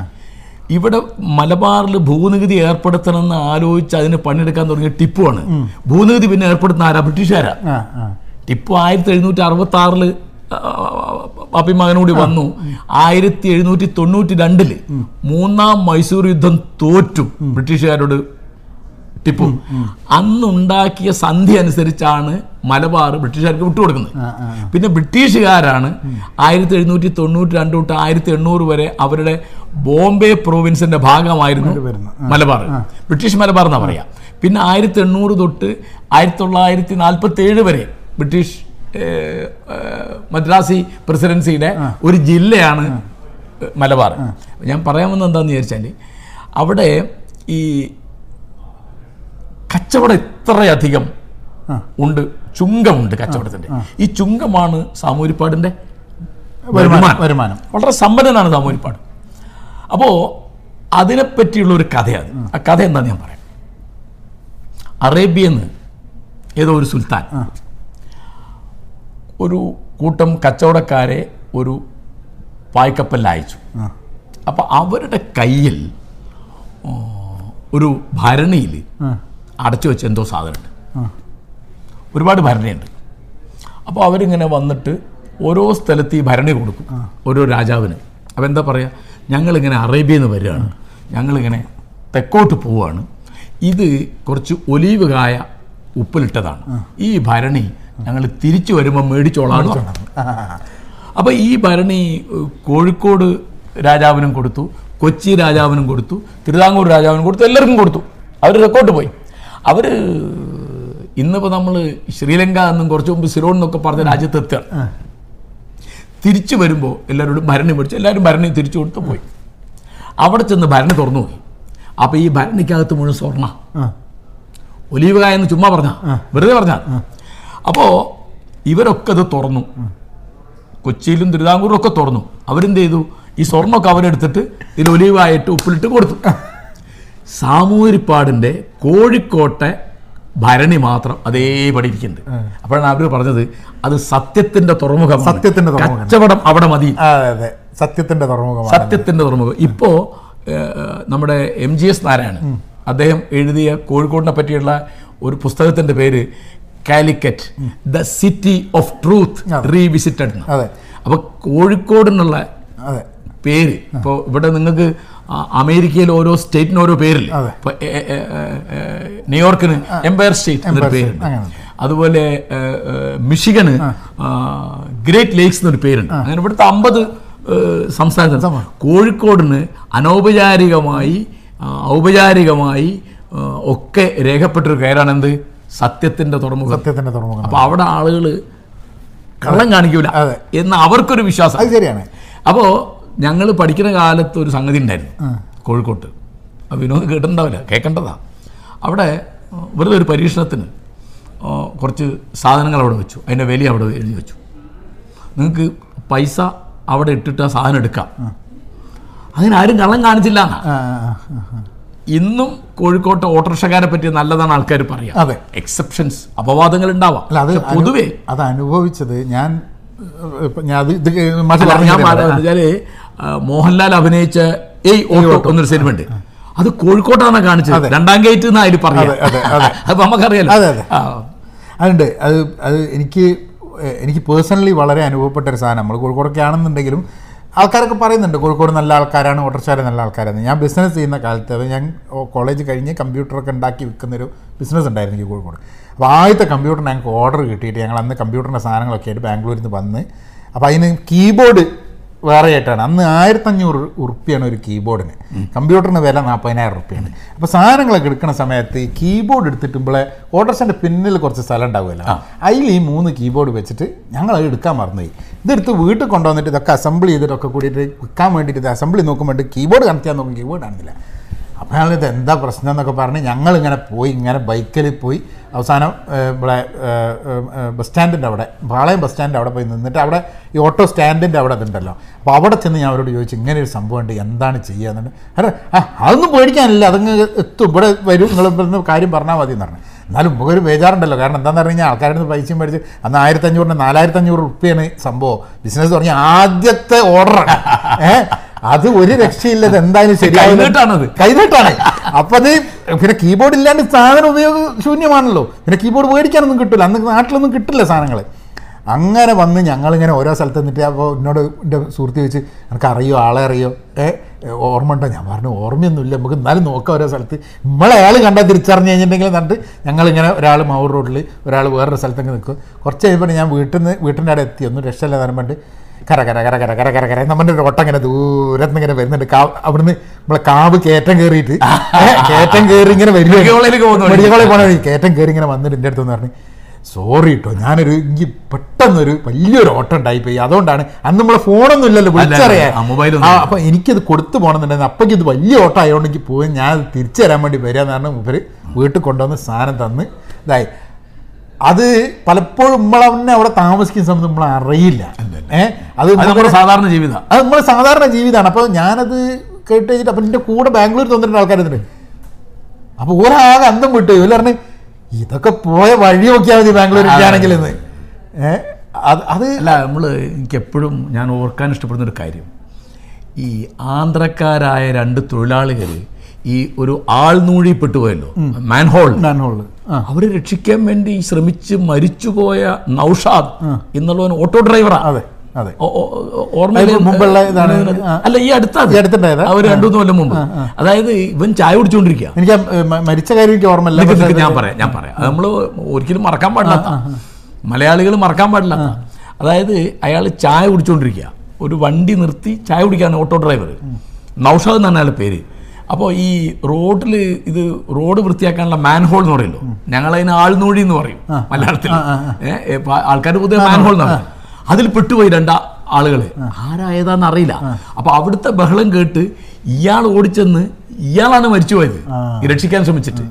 ഇവിടെ മലബാറിൽ ഭൂനികുതി ഏർപ്പെടുത്തണമെന്ന് ആലോചിച്ച് അതിന് പണിയെടുക്കാൻ തുടങ്ങിയ ടിപ്പുമാണ് ഭൂനികുതി പിന്നെ ഏർപ്പെടുത്തുന്ന ആരാ? ബ്രിട്ടീഷുകാരാ. ടിപ്പു ആയിരത്തി എഴുന്നൂറ്റി അറുപത്തി ആറിൽ അഭിമകനോടി വന്നു ആയിരത്തി എഴുന്നൂറ്റി തൊണ്ണൂറ്റി രണ്ടിൽ മൂന്നാം മൈസൂർ യുദ്ധം തോറ്റും ബ്രിട്ടീഷുകാരോട്. ടിപ്പു അന്നുണ്ടാക്കിയ സന്ധി അനുസരിച്ചാണ് മലബാർ ബ്രിട്ടീഷുകാർക്ക് വിട്ടുകൊടുക്കുന്നത്. പിന്നെ ബ്രിട്ടീഷുകാരാണ് ആയിരത്തി എഴുന്നൂറ്റി തൊണ്ണൂറ്റി രണ്ട് തൊട്ട് ആയിരത്തി എണ്ണൂറ് വരെ അവരുടെ ബോംബെ പ്രൊവിൻസിന്റെ ഭാഗമായിരുന്നു മലബാർ. ബ്രിട്ടീഷ് മലബാർ എന്നാ പറയാ. പിന്നെ ആയിരത്തി എണ്ണൂറ് തൊട്ട് ആയിരത്തി തൊള്ളായിരത്തി നാൽപ്പത്തി ഏഴ് വരെ ബ്രിട്ടീഷ് മദ്രാസി പ്രസിഡൻസിയുടെ ഒരു ജില്ലയാണ് മലബാർ. ഞാൻ പറയാൻ വന്നത് എന്താണെന്ന് വിചാരിച്ചാൽ അവിടെ ഈ കച്ചവടം ഇത്രയധികം ഉണ്ട് ചുങ്കമുണ്ട് കച്ചവടത്തിന്റെ ഈ ചുങ്കമാണ് സാമൂരിപ്പാടിന്റെ വരുമാനം വരുമാനം. വളരെ സമ്പന്നനാണ് സാമൂരിപ്പാട് അപ്പോൾ അതിനെപ്പറ്റിയുള്ള ഒരു കഥയാണ്. ആ. കഥ എന്താണെന്ന് ഞാൻ പറയാം. അറേബ്യന്ന് ഏതോ ഒരു സുൽത്താൻ ഒരു കൂട്ടം കച്ചവടക്കാരെ ഒരു പായ്ക്കപ്പലിൽ അയച്ചു. അപ്പോൾ അവരുടെ കയ്യിൽ ഒരു ഭരണിയിൽ അടച്ചു വെച്ച എന്തോ സാധനമുണ്ട്. ഒരുപാട് ഭരണിയുണ്ട്. അപ്പോൾ അവരിങ്ങനെ വന്നിട്ട് ഓരോ സ്ഥലത്ത് ഈ ഭരണി കൊടുക്കും ഓരോ രാജാവിന്. അപ്പോൾ എന്താ പറയുക ഞങ്ങളിങ്ങനെ അറേബ്യയിൽ നിന്ന് വരികയാണ്. ഞങ്ങളിങ്ങനെ തെക്കോട്ട് പോവുകയാണ്. ഇത് കുറച്ച് ഒലീവ് കായ ഉപ്പിലിട്ടതാണ്. ഈ ഭരണി ഞങ്ങൾ തിരിച്ചു വരുമ്പോൾ മേടിച്ചോളാണ് അപ്പോൾ ഈ ഭരണി കോഴിക്കോട് രാജാവിനും കൊടുത്തു കൊച്ചി രാജാവിനും കൊടുത്തു തിരുവിതാംകൂർ രാജാവിനും കൊടുത്തു എല്ലാവർക്കും കൊടുത്തു. അവർ തെക്കോട്ട് പോയി. അവർ ഇന്നിപ്പോൾ നമ്മൾ ശ്രീലങ്ക എന്നും കുറച്ച് മുമ്പ് സിറോൺ എന്നൊക്കെ പറഞ്ഞ രാജ്യത്ത് എത്തുകയാണ് തിരിച്ചു വരുമ്പോൾ എല്ലാവരോടും ഭരണി മേടിച്ചു എല്ലാവരും ഭരണി തിരിച്ചു കൊടുത്ത് പോയി. അവിടെ ചെന്ന് ഭരണി തുറന്നു പോയി. അപ്പോൾ ഈ ഭരണിക്കകത്ത് മുഴുവൻ സ്വർണ. ഒലീവ് കായ എന്ന് ചുമ്മാ പറഞ്ഞ. വെറുതെ പറഞ്ഞ. അപ്പോൾ ഇവരൊക്കെ അത് തുറന്നു. കൊച്ചിയിലും തിരുവിതാംകൂറും ഒക്കെ തുറന്നു. അവരെന്ത് ചെയ്തു? ഈ സ്വർണമൊക്കെ അവരെടുത്തിട്ട് ഇതിൽ ഒലീവായിട്ട് ഉപ്പിലിട്ട് കൊടുത്തു. സാമൂരിപ്പാടിന്റെ കോഴിക്കോട്ടെ ഭരണി മാത്രം അതേപടി ഇരിക്കുന്നത് അപ്പോഴാണ് അവർ പറഞ്ഞത് അത് സത്യത്തിന്റെ തുറമുഖം സത്യത്തിന്റെ തുറമുഖം. കച്ചവടം അവിടെ മതി. സത്യത്തിന്റെ തുറമുഖം സത്യത്തിന്റെ തുറമുഖം. ഇപ്പോ നമ്മുടെ എം ജി എസ് നാരായണൻ അദ്ദേഹം എഴുതിയ കോഴിക്കോടിനെ പറ്റിയുള്ള ഒരു പുസ്തകത്തിന്റെ പേര് Calicut the city of truth revisited അപ്പൊ കോഴിക്കോടിനുള്ള പേര്. ഇപ്പോൾ ഇവിടെ നിങ്ങൾക്ക് അമേരിക്കയിൽ ഓരോ സ്റ്റേറ്റിന് ഓരോ പേരില്ല? അതെ. ഇപ്പൊ എ- എ- എ- എ- ന്യൂയോർക്കിന് എംപയർ സ്റ്റേറ്റ് എന്നൊരു പേരുണ്ട്. അതുപോലെ മിഷിഗന് ഗ്രേറ്റ് ലേക്സ് എന്നൊരു പേരുണ്ട്. അങ്ങനെ ഇവിടുത്തെ അമ്പത് സംസ്ഥാനത്ത് കോഴിക്കോടിന് അനൗപചാരികമായി ഔപചാരികമായി ഒക്കെ രേഖപ്പെട്ടൊരു പേരാണ് എന്ത് സത്യത്തിന്റെ തുറമുഖം. സത്യത്തിന്റെ തുറമുഖം. അപ്പൊ അവിടെ ആളുകൾ കള്ളം കാണിക്കൂല. എന്ന് അവർക്കൊരു വിശ്വാസം. അത് ശരിയാണ്. അപ്പോൾ ഞങ്ങൾ പഠിക്കുന്ന കാലത്ത് ഒരു സംഗതി ഉണ്ടായിരുന്നു. കോഴിക്കോട്ട്. വിനോദ് കേട്ടിട്ടുണ്ടാവില്ല. കേൾക്കേണ്ടതാ അവിടെ വെറുതെ ഒരു പരീക്ഷണത്തിന് കുറച്ച് സാധനങ്ങൾ അവിടെ വെച്ചു. അതിന്റെ വില അവിടെ എഴുതി വെച്ചു. നിങ്ങൾക്ക് പൈസ അവിടെ ഇട്ടിട്ട് ആ സാധനം എടുക്കാം. അങ്ങനെ ആരും കള്ളം കാണിച്ചില്ല. ഇന്നും കോഴിക്കോട്ടെ ഓട്ടോറിക്ഷക്കാരെ പറ്റി നല്ലതാണ് ആൾക്കാർ പറയാം. അതെ. എക്സെപ്ഷൻസ് അപവാദങ്ങൾ ഉണ്ടാവാം. അല്ല അത് പൊതുവേ അത് അനുഭവിച്ചത് ഞാൻ ഞാൻ അത് മോഹൻലാൽ അഭിനയിച്ച ഏയ് ഓട്ടോ. എന്നൊരു സിനിമ ഉണ്ട് അത് കോഴിക്കോട്ടാണ് കാണിച്ചത്. രണ്ടാം ഗേറ്റ് എന്ന് അതിൽ പറഞ്ഞത് അതെ, അതെ, അതെ. അത് നമുക്കറിയാലോ അതുണ്ട്. അത് അത് എനിക്ക് എനിക്ക് പേഴ്സണലി വളരെ അനുഭവപ്പെട്ട ഒരു സാധനം. നമ്മൾ കോഴിക്കോടൊക്കെ ആണെന്നുണ്ടെങ്കിലും ആൾക്കാരൊക്കെ പറയുന്നുണ്ട് കോഴിക്കോട് നല്ല ആൾക്കാരാണ് ഓട്ടർച്ചാർ നല്ല ആൾക്കാരാണ്. ഞാൻ ബിസിനസ് ചെയ്യുന്ന കാലത്ത് അത് ഞാൻ കോളേജ് കഴിഞ്ഞ് കമ്പ്യൂട്ടറൊക്കെ ഉണ്ടാക്കി വിൽക്കുന്നൊരു ബിസിനസ് ഉണ്ടായിരുന്നു എനിക്ക് കോഴിക്കോട്. അപ്പോൾ ആദ്യത്തെ കമ്പ്യൂട്ടറിന് ഞങ്ങൾക്ക് ഓർഡർ കിട്ടിയിട്ട് ഞങ്ങൾ അന്ന് കമ്പ്യൂട്ടറിന്റെ സാധനങ്ങളൊക്കെ ആയിട്ട് ബാംഗ്ലൂരിൽ നിന്ന് വന്ന് അപ്പോൾ അതിന് കീബോർഡ് വേറെ ആയിട്ടാണ് അന്ന് ആയിരത്തഞ്ഞൂറ് ഉറുപ്പ്യാണ് ഒരു കീബോർഡിന്. കമ്പ്യൂട്ടറിന് വില നാൽപ്പതിനായിരം ഉറുപ്പ്യാണ്. അപ്പോൾ സാധനങ്ങളൊക്കെ എടുക്കുന്ന സമയത്ത് ഈ കീബോർഡ് എടുത്തിട്ടുമ്പോൾ ഓട്ടർസിന്റെ പിന്നിൽ കുറച്ച് സ്ഥലം ഉണ്ടാവുമല്ലോ. അതിൽ ഈ മൂന്ന് കീബോർഡ് വെച്ചിട്ട് ഞങ്ങൾ അത് എടുക്കാൻ മറന്നുപോയി. ഇതെടുത്ത് വീട്ടിൽ കൊണ്ടുവന്നിട്ട് ഇതൊക്കെ അസംബിൾ ചെയ്തിട്ടൊക്കെ കൂടിയിട്ട് വിൽക്കാൻ വേണ്ടിയിട്ട് ഇത് അസംബിൾ നോക്കുമ്പോൾ കീബോർഡ് കണക്റ്റാൻ നോക്കും കീബോർഡ് കാണുന്നില്ല അപ്പോൾ ഇത് എന്താ പ്രശ്നം എന്നൊക്കെ പറഞ്ഞ് ഞങ്ങളിങ്ങനെ പോയി ഇങ്ങനെ ബൈക്കിൽ പോയി. അവസാനം ഇവിടെ ബസ് സ്റ്റാൻഡിന്റെ അവിടെ പാളയം ബസ് സ്റ്റാൻഡിന്റെ അവിടെ പോയി നിന്നിട്ട് അവിടെ ഈ ഓട്ടോ സ്റ്റാൻഡിന്റെ അവിടെ ഇതുണ്ടല്ലോ. അപ്പോൾ അവിടെ ചെന്ന് ഞാൻ അവരോട് ചോദിച്ചു ഇങ്ങനെ ഒരു സംഭവം ഉണ്ട് എന്താണ് ചെയ്യുക? എന്നുണ്ട് അല്ല ആ അതൊന്നും പേടിക്കാനില്ല അതങ്ങ് എത്തും ഇവിടെ വരും നിങ്ങൾ ഇവിടുന്ന് കാര്യം പറഞ്ഞാൽ മതി എന്ന് പറഞ്ഞു. എന്നാലും നമുക്കൊരു ബേജാറുണ്ടല്ലോ കാരണം എന്താണെന്ന് പറഞ്ഞു കഴിഞ്ഞാൽ ആൾക്കാരുടെ നിന്ന് പൈസയും മേടിച്ച് അന്ന് ആയിരത്തഞ്ഞൂറിന് നാലായിരത്തഞ്ഞൂറ് റുപ്യാണ് സംഭവം. ബിസിനസ് തുടങ്ങിയ ആദ്യത്തെ ഓർഡർ ഏഹ് അത് ഒരു രക്ഷയില്ല ഇത് എന്തായാലും ശരി കൈനീട്ടാണത്. കൈനീട്ടാണ്. അപ്പൊ അത് പിന്നെ കീബോർഡ് ഇല്ലാണ്ട് സാധനം ഉപയോഗ ശൂന്യമാണല്ലോ. പിന്നെ കീബോർഡ് മേടിക്കാനൊന്നും കിട്ടില്ല അന്ന് നാട്ടിലൊന്നും കിട്ടില്ല സാധനങ്ങൾ അങ്ങനെ വന്ന് ഞങ്ങളിങ്ങനെ ഓരോ സ്ഥലത്ത് നിന്നിട്ട് അപ്പോൾ എന്നോട് എന്റെ സുഹൃത്ത് ചോദിച്ച് എനിക്ക് അറിയോ? ആളെ അറിയോ? ഏ ഓർമ്മ ഉണ്ടോ? ഞാൻ പറഞ്ഞു ഓർമ്മയൊന്നുമില്ല. നമുക്ക് എന്നാലും നോക്കാം ഓരോ സ്ഥലത്ത്. നമ്മളെ അയാൾ കണ്ടാൽ തിരിച്ചറിഞ്ഞ് കഴിഞ്ഞിട്ടുണ്ടെങ്കിൽ എന്നിട്ട് ഞങ്ങളിങ്ങനെ ഒരാൾ മൗർ റോഡിൽ ഒരാൾ വേറൊരു സ്ഥലത്തൊക്കെ നിൽക്കും. കുറച്ച് കഴിയുമ്പോൾ ഞാൻ വീട്ടിൽ നിന്ന് വീട്ടിന്റെ അവിടെ എത്തി. ഒന്നും രക്ഷയില്ല തരുമ്പോണ്ട് കര കര കര കര കര കര കര. നമ്മുടെ ഒരു ഓട്ടം ഇങ്ങനെ ദൂരത്ത് ഇങ്ങനെ വരുന്നുണ്ട്. കാവ് അവിടുന്ന് നമ്മളെ കാവ് കയറ്റം കയറിയിട്ട് കയറ്റം കയറി ഇങ്ങനെ വഴി. മെഡിക്കൽ കോളേജ് പോണ കയറ്റം കയറി ഇങ്ങനെ വന്നിട്ട് എന്റെ അടുത്ത് പറഞ്ഞു സോറി കേട്ടോ ഞാനൊരു എനിക്ക് പെട്ടെന്നൊരു വലിയൊരു ഓട്ടം ഉണ്ടായിപ്പോയി. അതുകൊണ്ടാണ് അന്ന് നമ്മളെ ഫോണൊന്നും ഇല്ലല്ലോ വിളിച്ചറിയാം. അപ്പൊ എനിക്കത് കൊടുത്തു പോകണമെന്നുണ്ടായിരുന്നു അപ്പൊക്ക് ഇത് വലിയ ഓട്ടം ആയതുകൊണ്ട് എനിക്ക് പോയി ഞാൻ തിരിച്ചു തരാൻ വേണ്ടി വരിക എന്ന് പറഞ്ഞാൽ ഇവർ വീട്ടിൽ കൊണ്ടുവന്ന് സാധനം തന്ന്. ഇതായി. അത് പലപ്പോഴും നമ്മളെ അവിടെ താമസിക്കുന്ന സമയത്ത് നമ്മൾ അറിയില്ല. ഏഹ് അത് നമ്മുടെ സാധാരണ ജീവിതം. അത് നമ്മുടെ സാധാരണ ജീവിതമാണ് അപ്പോൾ ഞാനത് കേട്ട് കഴിഞ്ഞിട്ട് അപ്പം എന്റെ കൂടെ ബാംഗ്ലൂർ തോന്നിട്ട് ആൾക്കാരുണ്ട്. അപ്പോൾ ഒരാകെ അന്തം വിട്ട് ഇവർ പറഞ്ഞു ഇതൊക്കെ പോയ വഴി നോക്കിയാൽ മതി ബാംഗ്ലൂരിലാണെങ്കിൽ എന്ന് ഏഹ് അത് അത് അല്ല നമ്മൾ എനിക്ക് എപ്പോഴും ഞാൻ ഓർക്കാൻ ഇഷ്ടപ്പെടുന്ന ഒരു കാര്യം. ഈ ആന്ധ്രക്കാരായ രണ്ട് തൊഴിലാളികൾ ഈ ഒരു ആൾനൂഴിപ്പെട്ടു പോയല്ലോ മാൻഹോൾ മാൻഹോൾ ആ അവരെ രക്ഷിക്കാൻ വേണ്ടി ശ്രമിച്ച് മരിച്ചുപോയ നൌഷാദ് എന്നുള്ളവൻ ഓട്ടോ ഡ്രൈവറാണ് അതെ അതെ. മുമ്പുള്ള ഇതാണ്. അല്ല ഈ അടുത്ത ഈ അടുത്തുണ്ടായതാ? അവർ രണ്ടു മൂന്ന് കൊല്ലം മുമ്പ്. അതായത് ഇവൻ ചായ കുടിച്ചുകൊണ്ടിരിക്കുക എനിക്ക് മരിച്ച കാര്യം എനിക്ക് ഓർമ്മയില്ല. ഞാൻ പറയാം ഞാൻ പറയാം. നമ്മൾ ഒരിക്കലും മറക്കാൻ പാടില്ല മലയാളികൾ മറക്കാൻ പാടില്ല അതായത് അയാൾ ചായ കുടിച്ചുകൊണ്ടിരിക്കുക ഒരു വണ്ടി നിർത്തി ചായ കുടിക്കാൻ ഓട്ടോ ഡ്രൈവർ. നൗഷാദ് എന്നാണ് അയാളുടെ പേര്. അപ്പോൾ ഈ റോഡിൽ ഇത് റോഡ് വൃത്തിയാക്കാനുള്ള മാൻഹോൾ എന്ന് പറയുമല്ലോ. ഞങ്ങളതിന് ആൾനൂഴി എന്ന് പറയും മലയാളത്തിൽ ആൾക്കാർ പൊതുവെ മാൻഹോൾ എന്ന് പറയും. അതിൽ പെട്ടുപോയി രണ്ടാ ആളുകൾ. ആരായതാന്ന് അറിയില്ല. അപ്പൊ അവിടുത്തെ ബഹളം കേട്ട് ഇയാൾ ഓടിച്ചെന്ന് ഇയാളാണ് മരിച്ചുപോയത്. രക്ഷിക്കാൻ ശ്രമിച്ചിട്ട്.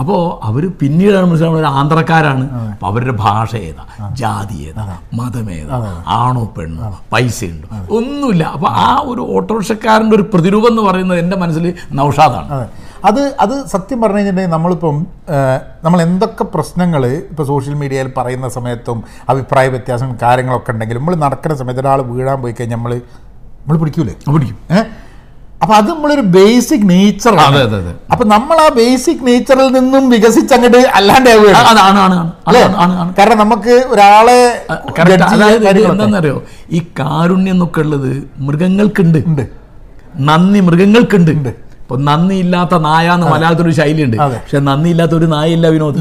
അപ്പോ അവർ പിന്നീടാണ് മനസ്സിലാവുന്നത് ആന്ധ്രക്കാരാണ്. അപ്പൊ അവരുടെ ഭാഷ ഏതാ? ജാതി ഏതാ? മതം ഏതാ? ആണോ പെണ്ണോ? പൈസ ഉണ്ടോ? ഒന്നുമില്ല. അപ്പൊ ആ ഒരു ഓട്ടോറിക്ഷക്കാരന്റെ ഒരു പ്രതിരൂപം എന്ന് പറയുന്നത് എന്റെ മനസ്സിൽ നൌഷാദാണ്. അതെ അത് സത്യം പറഞ്ഞു കഴിഞ്ഞിട്ടുണ്ടെങ്കിൽ നമ്മളിപ്പം നമ്മൾ എന്തൊക്കെ പ്രശ്നങ്ങൾ ഇപ്പോൾ സോഷ്യൽ മീഡിയയിൽ പറയുന്ന സമയത്തും അഭിപ്രായ വ്യത്യാസം കാര്യങ്ങളൊക്കെ ഉണ്ടെങ്കിലും നമ്മൾ നടക്കുന്ന സമയത്ത് ഒരാൾ വീഴാൻ പോയി കഴിഞ്ഞാൽ നമ്മൾ നമ്മൾ പിടിക്കൂലേ? പിടിക്കും. ഏഹ് അപ്പം അത് നമ്മളൊരു ബേസിക് നേച്ചറാണ് അതെ അതെ അതെ. അപ്പം നമ്മൾ ആ ബേസിക് നേച്ചറിൽ നിന്നും വികസിച്ചങ്ങോട്ട് അല്ലാണ്ട് ആ, അതാണ് ആണ് ആണ് അല്ലേ? ആണ് ആണ് ആണ് കാരണം നമുക്ക് ഒരാളെ എന്താണെന്നറിയോ ഈ കാരുണ്യം എന്നൊക്കെ ഉള്ളത് മൃഗങ്ങൾക്കുണ്ട്. നന്ദി മൃഗങ്ങൾക്കുണ്ട്. ഇപ്പൊ നന്ദി ഇല്ലാത്ത നായ എന്ന് മലയാളത്തിൽ ഒരു ശൈലിയുണ്ട് പക്ഷെ നന്ദി ഇല്ലാത്ത ഒരു നായയില്ല വിനോദ്.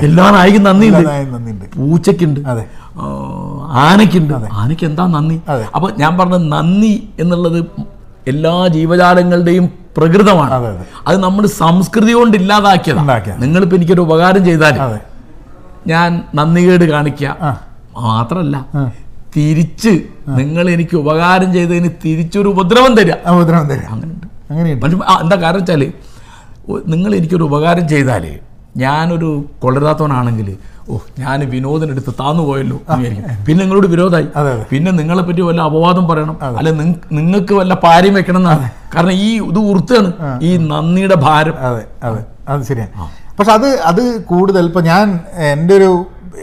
എല്ലാ നായിക്കും നന്ദിയുണ്ട്. പൂച്ചക്കുണ്ട് പൂച്ചയ്ക്കുണ്ട്. ആനയ്ക്കുണ്ട്. ആനയ്ക്ക് എന്താ നന്ദി. അപ്പൊ ഞാൻ പറഞ്ഞ നന്ദി എന്നുള്ളത് എല്ലാ ജീവജാലങ്ങളുടെയും പ്രകൃതമാണ്. അതെ, നമ്മൾ സംസ്കൃതി കൊണ്ട് ഇല്ലാതാക്കിയതാണ് നിങ്ങൾ നിങ്ങളിപ്പോ എനിക്കൊരു ഉപകാരം ചെയ്താൽ ഞാൻ നന്ദികേട് കാണിക്കുക ആ. മാത്രല്ല തിരിച്ച് നിങ്ങൾ എനിക്ക് ഉപകാരം ചെയ്തതിന് തിരിച്ചൊരു ഉപദ്രവം തരിക ഉപദ്രവം തരാം. അങ്ങനെയുണ്ട്. പക്ഷെ എന്താ കാരണം വെച്ചാൽ നിങ്ങൾ എനിക്കൊരു ഉപകാരം ചെയ്താൽ ഞാനൊരു കൊള്ളരാത്തവനാണെങ്കിൽ ഓ ഞാൻ വിനോദിനെടുത്ത് താന്നു പോയല്ലോ. പിന്നെ നിങ്ങളോട് വിരോധമായി. പിന്നെ നിങ്ങളെ പറ്റി വല്ല അപവാദം പറയണം. അല്ലെ നിങ്ങൾക്ക് വല്ല പാര്യം വെക്കണം എന്നാണ്. കാരണം ഈ ഇത് ഉറുത്താണ്. ഈ നന്ദിയുടെ ഭാരം. അതെ അതെ. അത് ശരിയാണ്. പക്ഷെ അത് അത് കൂടുതൽ ഇപ്പം ഞാൻ എന്റെ ഒരു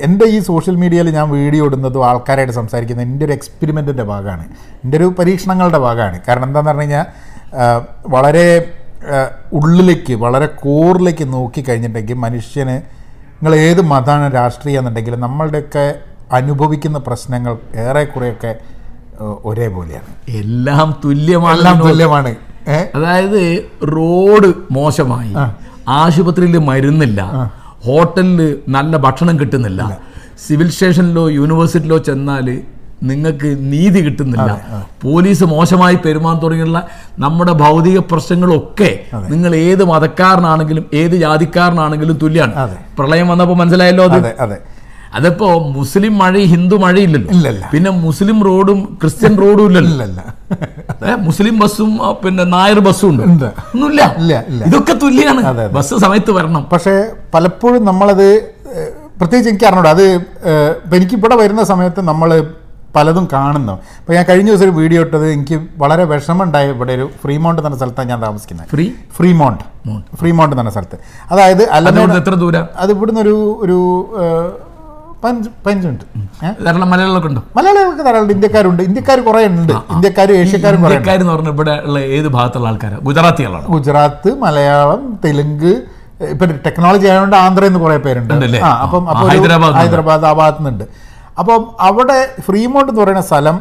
എന്റെ ഈ സോഷ്യൽ മീഡിയയിൽ ഞാൻ വീഡിയോ ഇടുന്നതും ആൾക്കാരായിട്ട് സംസാരിക്കുന്നത് എന്റെ ഒരു എക്സ്പെരിമെന്റിന്റെ ഭാഗമാണ്. എന്റെ ഒരു പരീക്ഷണങ്ങളുടെ ഭാഗമാണ്. കാരണം എന്താണെന്ന് പറഞ്ഞു കഴിഞ്ഞാൽ വളരെ ഉള്ളിലേക്ക് വളരെ കോറിലേക്ക് നോക്കിക്കഴിഞ്ഞിട്ടുണ്ടെങ്കിൽ മനുഷ്യന് നിങ്ങൾ ഏത് മതമാണ് രാഷ്ട്രീയം എന്നുണ്ടെങ്കിലും നമ്മളുടെയൊക്കെ അനുഭവിക്കുന്ന പ്രശ്നങ്ങൾ ഏറെക്കുറെയൊക്കെ ഒരേപോലെയാണ്. എല്ലാം തുല്യമാണ് എല്ലാം തുല്യമാണ്. അതായത് റോഡ് മോശമായി. ആശുപത്രിയിൽ മരുന്നില്ല. ഹോട്ടലിൽ നല്ല ഭക്ഷണം കിട്ടുന്നില്ല. സിവിൽ സ്റ്റേഷനിലോ യൂണിവേഴ്സിറ്റിയിലോ ചെന്നാൽ നിങ്ങൾക്ക് നീതി കിട്ടുന്നില്ല. പോലീസ് മോശമായി പെരുമാൻ തുടങ്ങിയുള്ള നമ്മുടെ ഭൗതിക പ്രശ്നങ്ങളൊക്കെ നിങ്ങൾ ഏത് മതക്കാരനാണെങ്കിലും ഏത് ജാതിക്കാരനാണെങ്കിലും തുല്യാണ്. പ്രളയം വന്നപ്പോൾ മനസ്സിലായല്ലോ അത്? അതെ അതെ. അതിപ്പോ മുസ്ലിം മഴ ഹിന്ദു മഴയില്ലല്ലോ ഇല്ലല്ല. പിന്നെ മുസ്ലിം റോഡും ക്രിസ്ത്യൻ റോഡും ഇല്ലല്ലോ. മുസ്ലിം ബസ്സും പിന്നെ നായർ ബസ്സും ഉണ്ട്. ഒന്നുമില്ല. ഇതൊക്കെ തുല്യാണ്. ബസ് സമയത്ത് വരണം. പക്ഷേ പലപ്പോഴും നമ്മളത് പ്രത്യേകിച്ച് എനിക്ക് അറിഞ്ഞൂടാ. അത് എനിക്കിവിടെ വരുന്ന സമയത്ത് നമ്മൾ പലതും കാണുന്നു. അപ്പോൾ ഞാൻ കഴിഞ്ഞ ദിവസം ഒരു വീഡിയോ ഇട്ടത് എനിക്ക് വളരെ വിഷമമുണ്ടായ ഇവിടെ ഒരു ഫ്രീമൗണ്ട് എന്ന സ്ഥലത്താണ് ഞാൻ താമസിക്കുന്നത്. ഫ്രീ? ഫ്രീമൗണ്ട്. ഫ്രീമൗണ്ട് എന്ന സ്ഥലത്ത്. അതായത് അല്ലെങ്കിൽ എത്ര ദൂരം? അത് ഇവിടുന്ന് ഒരു ഒരു? ധാരാളം മലയാളികളൊക്കെ ഉണ്ടോ? മലയാളികൾക്ക് ധാരാളം ഇന്ത്യക്കാരുണ്ട്. ഇന്ത്യക്കാർ കുറേ ഉണ്ട്. ഇന്ത്യക്കാരും ഏഷ്യക്കാരും കുറേ ഇവിടെ ഉള്ള ഏത് ഭാഗത്തുള്ള ആൾക്കാരാണ് ഗുജറാത്തികളാണ്? ഗുജറാത്ത് മലയാളം തെലുങ്ക് ഇപ്പൊ ടെക്നോളജി ആയതുകൊണ്ട് ആന്ധ്രയിൽ നിന്ന് കുറെ പേരുണ്ട്. അപ്പം ഹൈദരാബാദ് ഹൈദരാബാദ് ആ ഭാഗത്ത് നിന്നുണ്ട്. അപ്പം അവിടെ ഫ്രീമോണ്ട് എന്ന് പറയുന്ന സ്ഥലം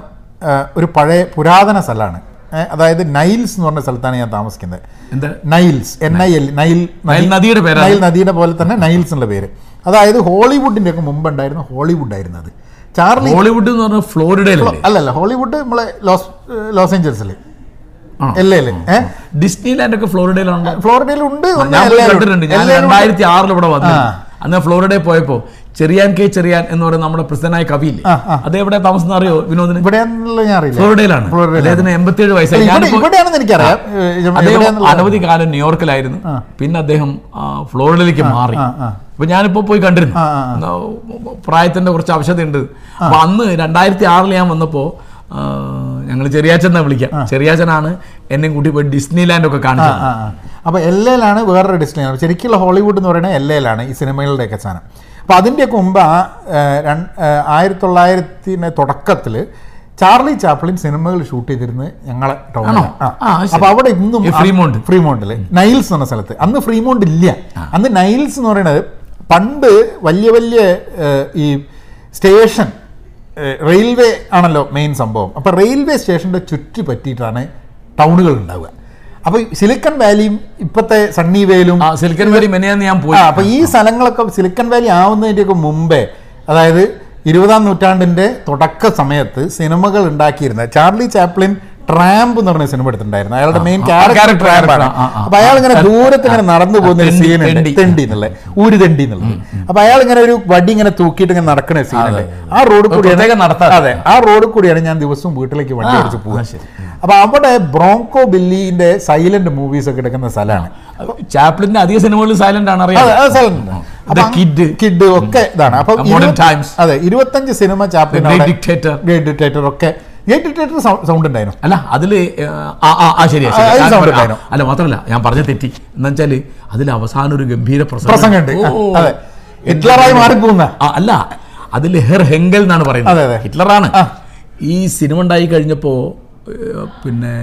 ഒരു പഴയ പുരാതന സ്ഥലമാണ്. അതായത് നൈൽസ് എന്ന് പറഞ്ഞ സ്ഥലത്താണ് ഞാൻ താമസിക്കുന്നത്. Niles N I L Nile നദിയുടെ പേര് നൈൽ നദിയുടെ പോലെ തന്നെ നൈൽസ് എന്നുള്ള പേര്. അതായത് ഹോളിവുഡിന്റെ ഒക്കെ മുമ്പ് ഉണ്ടായിരുന്ന ഹോളിവുഡ് ആയിരുന്നു അത്. ചാർലി ഹോളിവുഡ് എന്ന് പറഞ്ഞാൽ ഫ്ലോറിഡയിലല്ലേ? അല്ലല്ല ഹോളിവുഡ് നമ്മളെ ലോസ് ലോസ് ഏഞ്ചൽസിൽ ഡിസ്നി ലാൻഡ് ഒക്കെ ഫ്ലോറിഡയിലുണ്ട് ഫ്ലോറിഡയിലുണ്ട് ഞാൻ കണ്ടിട്ടുണ്ട്. ഞാൻ രണ്ടായിരത്തി ആറിൽ ഇവിടെ വന്നു അന്ന് ഫ്ലോറിഡയിൽ പോയപ്പോ ചെറിയാൻ കെ ചെറിയാൻ എന്ന് പറയുന്ന നമ്മുടെ പ്രസിദ്ധനായ കവിയില്ലേ. അത് എവിടെ താമസം അറിയോ? വിനോദിന്? ഫ്ലോറിഡയിലാണ്. അദ്ദേഹത്തിന് എൺപത്തിയേഴ് വയസ്സായി. അദ്ദേഹം അനവധി കാലം ന്യൂയോർക്കിലായിരുന്നു. പിന്നെ അദ്ദേഹം ഫ്ലോറിഡയിലേക്ക് മാറി. അപ്പൊ ഞാനിപ്പോ പോയി കണ്ടിരുന്നു. പ്രായത്തിന്റെ കുറച്ച് ആവശ്യതയുണ്ട് അപ്പൊ അന്ന് രണ്ടായിരത്തി ആറിൽ ഞാൻ വന്നപ്പോ ഞങ്ങൾ ചെറിയാച്ചനെ വിളിക്കാം. ചെറിയാച്ചനാണ് എന്നെ കൂട്ടി പോയി ഡിസ്നി ലാൻഡ് ഒക്കെ കാണിച്ചത്. ആ. അപ്പൊ ആണ്. വേറൊരു ഡിസ്നിലാണ് ശരിക്കുള്ള ഹോളിവുഡ് എന്ന് പറയുന്നത് എൽ എയിലാണ് ഈ സിനിമകളുടെയൊക്കെ സാധനം. അപ്പൊ അതിന്റെയൊക്കെ മുമ്പ് ആ ആയിരത്തി തൊള്ളായിരത്തിന്റെ തുടക്കത്തിൽ ചാർലി ചാപ്ലിൻ സിനിമകൾ ഷൂട്ട് ചെയ്തിരുന്നത് ഞങ്ങളെ ടൗണിലാണ് അപ്പോൾ അവിടെ ഇന്നും ഫ്രീമോണ്ട്. ഫ്രീമോണ്ടിൽ നൈൽസ് എന്ന സ്ഥലത്ത്. അന്ന് ഫ്രീമോണ്ട് ഇല്ല. അന്ന് നൈൽസ് എന്ന് പറയുന്നത് പണ്ട് വലിയ വലിയ ഈ സ്റ്റേഷൻ റെയിൽവേ ആണല്ലോ മെയിൻ സംഭവം. അപ്പോൾ റെയിൽവേ സ്റ്റേഷന്റെ ചുറ്റി പറ്റിയിട്ടാണ് ടൗണുകൾ ഉണ്ടാവുക. അപ്പൊ സിലിക്കൺ വാലിയും ഇപ്പോഴത്തെ സണ്ണി വേലും സിലിക്കൺ വാലി മെനയാന്ന് ഞാൻ പോയി. അപ്പൊ ഈ സ്ഥലങ്ങളൊക്കെ സിലിക്കൺ വാലി ആവുന്നതിന്റെയൊക്കെ മുമ്പേ അതായത് ഇരുപതാം നൂറ്റാണ്ടിന്റെ തുടക്ക സമയത്ത് സിനിമകൾ ഉണ്ടാക്കിയിരുന്ന ചാർലി ചാപ്ലിൻ ട്രാമ്പ് എന്ന് പറഞ്ഞ സിനിമ എടുത്തിട്ടുണ്ടായിരുന്നു. അയാളുടെ മെയിൻ ക്യാരക്ടർ ആണ്. ട്രാമ്പാണ്. അപ്പൊ അയാൾ ഇങ്ങനെ ദൂരത്ത് ഇങ്ങനെ നടന്നു പോകുന്ന ഒരു സീൻ സീനുണ്ട് തെണ്ടി. എന്നുള്ളത്. ഊര് തെണ്ടി എന്നുള്ളത്. അപ്പൊ അയാൾ ഇങ്ങനെ ഒരു വടി ഇങ്ങനെ തൂക്കിയിട്ട് ഇങ്ങനെ നടക്കുന്ന സീനുണ്ട് ആ റോഡ് കൂടി കൂടിയാണ് അതെ ആ റോഡ് കൂടിയാണ് ഞാൻ ദിവസവും വീട്ടിലേക്ക് വണ്ടി അടിച്ച് ശരി. അപ്പൊ അവിടെ ബ്രോങ്കോ ബില്ലിന്റെ സൈലന്റ് മൂവീസ് ഒക്കെ എടുക്കുന്ന സ്ഥലമാണ്. ചാപ്ലിന്റെ അധിക സിനിമകളിൽ സൈലന്റ് ആണ് അറിയാം. Kid. Kid ഒക്കെ ഇതാണ്. അപ്പൊ അതെ ഇരുപത്തഞ്ച് സിനിമ ചാപ്ലിൻ ഡിക്റ്റേറ്റർ ഒക്കെ സൗണ്ട് ഉണ്ടായിരുന്നു അല്ല ആ ആ ആ ശരിയാ ആ. അതിൽ പറയാം. ഉണ്ടായിരുന്നു. അല്ല മാത്രമല്ല ഞാൻ പറഞ്ഞ തെറ്റി. എന്ന് വെച്ചാൽ അതിൽ അവസാനം ഒരു ഗംഭീര പ്രസംഗം ഉണ്ട് അതെ. ഹിറ്റ്ലറായി മാറിപ്പോകുന്ന. ആ, അല്ല അതിൽ ഹെർ ഹെങ്കൽ എന്നാണ് പറയുന്നത്. ഹിറ്റ്ലറാണ്. ഈ സിനിമ ഉണ്ടായി കഴിഞ്ഞപ്പോ പിന്നെ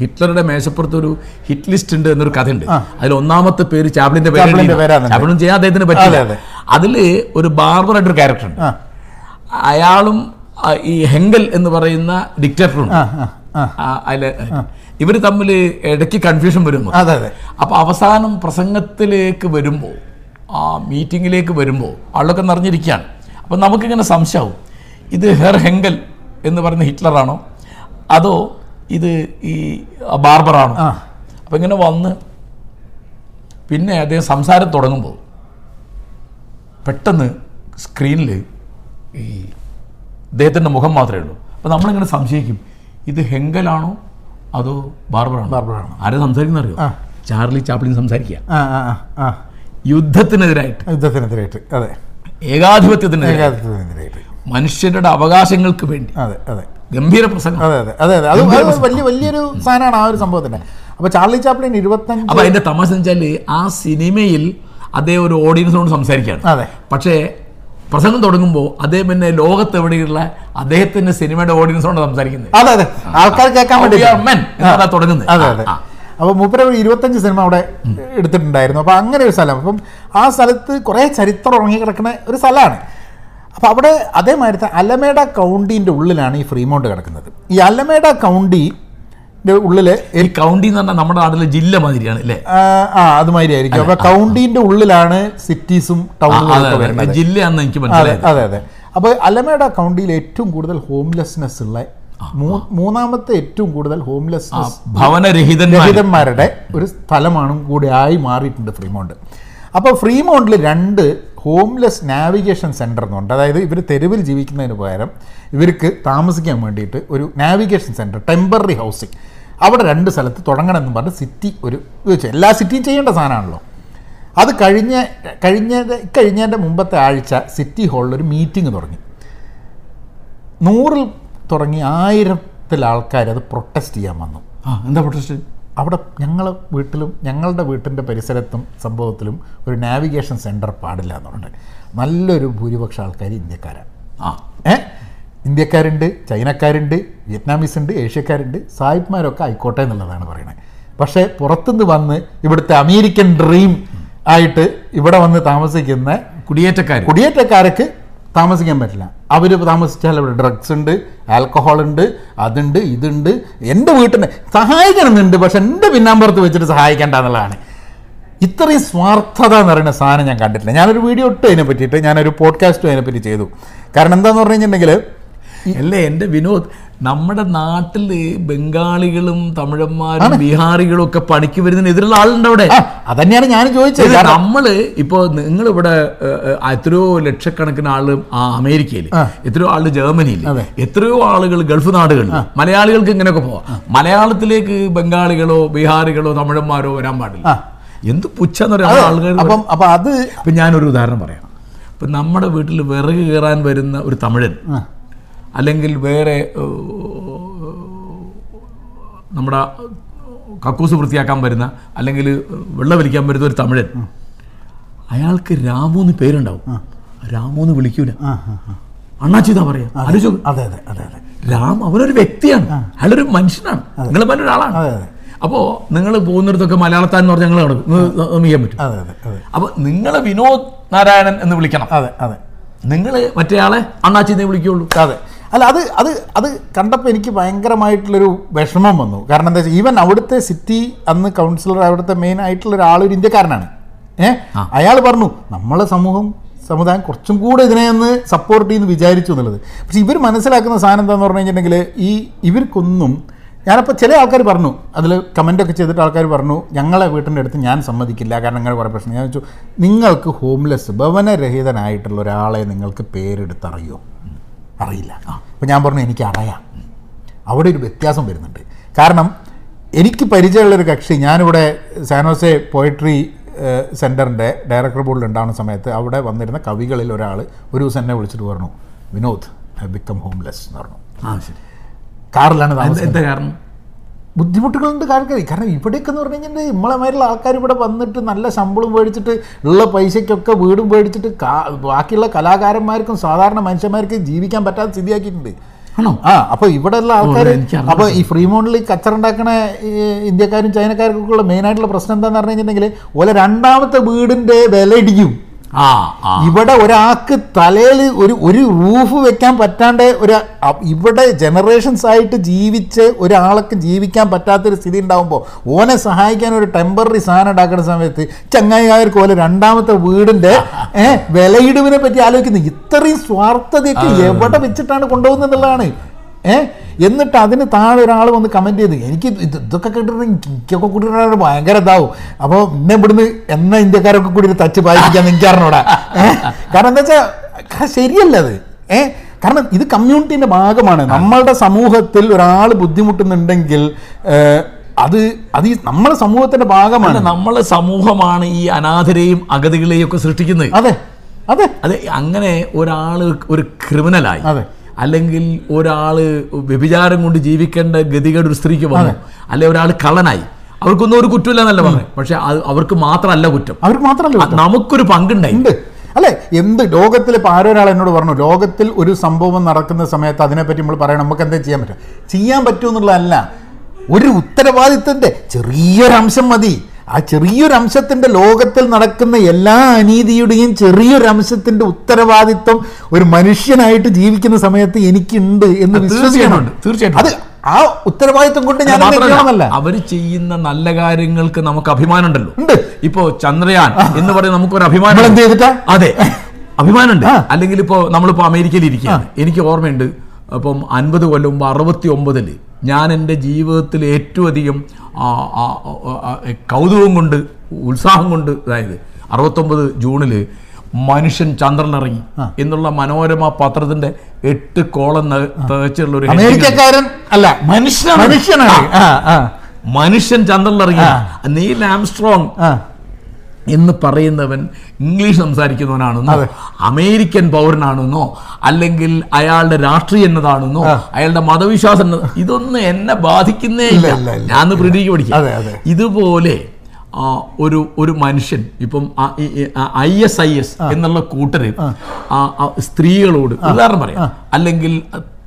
ഹിറ്റ്ലറുടെ മേശപ്പുറത്ത് ഒരു ഹിറ്റ് ലിസ്റ്റ് ഉണ്ട് എന്നൊരു കഥയുണ്ട്. അതിൽ ഒന്നാമത്തെ പേര് ചാപ്ലിന്റെ പേര്. ചാപ്ലിൻ ചെയ്യാൻ അദ്ദേഹത്തിന് പറ്റില്ല അതെ, അതെ. അതിൽ ഒരു ബാർബറായിട്ടൊരു ക്യാരക്ടർ ഉണ്ട്. അയാളും ആ, ഈ ഹെങ്കൽ എന്ന് പറയുന്ന ഡിക്റ്റേറ്ററുണ്ട് അതിൽ ഇവർ തമ്മിൽ ഇടയ്ക്ക് കൺഫ്യൂഷൻ വരുന്നു. അപ്പൊ അവസാനം പ്രസംഗത്തിലേക്ക് വരുമ്പോൾ ആ മീറ്റിങ്ങിലേക്ക് വരുമ്പോൾ ആളൊക്കെ നിറഞ്ഞിരിക്കുകയാണ്. അപ്പൊ നമുക്കിങ്ങനെ സംശയവും ഇത് ഹെർ ഹെങ്കൽ എന്ന് പറയുന്ന ഹിറ്റ്ലറാണോ? അതോ ഇത് ഈ ബാർബറാണോ. അപ്പൊ ഇങ്ങനെ വന്ന് പിന്നെ അദ്ദേഹം സംസാരം തുടങ്ങുമ്പോൾ പെട്ടെന്ന് സ്ക്രീനിൽ ഈ അദ്ദേഹത്തിന്റെ മുഖം മാത്രമേ ഉള്ളൂ. അപ്പോൾ നമ്മളിങ്ങനെ സംശയിക്കും? ഇത് ഹെങ്കലാണോ അതോ ബാർബറാണോ? ബാർബറാണോ? ആരെ സംസാരിക്കുന്ന അറിയോ. ചാർലി ചാപ്ലിൻ സംസാരിക്കുക. യുദ്ധത്തിനെതിരായിട്ട്. യുദ്ധത്തിനെതിരായിട്ട് അതെ. ഏകാധിപത്യത്തിനെതിരായിട്ട്. ഏകാധിപത്യത്തിനെതിരായിട്ട്. മനുഷ്യരുടെ അവകാശങ്ങൾക്ക് വേണ്ടി. അതെ അതെ. ഗംഭീര പ്രസംഗം. അതെ അതെ അതെ അതെ. അത് വലിയ വലിയൊരു സാധനമാണ് ആ ഒരു സംഭവത്തിന്റെ അപ്പൊ ചാർലി ചാപ്ലിൻ ഇരുപത്തഞ്ച് അപ്പൊ അതിന്റെ തമാശ ആ സിനിമയിൽ അതേ ഒരു ഓഡിയൻസിനോട് സംസാരിക്കുകയാണ്. അതെ. പക്ഷേ പ്രസംഗം തുടങ്ങുമ്പോൾ അദ്ദേഹം പിന്നെ ലോകത്ത് എവിടെയുള്ള അദ്ദേഹത്തിന്റെ സിനിമയുടെ ഓഡിയൻസോട് സംസാരിക്കുന്നത്? അതെ അതെ. ആൾക്കാർ കേൾക്കാൻ വേണ്ടി എന്നാണ് തുടങ്ങുന്നത്. അതെ അതെ. ആ, ആ. അപ്പൊ മൂപ്പര ഒരു ഇരുപത്തഞ്ച് സിനിമ അവിടെ എടുത്തിട്ടുണ്ടായിരുന്നു. അപ്പൊ അങ്ങനെ ഒരു സ്ഥലം. അപ്പം ആ സ്ഥലത്ത് കുറെ ചരിത്രം ഉറങ്ങിക്കിടക്കുന്ന ഒരു സ്ഥലമാണ്. അപ്പൊ അവിടെ അതേമാതിരി അലമേഡ കൗണ്ടിന്റെ ഉള്ളിലാണ് ഈ ഫ്രീമൗണ്ട് കിടക്കുന്നത്. ഈ അലമേഡ കൗണ്ടിന്റെ ഉള്ളിൽ ഈ കൗണ്ടി എന്ന് പറഞ്ഞാൽ നമ്മുടെ നാട്ടിലെ ജില്ല മാതിരിയാണ് അല്ലേ? ആ, അതുമാതിരി ആയിരിക്കും അപ്പൊ കൗണ്ടിന്റെ ഉള്ളിലാണ് സിറ്റീസും ടൗണുകളും. വരുന്നത്. ജില്ലയാണെന്ന് എനിക്ക് മനസ്സിലായി അതെ അതെ. അപ്പൊ അലമേഡ കൗണ്ടിയിൽ ഏറ്റവും കൂടുതൽ ഹോംലെസ്നെസ് ഉള്ള മൂന്നാമത്തെ ഏറ്റവും കൂടുതൽ ഹോംലെസ്നെസ് ഭവനരഹിതന്മാരുടെ ഒരു സ്ഥലമാണ് കൂടി ആയി മാറിയിട്ടുണ്ട് ഫ്രീമോണ്ട്. അപ്പോൾ ഫ്രീമൗണ്ടിൽ രണ്ട് ഹോംലെസ് നാവിഗേഷൻ സെന്റർ എന്നുണ്ട് അതായത് ഇവർ തെരുവിൽ ജീവിക്കുന്നതിന് പകരം ഇവർക്ക് താമസിക്കാൻ വേണ്ടിയിട്ട് ഒരു നാവിഗേഷൻ സെന്റർ ടെമ്പററി ഹൗസിംഗ് അവിടെ രണ്ട് സ്ഥലത്ത് തുടങ്ങണമെന്ന് പറഞ്ഞ് സിറ്റി ഒരു വെച്ചു. എല്ലാ സിറ്റിയും ചെയ്യേണ്ട സാധനമാണല്ലോ. അത് കഴിഞ്ഞ കഴിഞ്ഞ കഴിഞ്ഞതിന്റെ മുമ്പത്തെ ആഴ്ച സിറ്റി ഹാളിൽ ഒരു മീറ്റിംഗ് തുടങ്ങി. നൂറിൽ തുടങ്ങി ആയിരത്തിൽ ആൾക്കാർ അത് പ്രൊട്ടസ്റ്റ് ചെയ്യാൻ വന്നു. ആ, എന്താ പ്രൊട്ടസ്റ്റ് അവിടെ ഞങ്ങൾ വീട്ടിലും ഞങ്ങളുടെ വീട്ടിന്റെ പരിസരത്തും സംഭവത്തിലും ഒരു നാവിഗേഷൻ സെന്റർ പാടില്ല എന്നുണ്ട് നല്ലൊരു ഭൂരിപക്ഷം ആൾക്കാർ ഇന്ത്യക്കാരാണ് ആ. ഏ? ഇന്ത്യക്കാരുണ്ട് ചൈനക്കാരുണ്ട് വിയറ്റ്നാമീസ് ഉണ്ട് ഏഷ്യക്കാരുണ്ട് സായിപ്മാരൊക്കെ ആയിക്കോട്ടെ എന്നുള്ളതാണ് പറയുന്നത്. പക്ഷേ പുറത്തുനിന്ന് വന്ന് ഇവിടുത്തെ അമേരിക്കൻ ഡ്രീം ആയിട്ട് ഇവിടെ വന്ന് താമസിക്കുന്ന കുടിയേറ്റക്കാർ കുടിയേറ്റക്കാർക്ക് താമസിക്കാൻ പറ്റില്ല. അവർ താമസിച്ചാൽ ഇവിടെ ഡ്രഗ്സ് ഉണ്ട് ആൽക്കഹോൾ ഉണ്ട് അതുണ്ട് ഇതുണ്ട് എന്റെ വീട്ടിനെ സഹായിക്കണമെന്നുണ്ട് പക്ഷെ എന്റെ പിന്നാമ്പുറത്ത് വെച്ചിട്ട് സഹായിക്കേണ്ട എന്നുള്ളതാണ്. ഇത്രയും സ്വാർത്ഥത എന്ന് പറയുന്ന സാധനം ഞാൻ കണ്ടിട്ടില്ല. ഞാനൊരു വീഡിയോ ഇട്ട് അതിനെ പറ്റിയിട്ട് ഞാനൊരു പോഡ്കാസ്റ്റും അതിനെപ്പറ്റി ചെയ്തു. കാരണം എന്താന്ന് പറഞ്ഞു കഴിഞ്ഞിട്ടുണ്ടെങ്കിൽ അല്ലേ? എന്റെ വിനോദ് നമ്മുടെ നാട്ടിൽ ബംഗാളികളും തമിഴന്മാരും ബീഹാറികളും ഒക്കെ പണിക്ക് വരുന്നതിന് എതിരുള്ള ആളുണ്ട് അവിടെ? അത് അതന്നെയാണ് ഞാൻ ചോദിച്ചത്. നമ്മൾ കാരണം- നമ്മൾ ഇപ്പോ നിങ്ങൾ ഇവിടെ എത്രയോ ലക്ഷക്കണക്കിന് ആൾ ആ അമേരിക്കയിൽ എത്രയോ ആൾ ജർമ്മനിയിൽ എത്രയോ ആളുകൾ ഗൾഫ് നാടുകളിൽ മലയാളികൾക്ക് ഇങ്ങനെയൊക്കെ പോവാം. മലയാളത്തിലേക്ക് ബംഗാളികളോ ബീഹാറികളോ തമിഴന്മാരോ വരാൻ പാടില്ല. എന്ത് പുച്ഛന്ന് പറയാം ആളുകൾ അപ്പം അപ്പം അത് ഇപ്പം ഞാനൊരു ഉദാഹരണം പറയാം. ഇപ്പം നമ്മുടെ വീട്ടിൽ വിറക് കയറാൻ വരുന്ന ഒരു തമിഴൻ അല്ലെങ്കിൽ വേറെ നമ്മുടെ കക്കൂസ് വൃത്തിയാക്കാൻ വരുന്ന അല്ലെങ്കിൽ വെള്ളം വലിക്കാൻ വരുന്ന ഒരു തമിഴൻ. അയാൾക്ക് രാമു എന്ന് പേരുണ്ടാവും. രാമു എന്ന് വിളിക്കൂല. അണ്ണാച്ചിതാ പറയാ. രാം അവനൊരു വ്യക്തിയാണ്. അയാളൊരു മനുഷ്യനാണ്. നിങ്ങൾ ഒരാളാണ്. അപ്പോൾ നിങ്ങൾ പോകുന്നിടത്തൊക്കെ മലയാളത്താൻ എന്ന് പറഞ്ഞാൽ ഞങ്ങൾ ചെയ്യാൻ പറ്റും. അപ്പോൾ നിങ്ങൾ വിനോദ് നാരായണൻ എന്ന് വിളിക്കണം. അതെ അതെ. നിങ്ങൾ മറ്റേയാളെ അണ്ണാച്ചിന്നേ വിളിക്കുള്ളൂ. അതെ. അല്ല അത് അത് അത് കണ്ടപ്പോൾ എനിക്ക് ഭയങ്കരമായിട്ടുള്ളൊരു വിഷമം വന്നു. കാരണം എന്താ വെച്ചാൽ ഈവൻ അവിടുത്തെ സിറ്റി അന്ന് കൗൺസിലർ അവിടുത്തെ മെയിൻ ആയിട്ടുള്ള ഒരാൾ ഒരു ഇന്ത്യക്കാരനാണ്. ഏഹ് അയാൾ പറഞ്ഞു നമ്മളെ സമൂഹം സമുദായം കുറച്ചും കൂടെ ഇതിനെ ഒന്ന് സപ്പോർട്ട് ചെയ്യുന്നു വിചാരിച്ചു എന്നുള്ളത്. പക്ഷെ ഇവർ മനസ്സിലാക്കുന്ന സാധനം എന്താണെന്ന് പറഞ്ഞു കഴിഞ്ഞിട്ടുണ്ടെങ്കിൽ ഈ ഇവർക്കൊന്നും ഞാനപ്പോൾ ചില ആൾക്കാർ പറഞ്ഞു അതിൽ കമന്റൊക്കെ ചെയ്തിട്ട് ആൾക്കാർ പറഞ്ഞു ഞങ്ങളെ വീട്ടിന്റെ അടുത്ത് ഞാൻ സമ്മതിക്കില്ല കാരണം ഞങ്ങൾ കുറേ പ്രശ്നം. ഞാൻ ചോദിച്ചു നിങ്ങൾക്ക് ഹോംലെസ് ഭവനരഹിതനായിട്ടുള്ള ഒരാളെ നിങ്ങൾക്ക് പേരെടുത്തറിയോ? അറിയില്ല. അപ്പോൾ ഞാൻ പറഞ്ഞു എനിക്ക് അറിയാം അവിടെ ഒരു വ്യത്യാസം വരുന്നുണ്ട്. കാരണം എനിക്ക് പരിചയമുള്ളൊരു കക്ഷി ഞാനിവിടെ സാനോസെ പോയട്രി സെന്ററിന്റെ ഡയറക്ടർ ബോർഡിൽ ഉണ്ടാവുന്ന സമയത്ത് അവിടെ വന്നിരുന്ന കവികളിൽ ഒരാൾ ഒരു ദിവസം എന്നെ വിളിച്ചിട്ട് പറഞ്ഞു വിനോദ് ഐ ബിക്കം ഹോംലെസ് എന്ന് പറഞ്ഞു. ആ ശരി. കാറിലാണ് എന്താ കാരണം? ബുദ്ധിമുട്ടുകളുണ്ട് ആൾക്കാർ കാരണം ഇവിടെയൊക്കെ എന്ന് പറഞ്ഞു കഴിഞ്ഞാൽ നമ്മളെ മാതിരിയുള്ള ആൾക്കാർ ഇവിടെ വന്നിട്ട് നല്ല ശമ്പളം മേടിച്ചിട്ട് ഉള്ള പൈസയ്ക്കൊക്കെ വീടും മേടിച്ചിട്ട് ബാക്കിയുള്ള കലാകാരന്മാർക്കും സാധാരണ മനുഷ്യന്മാർക്കും ജീവിക്കാൻ പറ്റാത്ത സ്ഥിതിയാക്കിയിട്ടുണ്ട്. ആണോ? ആ അപ്പോൾ ഇവിടെയുള്ള ആൾക്കാർ. അപ്പോൾ ഈ ഫ്രീമോണിൽ കച്ചറുണ്ടാക്കണ ഇന്ത്യക്കാരും ചൈനക്കാർക്കൊക്കെ ഉള്ള മെയിനായിട്ടുള്ള പ്രശ്നം എന്താണെന്ന് പറഞ്ഞു കഴിഞ്ഞിട്ടുണ്ടെങ്കിൽ ഓലെ രണ്ടാമത്തെ വീടിന്റെ വില ഇടിക്കും ഇവിടെ ഒരാൾക്ക് തലയിൽ ഒരു ഒരു റൂഫ് വെക്കാൻ പറ്റാണ്ട് ഒരു ഇവിടെ ജനറേഷൻസ് ആയിട്ട് ജീവിച്ച് ഒരാൾക്ക് ജീവിക്കാൻ പറ്റാത്തൊരു സ്ഥിതി ഉണ്ടാകുമ്പോൾ ഓനെ സഹായിക്കാൻ ഒരു ടെമ്പററി സാധനം ഉണ്ടാക്കുന്ന സമയത്ത് ചങ്ങായികാർക്ക് പോലെ രണ്ടാമത്തെ വീടിന്റെ ഏഹ് വിലയിടിവിനെ പറ്റി ആലോചിക്കുന്നത് ഇത്രയും സ്വാർത്ഥതയൊക്കെ എവിടെ വെച്ചിട്ടാണ് കൊണ്ടുപോകുന്നത് ഏഹ് എന്നിട്ട് അതിന് താഴെ ഒരാൾ വന്ന് കമന്റ് ചെയ്തു എനിക്ക് ഇത് ഇതൊക്കെ കേട്ടിട്ടുണ്ടെങ്കിൽ എനിക്കൊക്കെ കൂട്ടിയിട്ട് ഭയങ്കര ഇതാവും. അപ്പോൾ ഇന്നെ ഇവിടുന്ന് എന്ന ഇന്ത്യക്കാരൊക്കെ കൂടി തച്ച് വായിപ്പിക്കാൻ എനിക്ക് ഏഹ് കാരണം എന്താ വെച്ചാൽ ശരിയല്ല അത്. ഏഹ് കാരണം ഇത് കമ്മ്യൂണിറ്റീന്റെ ഭാഗമാണ്. നമ്മളുടെ സമൂഹത്തിൽ ഒരാൾ ബുദ്ധിമുട്ടുന്നുണ്ടെങ്കിൽ അത് അത് ഈ നമ്മളെ സമൂഹത്തിന്റെ ഭാഗമാണ്. നമ്മളെ സമൂഹമാണ് ഈ അനാഥരെയും അഗതികളെയും ഒക്കെ സൃഷ്ടിക്കുന്നത്. അതെ അതെ. അതെ അങ്ങനെ ഒരാൾ ഒരു ക്രിമിനലായി. അതെ. അല്ലെങ്കിൽ ഒരാൾ വ്യഭിചാരം കൊണ്ട് ജീവിക്കേണ്ട ഗതികേട് ഒരു സ്ത്രീക്ക് വന്നു. അല്ലെ ഒരാൾ കള്ളനായി. അവർക്കൊന്നും ഒരു കുറ്റമില്ല എന്നല്ല പറഞ്ഞു പക്ഷെ അവർക്ക് മാത്രമല്ല കുറ്റം. അവർക്ക് മാത്രമല്ല നമുക്കൊരു പങ്കുണ്ടായി. അല്ലെ? എന്ത് ലോകത്തിൽ ഇപ്പോൾ ആരോ ഒരാൾ എന്നോട് പറഞ്ഞു ലോകത്തിൽ ഒരു സംഭവം നടക്കുന്ന സമയത്ത് അതിനെപ്പറ്റി നമ്മൾ പറയണം. നമുക്ക് എന്താ ചെയ്യാൻ പറ്റും ചെയ്യാൻ പറ്റുമെന്നുള്ളതല്ല. ഒരു ഉത്തരവാദിത്തത്തിന്റെ ചെറിയൊരംശം മതി. ആ ചെറിയൊരു അംശത്തിന്റെ ലോകത്തിൽ നടക്കുന്ന എല്ലാ അനീതിയുടെയും ചെറിയൊരു അംശത്തിന്റെ ഉത്തരവാദിത്വം ഒരു മനുഷ്യനായിട്ട് ജീവിക്കുന്ന സമയത്ത് എനിക്കുണ്ട് എന്ന് വിശ്വസിക്കുന്നുണ്ട് തീർച്ചയായിട്ടും അത് ആ ഉത്തരവാദിത്വം കൊണ്ട് ഞാൻ മാത്രമല്ല അവർ ചെയ്യുന്ന നല്ല കാര്യങ്ങൾക്ക് നമുക്ക് അഭിമാനം ഉണ്ടല്ലോ ഉണ്ട്. ഇപ്പോ ചന്ദ്രയാൻ എന്ന് പറയുന്ന നമുക്ക് ഒരു അഭിമാനം എന്ത് ചെയ്തിട്ടാ? അതെ. അഭിമാനമുണ്ട്. ഉണ്ട് അല്ലെങ്കിൽ ഇപ്പോ നമ്മളിപ്പോ അമേരിക്കയിൽ ഇരിക്കുക എനിക്ക് ഓർമ്മയുണ്ട് അപ്പം അൻപത് കൊല്ലം മുമ്പ് അറുപത്തി ഒമ്പതിൽ ഞാൻ എന്റെ ജീവിതത്തിൽ ഏറ്റവും അധികം കൗതുകം കൊണ്ട് ഉത്സാഹം കൊണ്ട് അതായത് അറുപത്തൊമ്പത് ജൂണിൽ മനുഷ്യൻ ചന്ദ്രനിറങ്ങി എന്നുള്ള മനോരമ പത്രത്തിന്റെ എട്ട് കോളം തികച്ചുള്ള ഒരു അമേരിക്കക്കാരൻ അല്ല മനുഷ്യനാണ്. മനുഷ്യൻ ചന്ദ്രനിറങ്ങി. നീൽ ആംസ്ട്രോങ് എന്ന് പറയുന്നവൻ ഇംഗ്ലീഷ് സംസാരിക്കുന്നവനാണെന്നോ അമേരിക്കൻ പൗരനാണെന്നോ അല്ലെങ്കിൽ അയാളുടെ രാഷ്ട്രീയം എന്നതാണെന്നോ അയാളുടെ മതവിശ്വാസം ഇതൊന്നും എന്നെ ബാധിക്കുന്നേ ഇല്ല. ഞാൻ പ്രീതിക്ക് പഠിക്കാം. ഇതുപോലെ ഒരു ഒരു മനുഷ്യൻ ഇപ്പം ഐ എസ് ഐ എസ് എന്നുള്ള കൂട്ടര് സ്ത്രീകളോട് ഉദാഹരണം പറയാം. അല്ലെങ്കിൽ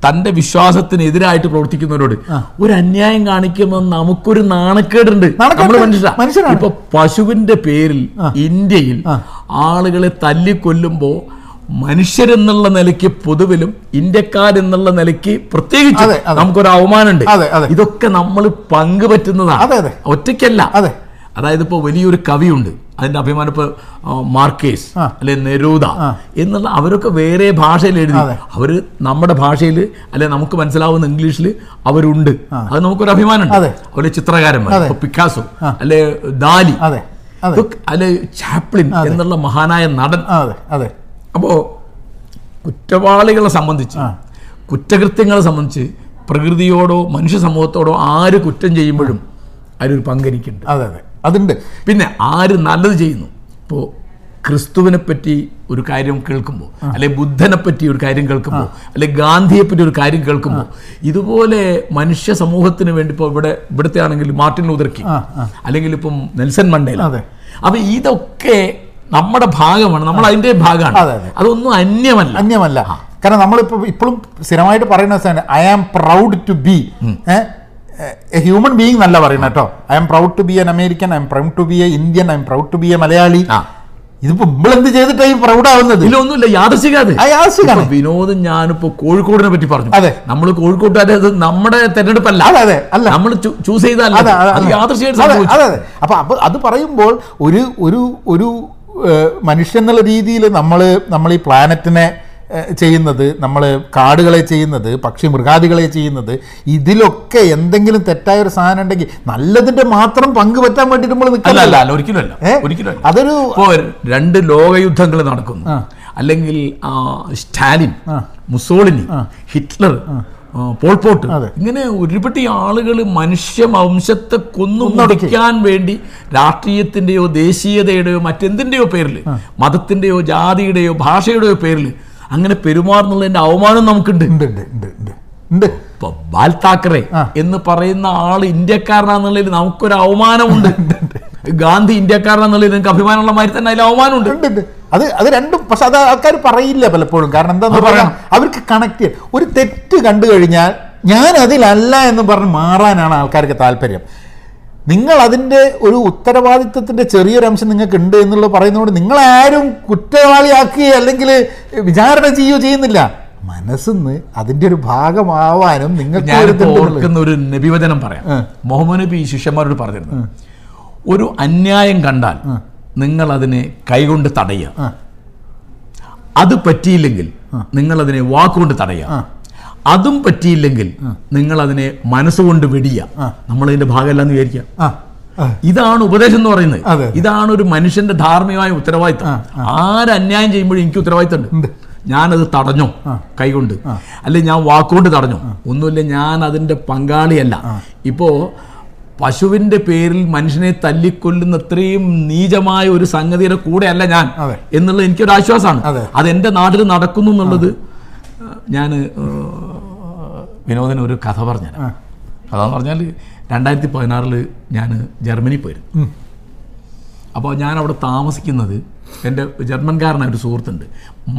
തന്റെ വിശ്വാസത്തിനെതിരായിട്ട് പ്രവർത്തിക്കുന്നവരോട് ഒരു അന്യായം കാണിക്കുമ്പോൾ നമുക്കൊരു നാണക്കേടുണ്ട്. നമ്മൾ മനുഷ്യരാ. ഇപ്പൊ പശുവിന്റെ പേരിൽ ഇന്ത്യയിൽ ആളുകളെ തല്ലിക്കൊല്ലുമ്പോ മനുഷ്യരെന്നുള്ള നിലയ്ക്ക് പൊതുവിലും ഇന്ത്യക്കാരെന്നുള്ള നിലയ്ക്ക് പ്രത്യേകിച്ച്. നമുക്കൊരു അവമാനമുണ്ട്. ഇതൊക്കെ നമ്മൾ പങ്കുപറ്റുന്നതാണ്. ഒറ്റയ്ക്കല്ല. അതായത് ഇപ്പോൾ വലിയൊരു കവിയുണ്ട്. അതിന്റെ അഭിമാനം ഇപ്പൊ ആ, മാർക്കേസ് അല്ലെ നെരൂദ എന്നുള്ള അവരൊക്കെ വേറെ ഭാഷയിൽ എഴുതി. അവർ അവർ നമ്മുടെ ഭാഷയിൽ അല്ലെ നമുക്ക് മനസ്സിലാവുന്ന ഇംഗ്ലീഷിൽ അവരുണ്ട്. അത് നമുക്കൊരു അഭിമാനമുണ്ട്. അതെ. അവരെ ചിത്രകാരന്മാർ പിക്കാസോ അല്ലെ ദാലി. അല്ലെ ചാപ്ലിൻ എന്നുള്ള മഹാനായ നടൻ. അപ്പോൾ കുറ്റവാളികളെ സംബന്ധിച്ച് കുറ്റകൃത്യങ്ങളെ സംബന്ധിച്ച് പ്രകൃതിയോടോ മനുഷ്യ സമൂഹത്തോടോ ആര് കുറ്റം ചെയ്യുമ്പോഴും അതിലൊരു പങ്കരിക്കുന്നുണ്ട് അതെ അതെ. അതുണ്ട്. പിന്നെ ആര് നല്ലത് ചെയ്യുന്നു? ഇപ്പോൾ ക്രിസ്തുവിനെ പറ്റി ഒരു കാര്യം കേൾക്കുമ്പോൾ അല്ലെ ബുദ്ധനെ പറ്റി ഒരു കാര്യം കേൾക്കുമ്പോൾ അല്ലെ ഗാന്ധിയെ പറ്റി ഒരു കാര്യം കേൾക്കുമ്പോൾ ഇതുപോലെ മനുഷ്യ സമൂഹത്തിന് വേണ്ടി ഇപ്പോൾ ഇവിടെ ഇവിടുത്തെ ആണെങ്കിൽ മാർട്ടിൻ ഉദർക്കി അല്ലെങ്കിൽ ഇപ്പം നെൽസൺ മണ്ടേല. അതെ. അപ്പൊ ഇതൊക്കെ നമ്മുടെ ഭാഗമാണ് നമ്മൾ അതിന്റെ ഭാഗമാണ്. അതെ, അതെ. അതൊന്നും അന്യമല്ല. അന്യമല്ല. കാരണം നമ്മളിപ്പോ ഇപ്പോഴും സ്ഥിരമായിട്ട് പറയുന്ന I am proud to be a human being നല്ല പറയണം കേട്ടോ. I'm proud to be an American I'm proud to be a Indian I'm proud to be a Malayali. ഇതിപ്പോ ഇമ്പളെന്ത് ചെയ്തിട്ടായി പ്രൗഡ് ആവുന്നത്? ഇതിലൊന്നുമില്ല ഒന്നുമില്ല യാദർശികാതെ വിനോദം ഞാനിപ്പോ കോഴിക്കോടിനെ പറ്റി പറഞ്ഞു. അതെ. നമ്മൾ കോഴിക്കോട്ടുകാരെ അത് നമ്മുടെ തെരഞ്ഞെടുപ്പല്ല. അതെ അല്ല. നമ്മൾ ചൂസ് ചെയ്തല്ല അതെ, അതെ. അപ്പൊ അപ്പൊ അത് പറയുമ്പോൾ ഒരു ഒരു ഒരു മനുഷ്യ മനുഷ്യൻ എന്നുള്ള രീതിയിൽ നമ്മൾ നമ്മൾ ഈ പ്ലാനറ്റിനെ ചെയ്യുന്നത് നമ്മൾ കാടുകളെ ചെയ്യുന്നത് പക്ഷി മൃഗാദികളെ ചെയ്യുന്നത് ഇതിലൊക്കെ എന്തെങ്കിലും തെറ്റായ ഒരു സാധനം ഉണ്ടെങ്കിൽ നല്ലതിന്റെ മാത്രം പങ്ക് പറ്റാൻ വേണ്ടിയിട്ട് നമ്മൾ നിൽക്കില്ല ഒരിക്കലും അല്ല. ഒരിക്കലും അതൊരു രണ്ട് ലോകയുദ്ധങ്ങൾ നടക്കുന്നു. അല്ലെങ്കിൽ സ്റ്റാലിൻ. മുസോളിനി ഹിറ്റ്ലർ പോൾപോട്ട് ഇങ്ങനെ ഒരുപടി ആളുകൾ മനുഷ്യ വംശത്തെ കൊന്നു മുടിക്കാൻ വേണ്ടി രാഷ്ട്രീയത്തിന്റെയോ ദേശീയതയുടെയോ മറ്റെന്തിന്റെയോ പേരിൽ മതത്തിന്റെയോ ജാതിയുടെയോ ഭാഷയുടെയോ പേരിൽ അങ്ങനെ പെരുമാറുന്നുള്ളതിന്റെ അവമാനം നമുക്കുണ്ട്. ഉണ്ട് ഉണ്ട് ഉണ്ട് ഉണ്ട്. ഉണ്ട്. ഇപ്പൊ ബാൽ താക്കറെ എന്ന് പറയുന്ന ആൾ ഇന്ത്യക്കാരനാന്നുള്ളതിൽ നമുക്കൊരു അവമാനമുണ്ട്. ഗാന്ധി ഇന്ത്യക്കാരനാന്നുള്ളതിൽ നിങ്ങൾക്ക് അഭിമാനമുള്ള മാതിരി തന്നെ അതിൽ അവമാനമുണ്ട്. അത് അത് രണ്ടും പക്ഷെ അത് ആൾക്കാർ പറയില്ല പലപ്പോഴും. കാരണം എന്താന്ന് പറയാം അവർക്ക് കണക്ട് ചെയ്യാൻ. ഒരു തെറ്റ് കണ്ടു കഴിഞ്ഞാൽ ഞാൻ അതിലല്ല എന്ന് പറഞ്ഞ് മാറാനാണ് ആൾക്കാർക്ക് താല്പര്യം. നിങ്ങൾ അതിന്റെ ഒരു ഉത്തരവാദിത്വത്തിന്റെ ചെറിയൊരംശം നിങ്ങൾക്ക് ഉണ്ട് എന്നുള്ളത് പറയുന്നതുകൊണ്ട് നിങ്ങൾ ആരും കുറ്റവാളിയാക്കുകയോ അല്ലെങ്കിൽ വിചാരണ ചെയ്യുകയോ ചെയ്യുന്നില്ല. മനസ്സിന്ന് അതിന്റെ ഒരു ഭാഗമാവാനും നിങ്ങൾക്ക്. ഓർക്കുന്ന ഒരു നബിവചനം പറയാം. മുഹമ്മദ് നബി ശിഷ്യന്മാരോട് പറഞ്ഞിരുന്നു. ഒരു അന്യായം കണ്ടാൽ നിങ്ങൾ അതിനെ കൈകൊണ്ട് തടയുക. അത് പറ്റിയില്ലെങ്കിൽ നിങ്ങൾ അതിനെ വാക്കുകൊണ്ട് തടയുക. അതും പറ്റിയില്ലെങ്കിൽ നിങ്ങൾ അതിനെ മനസ്സുകൊണ്ട് വെടിയ. നമ്മൾ അതിന്റെ ഭാഗമല്ലെന്ന് വിചാരിക്കുക ഇതാണ് ഉപദേശം എന്ന് പറയുന്നത്. ഇതാണ് ഒരു മനുഷ്യന്റെ ധാർമ്മികമായ ഉത്തരവാദിത്തം ആര് അന്യായം ചെയ്യുമ്പോഴും എനിക്ക് ഉത്തരവാദിത്തം ഉണ്ട്. ഞാനത് തടഞ്ഞോ കൈകൊണ്ട്. അല്ലെ ഞാൻ വാക്കുകൊണ്ട് തടഞ്ഞോ. ഒന്നുമില്ല ഞാൻ അതിന്റെ പങ്കാളിയല്ല. ഇപ്പോ പശുവിന്റെ പേരിൽ മനുഷ്യനെ തല്ലിക്കൊല്ലുന്ന അത്രയും നീചമായ ഒരു സംഗതിയുടെ കൂടെയല്ല ഞാൻ. എന്നുള്ളത് എനിക്കൊരു ആശ്വാസമാണ് അത്. എന്റെ നാട്ടിൽ നടക്കുന്നു എന്നുള്ളത് ഞാൻ വിനോദന് ഒരു കഥ പറഞ്ഞുതരാം. കഥ എന്ന് പറഞ്ഞാൽ രണ്ടായിരത്തി പതിനാറിൽ ഞാൻ ജർമ്മനി പോയിരുന്നു. അപ്പോൾ ഞാൻ അവിടെ താമസിക്കുന്നത് എന്റെ ജർമ്മൻകാരനായ ഒരു സുഹൃത്തുണ്ട്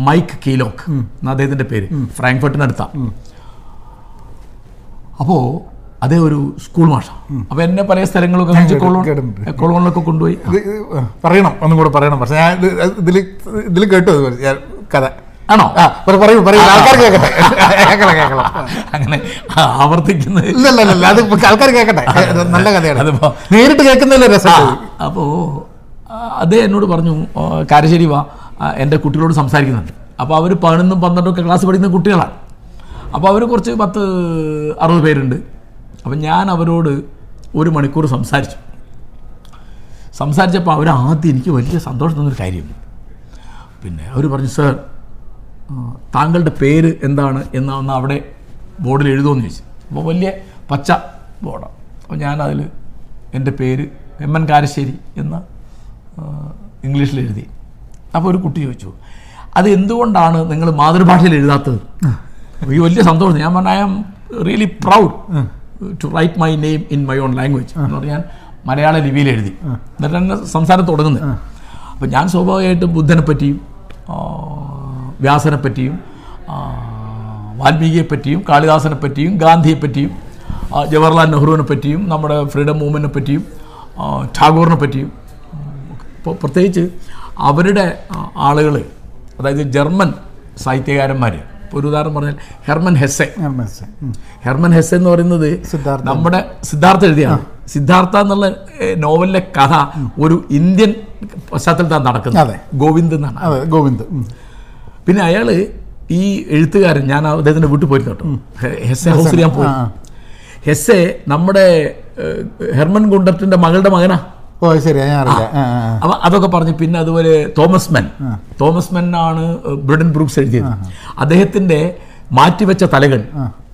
മൈക്ക് കീലോക്ക് എന്ന അദ്ദേഹത്തിന്റെ പേര്. ഫ്രാങ്ക്ഫർട്ടിനടുത്താണ് അപ്പോൾ അതേ ഒരു സ്കൂൾ മാഷ. അപ്പൊ എന്നെ പല സ്ഥലങ്ങളൊക്കെ. കൊളോണിലൊക്കെ കൊണ്ടുപോയി. പറയണം ഒന്നും കൂടെ പറയണം. പക്ഷേ ഞാൻ ഇത് ഇതിൽ ഇതിൽ കേട്ടു കഥ. ആണോ? പറയൂ പറയൂ ആൾക്കാർ കേൾക്കട്ടെ കേൾക്കണം കേൾക്കണം അങ്ങനെ ആവർത്തിക്കുന്നത്. ഇല്ല ഇല്ല ഇല്ല അത് ആൾക്കാർ കേൾക്കട്ടെ നല്ല കഥയാണ്. അതിപ്പോ നേരിട്ട് കേൾക്കുന്നതിലെ രസം അപ്പോ അദ്ദേഹം എന്നോട് പറഞ്ഞു "ആ, കാരശ്ശേരി വാ. എന്റെ കുട്ടികളോട് സംസാരിക്കുന്നുണ്ട്. അപ്പോൾ അവർ പതിനൊന്നും പന്ത്രണ്ടും ഒക്കെ ക്ലാസ് പഠിക്കുന്ന കുട്ടികളാണ്. അപ്പോൾ അവർ കുറച്ച് പത്ത് അറുപത് പേരുണ്ട്. അപ്പം ഞാൻ അവരോട് ഒരു മണിക്കൂർ സംസാരിച്ചു. സംസാരിച്ചപ്പോൾ അവരാദ്യം എനിക്ക് വലിയ സന്തോഷം തന്നൊരു കാര്യം പിന്നെ അവർ പറഞ്ഞു സർ താങ്കളുടെ പേര് എന്താണ് എന്ന് ഒന്ന് അവിടെ ബോർഡിൽ എഴുതുമെന്ന് ചോദിച്ചു. അപ്പോൾ വലിയ പച്ച ബോർഡാണ് അപ്പോൾ ഞാനതിൽ എന്റെ പേര് എം എൻ കാരശ്ശേരി എന്ന് ഇംഗ്ലീഷിൽ എഴുതി. അപ്പോൾ ഒരു കുട്ടി ചോദിച്ചു അത് എന്തുകൊണ്ടാണ് നിങ്ങൾ മാതൃഭാഷയിൽ എഴുതാത്തത്? ഈ വലിയ സന്തോഷം. ഞാൻ പറഞ്ഞ I am. Really proud to write my name in my own language എന്ന് പറഞ്ഞാൽ മലയാള ലിപിയിൽ എഴുതി. എന്നിട്ടാണ് സംസാരം തുടങ്ങുന്നത് അപ്പം ഞാൻ സ്വാഭാവികമായിട്ടും ബുദ്ധനെ പറ്റിയും ആ, വ്യാസനെ പറ്റിയും ആ, വാൽമീകിയെ പറ്റിയും കാളിദാസനെ പറ്റിയും ഗാന്ധിയെ പറ്റിയും ജവഹർലാൽ നെഹ്റുവിനെ പറ്റിയും നമ്മുടെ ഫ്രീഡം മൂവ്മെന്റിനെ പറ്റിയും ടാഗോറിനെ പറ്റിയും ഇപ്പോൾ പ്രത്യേകിച്ച് അവരുടെ ആളുകൾ അതായത് ജർമ്മൻ സാഹിത്യകാരന്മാർ ഇപ്പോൾ ഒരു ഉദാഹരണം പറഞ്ഞാൽ ഹെർമൻ ഹെസ്സെ. Hermann Hesse. എന്ന് പറയുന്നത്. നമ്മുടെ സിദ്ധാർത്ഥ എഴുതിയാണ്. സിദ്ധാർത്ഥ എന്നുള്ള നോവലിലെ കഥ ഒരു ഇന്ത്യൻ പശ്ചാത്തലത്താണ് നടക്കുന്നത്. ഗോവിന്ദ് എന്നാണ്. ഗോവിന്ദ്. പിന്നെ അയാൾ ഈ എഴുത്തുകാരൻ ഞാൻ അദ്ദേഹത്തിന്റെ വീട്ടിൽ പോയിരുന്നു കേട്ടോ. ഹെസ് ഹെസ്സെ ഹൗസിൽ ഞാൻ പോയി. ഹെസ് എ ഹെസ്സെ നമ്മുടെ ഹെർമൻ ഗുണ്ടർട്ടിന്റെ മകളുടെ മകനാ. ഓ ശരി. അപ്പൊ അതൊക്കെ പറഞ്ഞു പിന്നെ അതുപോലെ തോമസ് മെൻ. തോമസ് മെൻ ആണ് ബ്രിഡൻ ബ്രൂക്സ് എഴുതിയത്. അദ്ദേഹത്തിന്റെ മാറ്റിവെച്ച തലകൾ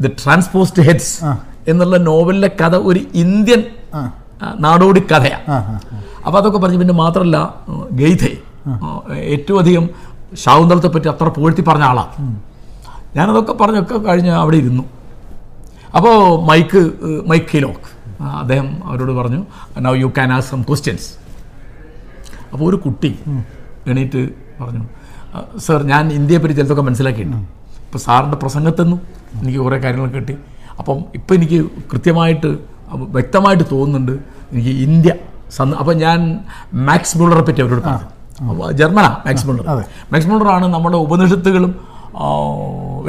ദ ട്രാൻസ്പോസ്റ്റ് ഹെഡ്സ് എന്നുള്ള നോവലിലെ കഥ ഒരു ഇന്ത്യൻ നാടോടി കഥയാണ് അപ്പോൾ അതൊക്കെ പറഞ്ഞു പിന്നെ മാത്രമല്ല ഗെയ്ഥെ ഏറ്റവും അധികം ശാകുന്തളത്തെ പറ്റി അത്ര പുകഴ്ത്തി പറഞ്ഞ ആളാണ് ഞാനതൊക്കെ പറഞ്ഞൊക്കെ കഴിഞ്ഞ് അവിടെ ഇരുന്നു. അപ്പോൾ മൈക്ക് മൈക്ക് ഹിലോക്ക് ആ, അദ്ദേഹം അവരോട് പറഞ്ഞു now you can ask some questions അപ്പോൾ ഒരു കുട്ടി എണീറ്റ് പറഞ്ഞു സർ ഞാൻ ഇന്ത്യയെ പറ്റി ചിലതൊക്കെ മനസ്സിലാക്കിയിട്ടുണ്ട്. ഇപ്പോൾ സാറിന്റെ പ്രസംഗത്തെന്നു എനിക്ക് കുറേ കാര്യങ്ങൾ കിട്ടി. അപ്പം ഇപ്പം എനിക്ക് കൃത്യമായിട്ട് വ്യക്തമായിട്ട് തോന്നുന്നുണ്ട് എനിക്ക് ഇന്ത്യ സന്ദ അപ്പം ഞാൻ മാക്സ് മുള്ളറെ പറ്റി അവരോട് പറഞ്ഞു. ജർമ്മനാ മാക്സ് മുള്ളർ. മാക്സ് ആണ് നമ്മുടെ ഉപനിഷത്തുകളും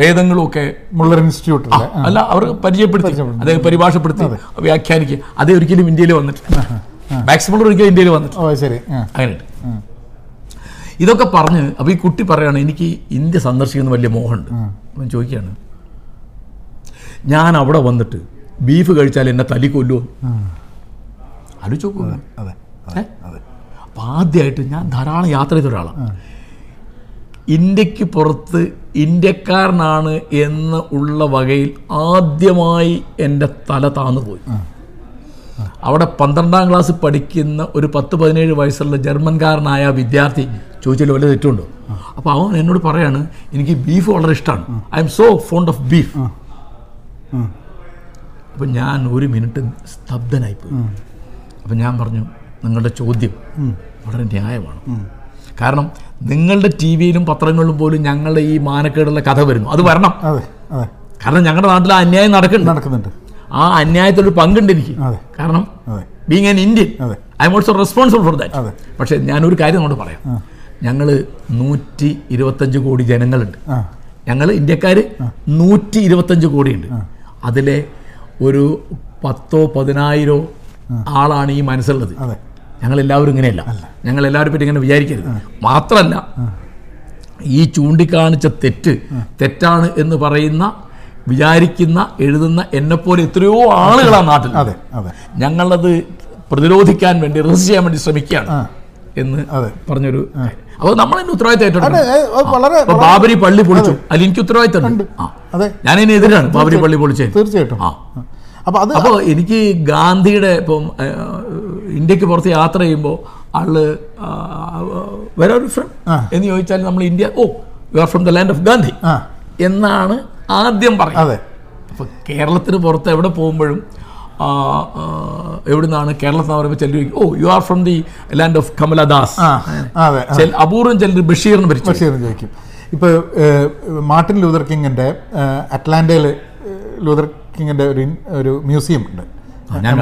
വേദങ്ങളും ഒക്കെ മുള്ളർ ഇൻസ്റ്റിറ്റ്യൂട്ട് അല്ല? അവർ പരിചയപ്പെടുത്തി അദ്ദേഹം പരിഭാഷപ്പെടുത്തി വ്യാഖ്യാനിക്കുക. അതേ ഒരിക്കലും ഇന്ത്യയിൽ വന്നിട്ടില്ല. മാക്സ് മുള്ളർ ഒരിക്കലും ഇന്ത്യയിൽ വന്നിട്ടില്ല. ശരി. അങ്ങനെ അങ്ങനെയുണ്ട്. ഇതൊക്കെ പറഞ്ഞ് അപ്പോൾ ഈ കുട്ടി പറയാണ് എനിക്ക് ഇന്ത്യ സന്ദർശിക്കുന്ന വലിയ മോഹമുണ്ട്. അവൻ ചോദിക്കുകയാണ് ഞാൻ അവിടെ വന്നിട്ട് ബീഫ് കഴിച്ചാൽ എന്നെ തലി കൊല്ലുമോ ആലോചിച്ച് നോക്കൂ. അതെ ഏ? അപ്പൊ ആദ്യമായിട്ട് ഞാൻ ധാരാളം യാത്ര ചെയ്ത ഒരാളാണ്. ഇന്ത്യയ്ക്ക് പുറത്ത് ഇന്ത്യക്കാരനാണ് എന്ന് ഉള്ള വകയിൽ ആദ്യമായി എന്റെ തല താന്നു പോയി. അവിടെ പന്ത്രണ്ടാം ക്ലാസ് പഠിക്കുന്ന ഒരു പത്ത് പതിനേഴ് വയസ്സുള്ള ജർമ്മൻകാരനായ വിദ്യാർത്ഥി ചോദിച്ചാൽ വല്ല തെറ്റുണ്ടോ? അപ്പോൾ അവൻ എന്നോട് പറയാണ് എനിക്ക് ബീഫ് വളരെ ഇഷ്ടമാണ് I'm so fond of beef. അപ്പം ഞാൻ ഒരു മിനിറ്റ് സ്തബ്ധനായിപ്പോയി അപ്പം ഞാൻ പറഞ്ഞു നിങ്ങളുടെ ചോദ്യം വളരെ ന്യായമാണ്. കാരണം നിങ്ങളുടെ ടി വിയിലും പത്രങ്ങളിലും പോലും ഞങ്ങളുടെ ഈ മാനക്കേടുള്ള കഥ വരുന്നു. അത് വരണം. കാരണം ഞങ്ങളുടെ നാട്ടിൽ ആ അന്യായം നടക്കുന്നുണ്ട്. നടക്കുന്നുണ്ട്. ആ അന്യായത്തിലൊരു പങ്കുണ്ട് എനിക്ക്. കാരണം. Being an Indian. I'm also responsible for that പക്ഷേ ഞാനൊരു കാര്യം നമ്മൾ പറയാം. ഞങ്ങൾ നൂറ്റി ഇരുപത്തഞ്ച് കോടി ജനങ്ങളുണ്ട്. ഞങ്ങൾ ഇന്ത്യക്കാർ നൂറ്റി ഇരുപത്തഞ്ച് കോടിയുണ്ട്. അതിലെ ഒരു പത്തോ പതിനായിരോ ആളാണ് ഈ മനസ്സുള്ളത്. എല്ലാവരും ഇങ്ങനെയല്ല. ഞങ്ങൾ എല്ലാവരും പറ്റി ഇങ്ങനെ വിചാരിക്കരുത്. മാത്രമല്ല ഈ ചൂണ്ടിക്കാണിച്ച തെറ്റ് തെറ്റാണ് എന്ന് പറയുന്ന വിചാരിക്കുന്ന എഴുതുന്ന എന്നെപ്പോലെ എത്രയോ ആളുകളാണ് നാട്ടിൽ. ഞങ്ങളത് പ്രതിരോധിക്കാൻ വേണ്ടി റെസിസ്റ്റ് ചെയ്യാൻ വേണ്ടി ശ്രമിക്കുകയാണ്. എന്ന് അതെ. പറഞ്ഞൊരു അപ്പോൾ നമ്മൾ അതിന് ഉത്തരവാദിത്തം അതെ ഏറ്റെടുക്കണം ഏ, അത് വളരെ ബാബരി പള്ളി പൊളിച്ചു. അതിൽ എനിക്ക് ഉത്തരവാദിത്തമുണ്ട്. ഞാനതിനെതിരാണ് ബാബരി പള്ളി പൊളിച്ചത്. തീർച്ചയായിട്ടും. ആ. അപ്പൊ അത് അപ്പോൾ എനിക്ക് ഗാന്ധിയുടെ ഇപ്പം ഇന്ത്യയ്ക്ക് പുറത്ത് യാത്ര ചെയ്യുമ്പോൾ ആൾ വേറെ ഒരു ഫ്രം എന്ന് ചോദിച്ചാൽ നമ്മൾ India oh you are from the land of Gandhi എന്നാണ് ആദ്യം പറയുന്നത്. അതെ. അപ്പോൾ കേരളത്തിന് പുറത്ത് എവിടെ പോകുമ്പോഴും എവിടെ നിന്നാണ് എവിടുന്നാണ് കേരളത്തിൽ നിന്ന് പറയുമ്പോൾ ചിലർ ഓ you are from the land of Kamala Das അപൂർവം ചിലർ ബഷീറിന് ഭരിച്ചു. ബഷീറിന് ചോദിക്കും ഇപ്പോൾ മാർട്ടിൻ ലൂതർ കിങ്ങിന്റെ അറ്റ്ലാന്റയിൽ ലൂതർ കിങ്ങിന്റെ ഒരു ഒരു മ്യൂസിയം ഉണ്ട്. ഞാൻ.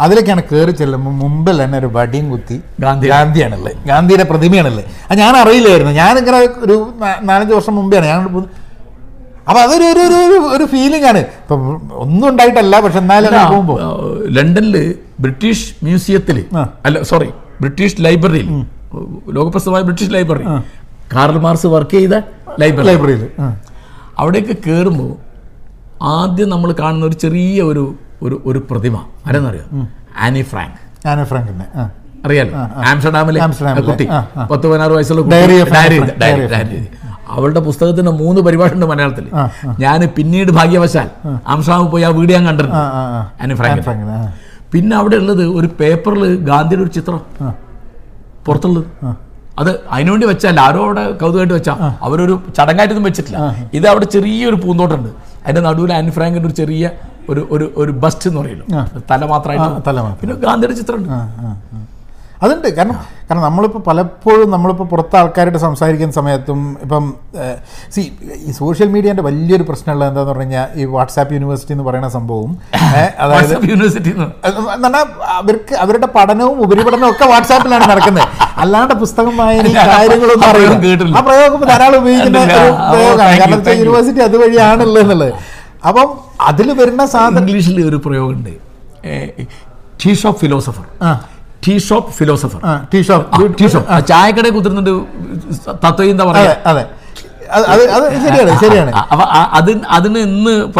അതിലേക്കാണ് കയറി ചെല്ലുമ്പോൾ മുമ്പിൽ തന്നെ ഒരു വടിയും കുത്തി ഗാന്ധി. ഗാന്ധിയാണല്ലേ? ഗാന്ധിയുടെ പ്രതിമയാണല്ലേ? അത് ഞാൻ അറിയില്ലായിരുന്നു. ഞാനിങ്ങനെ ഒരു നാലഞ്ച് വർഷം മുമ്പെയാണ്. ഞാൻ അപ്പൊ അതൊരു ഒരു ഒരു ഒരു- ഒരു ഫീലിംഗ് ആണ്. ഇപ്പൊ ഒന്നും ഉണ്ടായിട്ടല്ല പക്ഷെ എന്നാലും പോകുമ്പോൾ ലണ്ടനിൽ ബ്രിട്ടീഷ് മ്യൂസിയത്തിൽ അല്ല സോറി ബ്രിട്ടീഷ് ലൈബ്രറിയിൽ ലോകപ്രസിദ്ധമായ British library Karl Marx work ചെയ്ത ലൈബ്രറി. ലൈബ്രറിയിൽ അവിടേക്ക് കയറുമ്പോൾ ആദ്യം നമ്മൾ കാണുന്ന ഒരു ചെറിയ ഒരു ഒരു ഒരു പ്രതിമ. ആരെന്നറിയോ? Anne Frank. ആനി ഫ്രാങ്കിന്റെ അറിയാലോ? ആംസ്റ്റർഡാമിലെ കുട്ടി. പത്ത് പതിനാറ് വയസ്സുള്ള കുട്ടി. Diary diary Diary. അവളുടെ പുസ്തകത്തിന്റെ മൂന്ന് പരിപാടി ഉണ്ട് മലയാളത്തിൽ ഞാൻ പിന്നീട് ഭാഗ്യവശാൽ ആംസ്റ്റാമിൽ പോയി ആ വീട് ഞാൻ കണ്ടിരുന്നു ആനി ഫ്രാങ്ക്. പിന്നെ അവിടെ ഉള്ളത് ഒരു പേപ്പറിൽ ഗാന്ധിയുടെ ഒരു ചിത്രം. പുറത്തുള്ളത്. അത് അതിനുവേണ്ടി വെച്ചാൽ ആരോ അവിടെ കൗതുകമായിട്ട് വെച്ചാ. അവരൊരു ചടങ്ങായിട്ടൊന്നും വെച്ചിട്ടില്ല. ഇത് അവിടെ ചെറിയൊരു പൂന്തോട്ടുണ്ട് അതിന്റെ നടുവിൽ ആനി ഫ്രാങ്കിന്റെ ഒരു ചെറിയ ഒരു ഒരു ഒരു ബസ്റ്റ് എന്ന് പറയുമല്ലോ തല മാത്രമായിട്ട്. പിന്നെ ഗാന്ധിയുടെ ചിത്രമുണ്ട്. അതുണ്ട്. കാരണം കാരണം നമ്മളിപ്പോൾ പലപ്പോഴും നമ്മളിപ്പോൾ പുറത്ത് ആൾക്കാരായിട്ട് സംസാരിക്കുന്ന സമയത്തും ഇപ്പം സി ഈ സോഷ്യൽ മീഡിയേന്റെ വലിയൊരു പ്രശ്നമുള്ളത് എന്താന്ന് പറഞ്ഞു കഴിഞ്ഞാൽ ഈ വാട്സാപ്പ് യൂണിവേഴ്സിറ്റി എന്ന് പറയുന്ന സംഭവം അതായത് യൂണിവേഴ്സിറ്റി എന്നാൽ അവർക്ക് അവരുടെ പഠനവും ഉപരിപഠനവും ഒക്കെ വാട്സാപ്പിലാണ് നടക്കുന്നത്. അല്ലാണ്ട് പുസ്തകം വായന കാര്യങ്ങളൊന്നും അറിയില്ല. കേട്ടില്ല. ആ പ്രയോഗം ധാരാളം ഉപയോഗിക്കുന്ന ഒരു പ്രയോഗമാണ്. കാരണം. യൂണിവേഴ്സിറ്റി അതുവഴിയാണുള്ളത് എന്നുള്ളത്. അപ്പം അതിൽ വരുന്ന സാധനം ഇംഗ്ലീഷിൽ ഒരു പ്രയോഗമുണ്ട്. Chief of philosopher. ആ. Tea shop philosopher. Tea shop. Tea shop. ചായക്കടയിൽ കുത്തിരുന്നിട്ട് തത്വം എന്താ പറയുക അതെ അതെ. അത് അത് അത് ശരിയാണ് ശരിയാണ്. അപ്പൊ ആ- അതിന് ഇന്ന് അതെ,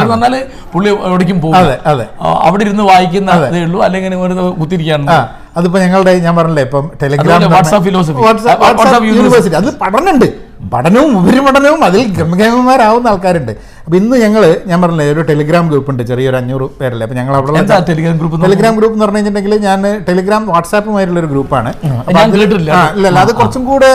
എന്ന് പറഞ്ഞാൽ പുള്ളി എവിടേക്കും പോകും. അതെ, അതെ. അവിടെ ഇരുന്ന് വായിക്കുന്ന അതേ. ഉള്ളൂ അല്ലെങ്കിൽ ആ അതിപ്പോ ഞങ്ങളുടെ ഞാൻ പറഞ്ഞില്ലേ ഇപ്പം Telegram WhatsApp philosophy philosophy. University അത് പഠനമുണ്ട്. പഠനവും ഉപരിപഠനവും അതിൽ ഗംഭീരന്മാരാവുന്ന ആൾക്കാരുണ്ട്. അപ്പോൾ ഇന്ന് ഞങ്ങൾ ഞാൻ പറഞ്ഞില്ലേ ഒരു ടെലിഗ്രാം ഗ്രൂപ്പ് ഉണ്ട് ചെറിയൊരു അഞ്ഞൂറ് പേരല്ലേ അപ്പോൾ ഞങ്ങൾ അവിടെ ടെലിഗ്രാം ഗ്രൂപ്പ് ടെലിഗ്രാം ഗ്രൂപ്പ് എന്ന് പറഞ്ഞു കഴിഞ്ഞിട്ടുണ്ടെങ്കിൽ ഞാൻ ടെലിഗ്രാം വാട്സാപ്പുമായിട്ടുള്ള ഒരു ഗ്രൂപ്പാണ് ഞാൻ കേട്ടിട്ടില്ല. ആ ഇല്ല ഇല്ല അത് കുറച്ചും കൂടെ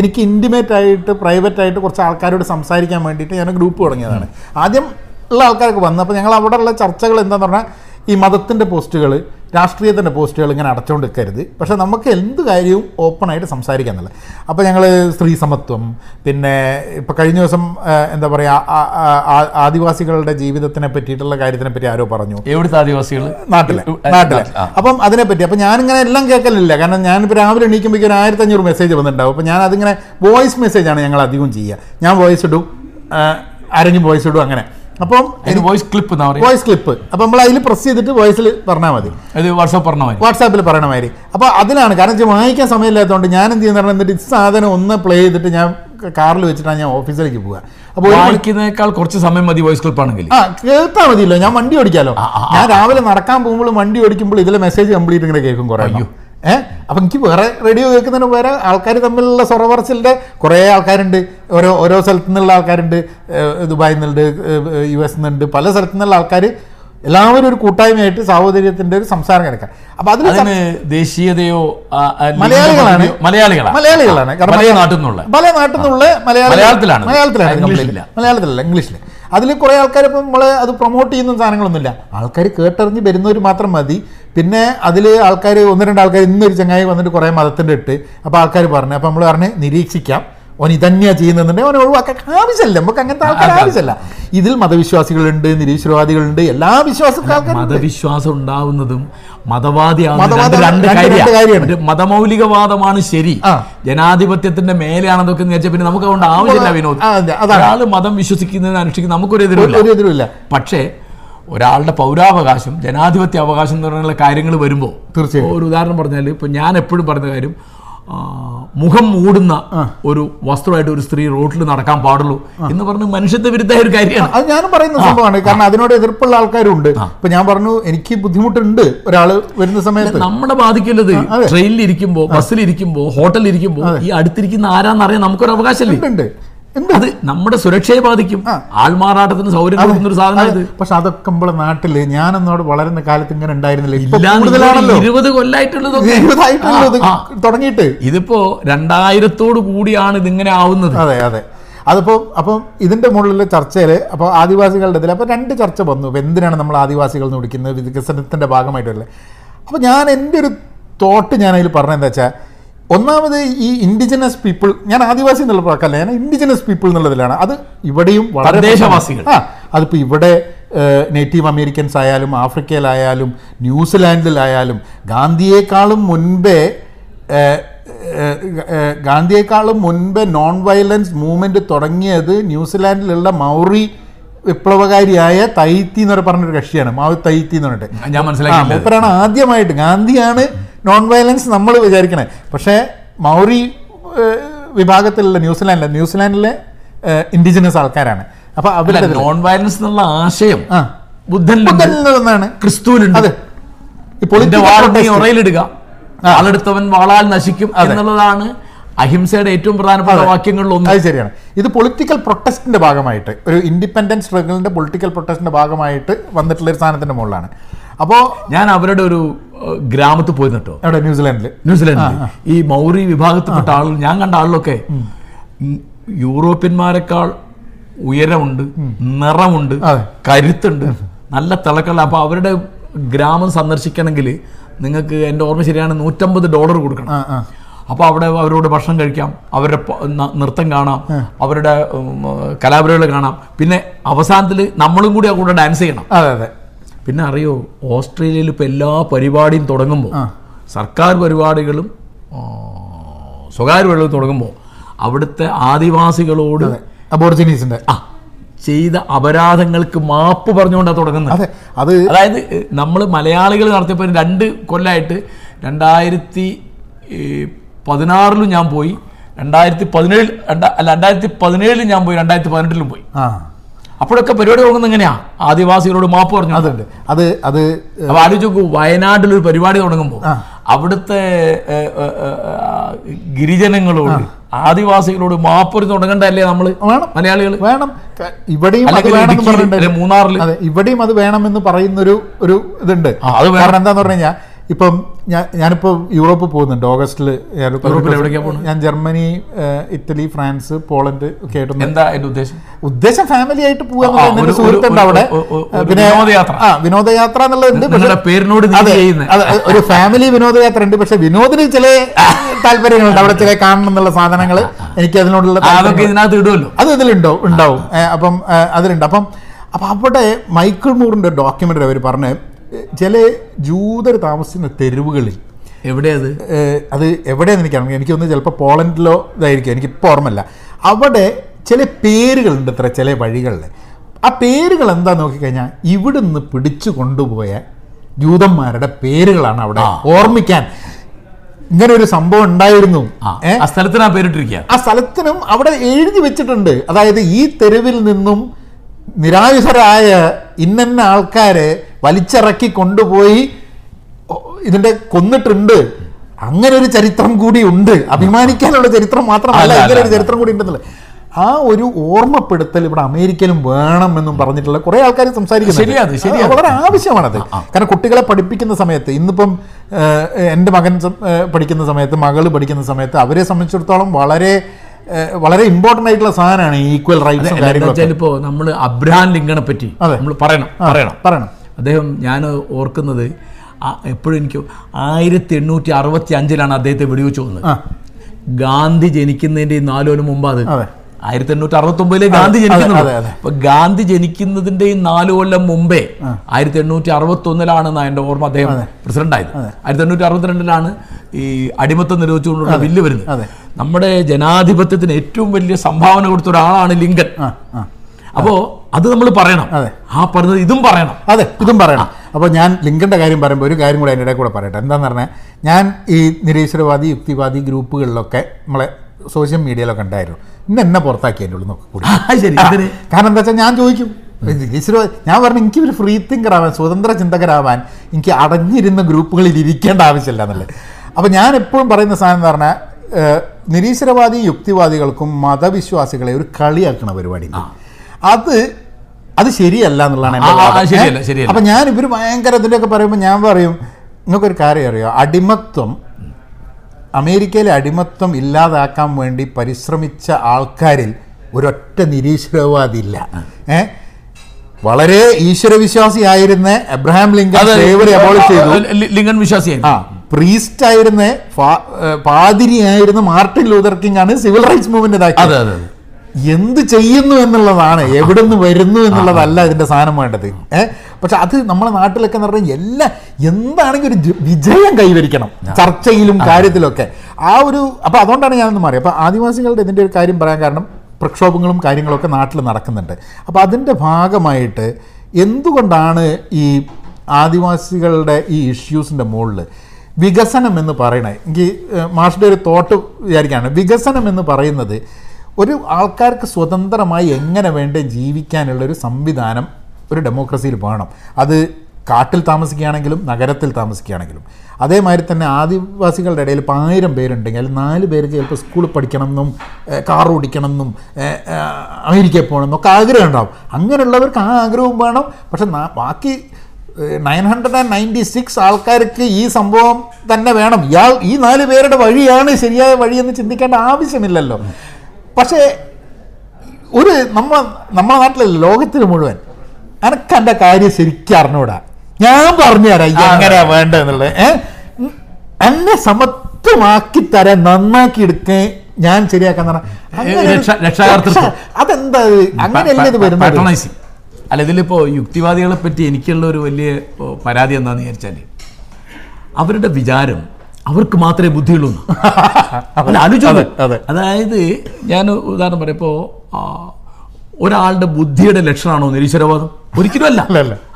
എനിക്ക് ഇന്റിമേറ്റ് ആയിട്ട് പ്രൈവറ്റ് ആയിട്ട് കുറച്ച് ആൾക്കാരോട് സംസാരിക്കാൻ വേണ്ടിയിട്ട് ഞാൻ ഗ്രൂപ്പ് തുടങ്ങിയതാണ്. ആദ്യം ഉള്ള ആൾക്കാർക്ക് വന്നു. അപ്പോൾ ഞങ്ങൾ അവിടെ ഉള്ള ചർച്ചകൾ എന്താന്ന് പറഞ്ഞാൽ ഈ മതത്തിന്റെ പോസ്റ്റുകൾ രാഷ്ട്രീയത്തിന്റെ പോസ്റ്റുകൾ ഇങ്ങനെ അടച്ചുകൊണ്ട് നിൽക്കരുത് പക്ഷേ നമുക്ക് എന്ത് കാര്യവും ഓപ്പണായിട്ട് സംസാരിക്കാൻ എന്നുള്ളത് അപ്പോൾ ഞങ്ങൾ സ്ത്രീ സമത്വം പിന്നെ ഇപ്പോൾ കഴിഞ്ഞ ദിവസം എന്താ പറയുക ആദിവാസികളുടെ ജീവിതത്തിനെ പറ്റിയിട്ടുള്ള കാര്യത്തിനെ പറ്റി ആരോ പറഞ്ഞു. എവിടുത്തെ ആദിവാസികൾ നാട്ടിലെ നാട്ടിലെ. അപ്പം അതിനെപ്പറ്റി അപ്പം ഞാനിങ്ങനെ എല്ലാം കേൾക്കലില്ല. കാരണം ഞാനിപ്പോൾ രാവിലെ എണീക്കുമ്പോഴേക്കും ഒരു ആയിരത്തി അഞ്ഞൂറ് മെസ്സേജ് വന്നിട്ടുണ്ടാവും. അപ്പോൾ ഞാൻ അതിങ്ങനെ വോയിസ് മെസ്സേജാണ് ഞങ്ങൾ അധികം ചെയ്യുക. ഞാൻ വോയിസ് ഇടും ആരെങ്കിലും വോയിസ് ഇടും അങ്ങനെ. അപ്പം വോയിസ് ക്ലിപ്പ് വോയിസ് ക്ലിപ്പ് അപ്പം നമ്മൾ അതിൽ പ്രസ് ചെയ്തിട്ട് വോയിസിൽ പറഞ്ഞാൽ മതി. വാട്സ്ആപ്പ് വാട്സാപ്പ് പറഞ്ഞാൽ മതി. വാട്സാപ്പിൽ പറയണ മാതിരി. അപ്പോൾ അതിലാണ് കാരണം വെച്ചാൽ വാങ്ങിക്കാൻ സമയമില്ലാത്തതുകൊണ്ട് ഞാൻ എന്ത് ചെയ്യുന്ന എന്നിട്ട് ഈ സാധനം ഒന്ന് പ്ലേ ചെയ്തിട്ട് ഞാൻ കാറിൽ വെച്ചിട്ടാണ് ഞാൻ ഓഫീസിലേക്ക് പോവുക. അപ്പോൾ വായിക്കുന്നേക്കാൾ കുറച്ച് സമയം മതി വോയിസ് ക്ലിപ്പ് ആണെങ്കിൽ ആ കേൾത്താൽ മതിയല്ലോ. ഞാൻ വണ്ടി ഓടിക്കാലോ. ഞാൻ രാവിലെ നടക്കാൻ പോകുമ്പോൾ വണ്ടി ഓടിക്കുമ്പോൾ ഇതിലെ മെസ്സേജ് കംപ്ലീറ്റ് ഇങ്ങനെ കേൾക്കും കുറേ. ഏഹ് അപ്പം എനിക്ക് വേറെ റേഡിയോ കേൾക്കുന്നതിന് വേറെ ആൾക്കാർ തമ്മിലുള്ള സൊറവർച്ചിലെ കുറേ ആൾക്കാരുണ്ട്. ഓരോ ഓരോ സ്ഥലത്തു നിന്നുള്ള ആൾക്കാരുണ്ട്. ദുബായിൽ നിന്നുണ്ട് യു എസ് നിന്നുണ്ട്. പല സ്ഥലത്തു നിന്നുള്ള ആൾക്കാർ എല്ലാവരും ഒരു കൂട്ടായ്മയായിട്ട് സാഹോദര്യത്തിന്റെ ഒരു സംസാരം കിടക്കാം അപ്പൊ അതിൽ ദേശീയതയോ മലയാളികളാണ്. മലയാളികളാണ്. മലയാളികളാണ് കാരണം പല നാട്ടിൽ നിന്നുള്ള മലയാളത്തിലാണ്. മലയാളത്തിലാണ് മലയാളത്തിലല്ല ഇംഗ്ലീഷിൽ അതിൽ കുറേ ആൾക്കാർ ഇപ്പം നമ്മൾ അത് പ്രൊമോട്ട് ചെയ്യുന്ന സാധനങ്ങളൊന്നുമില്ല. ആൾക്കാർ കേട്ടറിഞ്ഞ് വരുന്നവർ മാത്രം മതി. പിന്നെ അതിൽ ആൾക്കാർ ഒന്ന് രണ്ട് ആൾക്കാർ ഇന്നൊരു ചങ്ങായി വന്നിട്ട് കുറേ മതത്തിന്റെ ഇട്ട് അപ്പോൾ ആൾക്കാർ പറഞ്ഞു അപ്പോൾ നമ്മൾ പറഞ്ഞ് നിരീക്ഷിക്കാം. ഓൻ ഇതന്നെയാണ് ചെയ്യുന്നുണ്ടെങ്കിൽ അവനെ ഒഴിവാക്കാൻ ആവശ്യമില്ല. നമുക്ക് അങ്ങനത്തെ ആൾക്കാർ ആവശ്യമില്ല. ഇതിൽ മതവിശ്വാസികളുണ്ട് നിരീശ്വരവാദികളുണ്ട് എല്ലാ വിശ്വാസക്കാർക്കും മതവിശ്വാസം ഉണ്ടാവുന്നതും മതവാദി രണ്ട് കാര്യമാണ്. മതമൗലികവാദമാണ് ശരി. ജനാധിപത്യത്തിന്റെ മേലെയാണെന്നൊക്കെ വിചാരിച്ചാൽ പിന്നെ നമുക്ക് അതുകൊണ്ട് ആവശ്യമില്ല വിനോദ്. ഒരാൾ മതം വിശ്വസിക്കുന്നതിന് അനുഷ്ഠിക്കുന്ന നമുക്കൊരു എതിരില്ല പക്ഷേ ഒരാളുടെ പൗരാവകാശം ജനാധിപത്യ അവകാശം എന്ന് പറയുന്ന കാര്യങ്ങൾ വരുമ്പോൾ തീർച്ചയായും. ഒരു ഉദാഹരണം പറഞ്ഞാൽ ഇപ്പം ഞാൻ എപ്പോഴും പറഞ്ഞ കാര്യം മുഖം മൂടുന്ന ഒരു വസ്ത്രമായിട്ട് ഒരു സ്ത്രീ റോഡിൽ നടക്കാൻ പാടുള്ളൂ എന്ന് പറഞ്ഞ് മനുഷ്യത്വ വിരുദ്ധമായ ഒരു കാര്യമാണ്. അത് ഞാനും പറയുന്ന സംഭവമാണ്. കാരണം അതിനോട് എതിർപ്പുള്ള ആൾക്കാരുണ്ട്. ഇപ്പൊ ഞാൻ പറഞ്ഞു എനിക്ക് ബുദ്ധിമുട്ടുണ്ട് ഒരാൾ വരുന്ന സമയത്ത്. നമ്മളെ ബാധിക്കുന്നത് ട്രെയിനിൽ ഇരിക്കുമ്പോ ബസ്സിൽ ഇരിക്കുമ്പോ ഹോട്ടലിൽ ഇരിക്കുമ്പോ ഈ അടുത്തിരിക്കുന്ന ആരാന്നറിയാൻ നമുക്കൊരു അവകാശമില്ലേ അത് നമ്മുടെ സുരക്ഷയെ ബാധിക്കും. ആൾമാറാട്ടത്തിന് സൗകര്യം കൊടുക്കുന്ന ഒരു സാധനം ഇത്. പക്ഷെ അതൊക്കെ നമ്മളെ നാട്ടിൽ ഞാനെന്നോട് വളരുന്ന കാലത്ത് ഇങ്ങനെ ഉണ്ടായിരുന്നില്ല. ഇരുപത് കൊല്ലായിട്ടുള്ളത് തുടങ്ങിയിട്ട്. ഇതിപ്പോ രണ്ടായിരത്തോട് കൂടിയാണ് ഇതിങ്ങനെ ആവുന്നത്. അതെ അതെ. അതിപ്പോൾ അപ്പം ഇതിന്റെ മുകളിലെ ചർച്ചയിൽ അപ്പോൾ ആദിവാസികളുടെ ഇതിൽ അപ്പോൾ രണ്ട് ചർച്ച വന്നു. അപ്പോൾ എന്തിനാണ് നമ്മൾ ആദിവാസികൾ എന്ന് വിളിക്കുന്നത്? വികസനത്തിന്റെ ഭാഗമായിട്ടല്ലേ അപ്പോൾ ഞാൻ എന്റെ ഒരു തോട്ട് ഞാൻ അതിൽ പറഞ്ഞത് എന്താ വെച്ചാൽ ഒന്നാമത് ഈ ഇൻഡിജിനസ് പീപ്പിൾ ഞാൻ ആദിവാസി എന്നുള്ള വാക്കല്ല ഞാൻ ഇൻഡിജിനസ് പീപ്പിൾ എന്നുള്ളതിലാണ്. അത് ഇവിടെയും വളരെ ദേശവാസികൾ ആ അതിപ്പോൾ ഇവിടെ നേറ്റീവ് അമേരിക്കൻസ് ആയാലും ആഫ്രിക്കയിലായാലും ന്യൂസിലാൻഡിലായാലും ഗാന്ധിയേക്കാളും മുൻപേ ഗാന്ധിയേക്കാളും മുൻപേ നോൺ വയലൻസ് മൂവ്മെന്റ് തുടങ്ങിയത് ന്യൂസിലാൻഡിലുള്ള മൗറി വിപ്ലവകാരിയായ തൈത്തി എന്ന് പറഞ്ഞൊരു കക്ഷിയാണ്. മാവ് തൈത്തി എന്ന് പറഞ്ഞിട്ട്. ഞാൻ മനസ്സിലാക്കി മൂപ്പരാണ് ആദ്യമായിട്ട് ഗാന്ധിയാണ് നോൺ വയലൻസ് നമ്മൾ വിചാരിക്കണേ. പക്ഷേ മൗറി വിഭാഗത്തിലുള്ള ന്യൂസിലാൻഡിലെ ന്യൂസിലാൻഡിലെ ഇൻഡിജിനസ് ആൾക്കാരാണ്. അപ്പൊ അല്ല അവരുടെ നോൺ വയലൻസ് എന്നുള്ള ആശയം ബുദ്ധൻ ബുദ്ധനിൽ നിന്നാണ് ക്രിസ്തുവിലുണ്ട് അതെ. ഉറയിലിടുക. ആളെടുത്തവൻ വാളാൽ നശിക്കും എന്നുള്ളതാണ് അഹിംസയുടെ ഏറ്റവും പ്രധാനപ്പെട്ട വാക്യങ്ങളിൽ ഒന്ന്. അത് ശരിയാണ്. ഇത് പൊളിറ്റിക്കൽ പ്രൊട്ടസ്റ്റിന്റെ ഭാഗമായിട്ട് ഒരു ഇൻഡിപെൻഡൻസ് സ്ട്രഗിളിന്റെ പൊളിറ്റിക്കൽ പ്രൊട്ടസ്റ്റിന്റെ ഭാഗമായിട്ട് വന്നിട്ടുള്ള ഒരു സാധനത്തിന്റെ മുകളിലാണ്. അപ്പോൾ ഞാൻ അവരുടെ ഒരു ഗ്രാമത്തിൽ പോയി നിട്ടോ അവിടെ ന്യൂസിലാൻഡിൽ ന്യൂസിലാൻഡിൽ ഈ മൗറി വിഭാഗത്തിൽപ്പെട്ട ആളുകൾ ഞാൻ കണ്ട ആളിലൊക്കെ യൂറോപ്യന്മാരെക്കാൾ ഉയരമുണ്ട് നിറമുണ്ട്. കരുത്തുണ്ട് നല്ല തിളക്കമുള്ള അപ്പൊ അവരുടെ ഗ്രാമം സന്ദർശിക്കണമെങ്കിൽ നിങ്ങൾക്ക് എന്റെ ഓർമ്മ ശരിയാണ് നൂറ്റമ്പത് ഡോളർ കൊടുക്കണം. അപ്പോൾ അവിടെ അവരോട് ഭക്ഷണം കഴിക്കാം അവരുടെ നൃത്തം കാണാം അവരുടെ കലാപരികൾ കാണാം. പിന്നെ അവസാനത്തിൽ നമ്മളും കൂടി ആ കൂടെ ഡാൻസ് ചെയ്യണം. അതെ അതെ. പിന്നെ അറിയോ ഓസ്ട്രേലിയയിൽ ഇപ്പോൾ എല്ലാ പരിപാടിയും തുടങ്ങുമ്പോൾ സർക്കാർ പരിപാടികളും സ്വകാര്യ പരിപാടികളും തുടങ്ങുമ്പോൾ അവിടുത്തെ ആദിവാസികളോട് അബോർജിനീസിന്റെ ആ ചെയ്ത അപരാധങ്ങൾക്ക് മാപ്പ് പറഞ്ഞുകൊണ്ടാണ് തുടങ്ങുന്നത്. അതെ അത് അതായത് നമ്മൾ മലയാളികൾ നടത്തിയപ്പോൾ രണ്ട് കൊല്ലമായിട്ട് രണ്ടായിരത്തി പതിനാറിലും ഞാൻ പോയി രണ്ടായിരത്തി പതിനേഴ് രണ്ടാ അല്ല രണ്ടായിരത്തി പതിനേഴിലും ഞാൻ പോയി രണ്ടായിരത്തി പതിനെട്ടിലും പോയി. ആ. അപ്പോഴൊക്കെ പരിപാടി തുടങ്ങുന്നത് എങ്ങനെയാ? ആദിവാസികളോട് മാപ്പ് പറഞ്ഞു? അതുണ്ട് അത് അത് അപ്പൊ ആലോചിച്ചു വയനാട്ടിൽ ഒരു പരിപാടി തുടങ്ങുമ്പോൾ അവിടുത്തെ ഗിരിജനങ്ങളോട് ആദിവാസികളോട് മാപ്പൊരു തുടങ്ങണ്ടല്ലേ നമ്മൾ? വേണം. മലയാളികൾ വേണം. ഇവിടെയും അത് അല്ലെങ്കിൽ വേണമെന്ന് പറഞ്ഞിട്ടുണ്ട്. മൂന്നാറിൽ. അതെ ഇവിടെയും അത് വേണമെന്ന് പറയുന്നൊരു ഒരു ഇതുണ്ട്. അത്. കാരണം എന്താന്ന് പറഞ്ഞു കഴിഞ്ഞാൽ ഇപ്പം ഞാൻ ഞാനിപ്പോൾ യൂറോപ്പ് പോകുന്നുണ്ട്. ഓഗസ്റ്റിൽ? ഞാൻ ജർമ്മനി ഇറ്റലി ഫ്രാൻസ് പോളണ്ട് ഒക്കെ ആയിട്ടൊന്നും എന്താ ഉദ്ദേശം? ഉദ്ദേശം ഫാമിലി ആയിട്ട് പോകാൻ സുഹൃത്തുണ്ട് അവിടെ. പിന്നെ വിനോദയാത്ര. ആ വിനോദയാത്ര എന്നുള്ളതുണ്ട് പക്ഷെ പേരിനോട് ഒരു ഫാമിലി വിനോദയാത്ര ഉണ്ട്. പക്ഷെ വിനോദിന് ചില താല്പര്യങ്ങളുണ്ട്. അവിടെ ചില കാണണം എന്നുള്ള സാധനങ്ങൾ എനിക്ക് അതിനോടുള്ള ഇതിനകത്ത് ഇടുമല്ലോ അത് ഇതിലുണ്ടോ? ഉണ്ടാവും. അപ്പം അതിലുണ്ട്. അപ്പം അപ്പം അവിടെ മൈക്കിൾ മൂറിന്റെ ഡോക്യുമെന്ററി അവർ പറഞ്ഞ് ചില ജൂതർ താമസിക്കുന്ന തെരുവുകളിൽ എവിടെയത്? അത് എവിടെയാണെന്ന് എനിക്കറിയാം എനിക്കൊന്ന് ചിലപ്പോൾ പോളണ്ടിലോ ഇതായിരിക്കും. എനിക്കിപ്പോൾ ഓർമ്മയില്ല. അവിടെ ചില പേരുകളുണ്ട് ഇത്ര ചില വഴികളിൽ ആ പേരുകൾ എന്താ നോക്കിക്കഴിഞ്ഞാൽ ഇവിടുന്ന് പിടിച്ചു കൊണ്ടുപോയ ജൂതന്മാരുടെ പേരുകളാണ് അവിടെ ഓർമ്മിക്കാൻ. ഇങ്ങനെ ഒരു സംഭവം ഉണ്ടായിരുന്നു? ആ. സ്ഥലത്തിന് ആ പേരിട്ടിരിക്കുക. ആ സ്ഥലത്തിനും അവിടെ എഴുതി വെച്ചിട്ടുണ്ട്. അതായത് ഈ തെരുവിൽ നിന്നും നിരായുധരായ ഇന്നന്ന ആൾക്കാരെ വലിച്ചിറക്കി കൊണ്ടുപോയി ഇതിന്റെ കൊന്നിട്ടുണ്ട്. അങ്ങനെ ഒരു ചരിത്രം കൂടി ഉണ്ട്. അഭിമാനിക്കാനുള്ള ചരിത്രം മാത്രമല്ല ഇങ്ങനെ ഒരു ചരിത്രം കൂടി ഉണ്ടെന്നുള്ളത്. ആ ഒരു ഓർമ്മപ്പെടുത്തൽ ഇവിടെ അമേരിക്കയിലും വേണം എന്നും പറഞ്ഞിട്ടുള്ള കുറെ ആൾക്കാർ സംസാരിക്കുന്നു ശരിയാണ് ശരിയാണ്. ശരിയാ അത്. വളരെ ആവശ്യമാണത് കാരണം കുട്ടികളെ പഠിപ്പിക്കുന്ന സമയത്ത് ഇന്നിപ്പം എന്റെ മകൻ പഠിക്കുന്ന സമയത്ത് മകൾ പഠിക്കുന്ന സമയത്ത് അവരെ സംബന്ധിച്ചിടത്തോളം വളരെ വളരെ ഇമ്പോർട്ടന്റ് ആയിട്ടുള്ള സാധനമാണ് ഈക്വൽ റൈറ്റ്സ് ഇപ്പോൾ നമ്മൾ അബ്രഹാം ലിങ്കണെ പറ്റി നമ്മൾ പറയണം പറയണം. പറയണം. അദ്ദേഹം ഞാൻ ഓർക്കുന്നത് എപ്പോഴും എനിക്ക് ആയിരത്തി എണ്ണൂറ്റി അറുപത്തി അഞ്ചിലാണ് അദ്ദേഹത്തെ വെടിവെച്ച് പോകുന്നത് ഗാന്ധി ജനിക്കുന്നതിന്റെ ഈ നാലു ആയിരത്തി എണ്ണൂറ്റി അറുപത്തൊമ്പതിലെ ഗാന്ധി അതെ. അപ്പൊ ഗാന്ധി ജനിക്കുന്നതിന്റെ ഈ നാലു കൊല്ലം മുമ്പേ ആയിരത്തി എണ്ണൂറ്റി അറുപത്തി ഒന്നിലാണ് എന്റെ ഓർമ്മ അദ്ദേഹം പ്രസിഡന്റ് ആയത്. ആയിരത്തി എണ്ണൂറ്റി അറുപത്തിരണ്ടിലാണ് ഈ അടിമത്തം നിരോധിച്ചുകൊണ്ടുള്ള ബില്ല് വരുന്നത്. നമ്മുടെ ജനാധിപത്യത്തിന് ഏറ്റവും വലിയ സംഭാവന കൊടുത്ത ഒരാളാണ് ലിങ്കൻ. അപ്പോ അത് നമ്മൾ പറയണം. ആ പറഞ്ഞത് ഇതും പറയണം. അതെ ഇതും പറയണം. അപ്പോൾ ഞാൻ ലിങ്കന്റെ കാര്യം പറയുമ്പോൾ ഒരു കാര്യം കൂടെ അതിന്റെ ഇടയിൽ കൂടെ പറയട്ടെ. എന്താണെന്ന് പറഞ്ഞാൽ ഞാൻ ഈ നിരീശ്വരവാദി യുക്തിവാദി ഗ്രൂപ്പുകളിലൊക്കെ നമ്മളെ സോഷ്യൽ മീഡിയയിലൊക്കെ ഉണ്ടായിരുന്നു. ഇന്ന് എന്നെ പുറത്താക്കിയതിന്റെ ഉള്ളൂ നോക്കി കൂടി. കാരണം എന്താ വെച്ചാൽ ഞാൻ ചോദിക്കും. നിരീശ്വരവാദി ഞാൻ പറഞ്ഞു എനിക്ക് ഒരു ഫ്രീ തിങ്കർ ആവാൻ സ്വതന്ത്ര ചിന്തകരാവാൻ എനിക്ക് അടഞ്ഞിരുന്ന ഗ്രൂപ്പുകളിൽ ഇരിക്കേണ്ട ആവശ്യമില്ല എന്നുള്ളത് അപ്പോൾ ഞാൻ എപ്പോഴും പറയുന്ന സാധനം എന്ന് പറഞ്ഞാൽ നിരീശ്വരവാദി യുക്തിവാദികൾക്കും മതവിശ്വാസികളെ ഒരു കളിയാക്കണ പരിപാടി അത് അത് ശരിയല്ല എന്നുള്ളതാണ്. അപ്പൊ ഞാൻ ഇവർ ഭയങ്കര ഇതിന്റെയൊക്കെ പറയുമ്പോൾ ഞാൻ പറയും നിങ്ങൾക്കൊരു കാര്യം അറിയോ? അടിമത്വം അമേരിക്കയിലെ അടിമത്വം ഇല്ലാതാക്കാൻ വേണ്ടി പരിശ്രമിച്ച ആൾക്കാരിൽ ഒരൊറ്റ നിരീശ്വരവാദി ഇല്ല ഏ? വളരെ ഈശ്വരവിശ്വാസിയായിരുന്ന എബ്രഹാം ലിങ്കൻ സ്ലേവറി അബോളിഷ് ചെയ്തു. ലിങ്കൺ വിശ്വാസിയായിരുന്നു. ആ പ്രീസ്റ്റ് ആയിരുന്ന പാതിരിയായിരുന്ന മാർട്ടിൻ ലൂതർ കിങ് ആണ് സിവിൽ റൈറ്റ്സ് മൂവ്മെന്റ് എന്ത് ചെയ്യുന്നു എന്നുള്ളതാണ് എവിടുന്ന് വരുന്നു എന്നുള്ളതല്ല ഇതിന്റെ സാധനം വേണ്ടത്. ഏഹ് പക്ഷെ അത് നമ്മുടെ നാട്ടിലൊക്കെ എന്ന് പറഞ്ഞാൽ എല്ലാ എന്താണെങ്കിൽ ഒരു വിജയം കൈവരിക്കണം ചർച്ചയിലും കാര്യത്തിലൊക്കെ. ആ ഒരു അപ്പൊ അതുകൊണ്ടാണ് ഞാനൊന്ന് മാറി അപ്പൊ ആദിവാസികളുടെ ഇതിന്റെ ഒരു കാര്യം പറയാൻ കാരണം പ്രക്ഷോഭങ്ങളും കാര്യങ്ങളൊക്കെ നാട്ടിൽ നടക്കുന്നുണ്ട്. അപ്പോൾ അതിന്റെ ഭാഗമായിട്ട് എന്തുകൊണ്ടാണ് ഈ ആദിവാസികളുടെ ഈ ഇഷ്യൂസിന്റെ മുകളിൽ വികസനം എന്ന് പറയണേ? എനിക്ക് മാഷിന്റെ മാഷിന്റെ ഒരു തോട്ട് വിചാരിക്കുകയാണ് വികസനം എന്ന് പറയുന്നത് ഒരു ആൾക്കാർക്ക് സ്വതന്ത്രമായി എങ്ങനെ വേണ്ട ജീവിക്കാനുള്ള ഒരു സംവിധാനം ഒരു ഡെമോക്രസിയിൽ വേണം. അത് കാട്ടിൽ താമസിക്കുകയാണെങ്കിലും നഗരത്തിൽ താമസിക്കുകയാണെങ്കിലും. അതേമാതിരി തന്നെ ആദിവാസികളുടെ ഇടയിൽ ഇപ്പോൾ ആയിരം പേരുണ്ടെങ്കിൽ അതിൽ നാല് പേർക്ക് ചിലപ്പോൾ സ്കൂളിൽ പഠിക്കണം എന്നും കാർ ഓടിക്കണം എന്നും അമേരിക്കയിൽ പോകണം എന്നൊക്കെ ആഗ്രഹം ഉണ്ടാവും. അങ്ങനെയുള്ളവർക്ക് ആ ആഗ്രഹവും വേണം. പക്ഷെ ബാക്കി nine hundred and ninety six ആൾക്കാർക്ക് ഈ സംഭവം തന്നെ വേണം. ഇയാൾ ഈ നാല് പേരുടെ വഴിയാണ് ശരിയായ വഴിയെന്ന് ചിന്തിക്കേണ്ട ആവശ്യമില്ലല്ലോ. പക്ഷേ ഒരു നമ്മൾ നമ്മളെ നാട്ടിലെ ലോകത്തിൽ മുഴുവൻ എനിക്ക് എന്റെ കാര്യം ശരിക്കും അറിഞ്ഞൂടാ. ഞാൻ പറഞ്ഞു തരാം എങ്ങനെയാ വേണ്ടതെന്നുള്ളത്. ഏഹ് എന്നെ സമത്വമാക്കി തരാൻ നന്നാക്കി എടുക്കേ ഞാൻ ശരിയാക്കാൻ പറഞ്ഞാ അങ്ങനെ ഒരു- രക്ഷ- രക്ഷാകർതൃത്വം. അതെന്താ? അങ്ങനെയല്ലേ ഇത് വരുന്നത്? അല്ല ഇതിലിപ്പോ യുക്തിവാദികളെ പറ്റി എനിക്കുള്ള ഒരു വലിയ പരാതി എന്താന്ന് വിചാരിച്ചാൽ അവരുടെ വിചാരം അവർക്ക് മാത്രമേ ബുദ്ധിയുള്ളൂ. അല്ല അതായത് ഞാൻ ഉദാഹരണം പറയപ്പോ ആ, ഒരാളുടെ ബുദ്ധിയുടെ ലക്ഷണമാണോ നിരീശ്വരവാദം? ഒരിക്കലും അല്ല.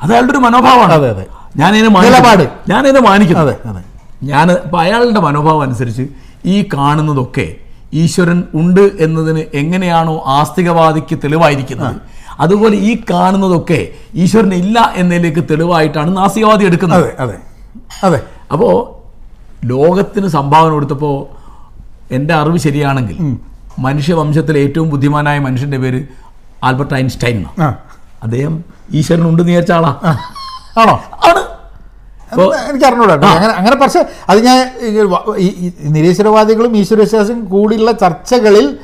അത് അയാളുടെ ഒരു മനോഭാവമാണ്. അതെ, അതെ. ഞാനതിനെ നിലപാട്. ഞാനതിനെ മാനിക്കുന്നു. അതെ അതെ. ഞാൻ അപ്പം അയാളുടെ മനോഭാവം അനുസരിച്ച് ഈ കാണുന്നതൊക്കെ ഈശ്വരൻ ഉണ്ട് എന്നതിന് എങ്ങനെയാണോ ആസ്തികവാദിക്ക് തെളിവായിരിക്കുന്നത്. അതുപോലെ ഈ കാണുന്നതൊക്കെ ഈശ്വരൻ ഇല്ല എന്നതിലേക്ക് തെളിവായിട്ടാണ് നാസ്തികവാദി എടുക്കുന്നത്. അതെ അതെ. അതെ. അപ്പോൾ ലോകത്തിന് സംഭാവന കൊടുത്തപ്പോൾ എന്റെ അറിവ് ശരിയാണെങ്കിൽ മനുഷ്യവംശത്തിലെ ഏറ്റവും ബുദ്ധിമാനായ മനുഷ്യന്റെ പേര് ആൽബർട്ട് ഐൻസ്റ്റൈൻ എന്നാണ്. അദ്ദേഹം ഈശ്വരൻ ഉണ്ട് വിചാരിച്ച ആളാ. ആണോ? ആണ്. എനിക്ക് അറിഞ്ഞൂടാ അങ്ങനെ അങ്ങനെ പക്ഷേ അത് ഞാൻ നിരീശ്വരവാദികളും ഈശ്വരവിശ്വാസിയും കൂടിയുള്ള ചർച്ചകളിൽ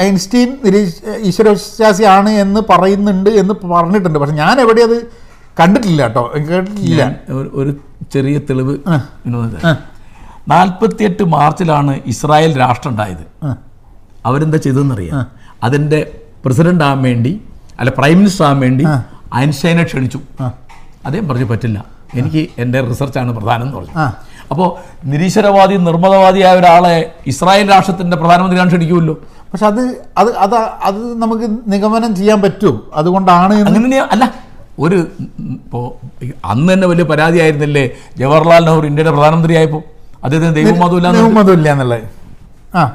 ഐൻസ്റ്റീൻ നിരീ ഈശ്വരവിശ്വാസിയാണ് എന്ന് പറയുന്നുണ്ട് എന്ന് പറഞ്ഞിട്ടുണ്ട്. പക്ഷെ ഞാൻ എവിടെ അത് കണ്ടിട്ടില്ല കേട്ടോ. കേട്ടിട്ടില്ല. ഒരു- ചെറിയ തെളിവ് നാൽപ്പത്തി എട്ട് നാൽപ്പത്തിയെട്ട് മാർച്ചിലാണ് ഇസ്രായേൽ രാഷ്ട്രം ഉണ്ടായത്. അവരെന്താ ചെയ്തതെന്നറിയാം? അതിന്റെ പ്രസിഡന്റ് ആകാൻ വേണ്ടി അല്ല പ്രൈം മിനിസ്റ്റർ ആകാൻ വേണ്ടി ഐൻസ്റ്റൈനെ ക്ഷണിച്ചു. അദ്ദേഹം പറഞ്ഞു പറ്റില്ല. എനിക്ക് എന്റെ റിസർച്ചാണ് പ്രധാനം എന്ന് പറഞ്ഞു. അപ്പോൾ നിരീശ്വരവാദി നിർമ്മതവാദിയായ ഒരാളെ ഇസ്രായേൽ രാഷ്ട്രത്തിന്റെ പ്രധാനമന്ത്രിയാണ് ക്ഷണിക്കുമല്ലോ. പക്ഷെ അത് അത് അത് അത് നമുക്ക് നിഗമനം ചെയ്യാൻ പറ്റും. അതുകൊണ്ടാണ് അങ്ങനെ അല്ല ഒരു ഇപ്പോൾ അന്ന് തന്നെ വലിയ പരാതിയായിരുന്നില്ലേ? ജവഹർലാൽ നെഹ്റു ഇന്ത്യയുടെ പ്രധാനമന്ത്രിയായപ്പോൾ അദ്ദേഹത്തിന് ദൈവമതമില്ല എന്നുള്ളത്.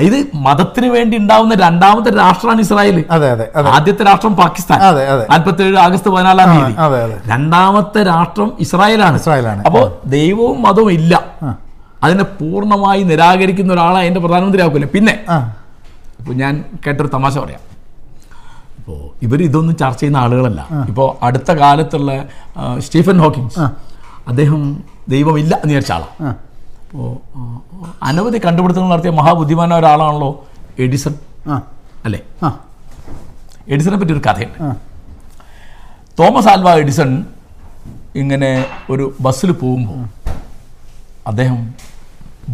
ഇത് മതത്തിന് വേണ്ടി ഉണ്ടാവുന്ന രണ്ടാമത്തെ രാഷ്ട്രമാണ് ഇസ്രായേൽ അതെ അതെ ആദ്യത്തെ രാഷ്ട്രം പാകിസ്ഥാൻ. അതെ, അതെ. നാൽപ്പത്തി ഏഴ് ആഗസ്റ്റ് പതിനാലാം തീയതി. രണ്ടാമത്തെ രാഷ്ട്രം ഇസ്രായേലാണ്. ഇസ്രായേലാണ്. അപ്പോൾ ദൈവവും മതവും ഇല്ല. അതിനെ പൂർണമായി നിരാകരിക്കുന്ന ഒരാളെ അതിന്റെ പ്രധാനമന്ത്രി ആക്കില്ല പിന്നെ ഞാൻ കേട്ടൊരു തമാശ പറയാം. ഇപ്പോൾ ഇവർ ഇതൊന്നും ചർച്ച ചെയ്യുന്ന ആളുകളല്ല. ഇപ്പോൾ അടുത്ത കാലത്തുള്ള സ്റ്റീഫൻ ഹോക്കിൻസ് അദ്ദേഹം ദൈവമില്ല എന്ന് വിചാരിച്ച ആളാണ് അപ്പോൾ അനവധി കണ്ടുപിടുത്തങ്ങൾ നടത്തിയ മഹാബുദ്ധിമാനായ ഒരാളാണല്ലോ എഡിസൺ. അല്ലേ? എഡിസണെ എഡിസനെ പറ്റി ഒരു കഥയുണ്ട്. തോമസ് ആൽവ എഡിസൺ ഇങ്ങനെ ഒരു ബസ്സിൽ പോകുമ്പോൾ അദ്ദേഹം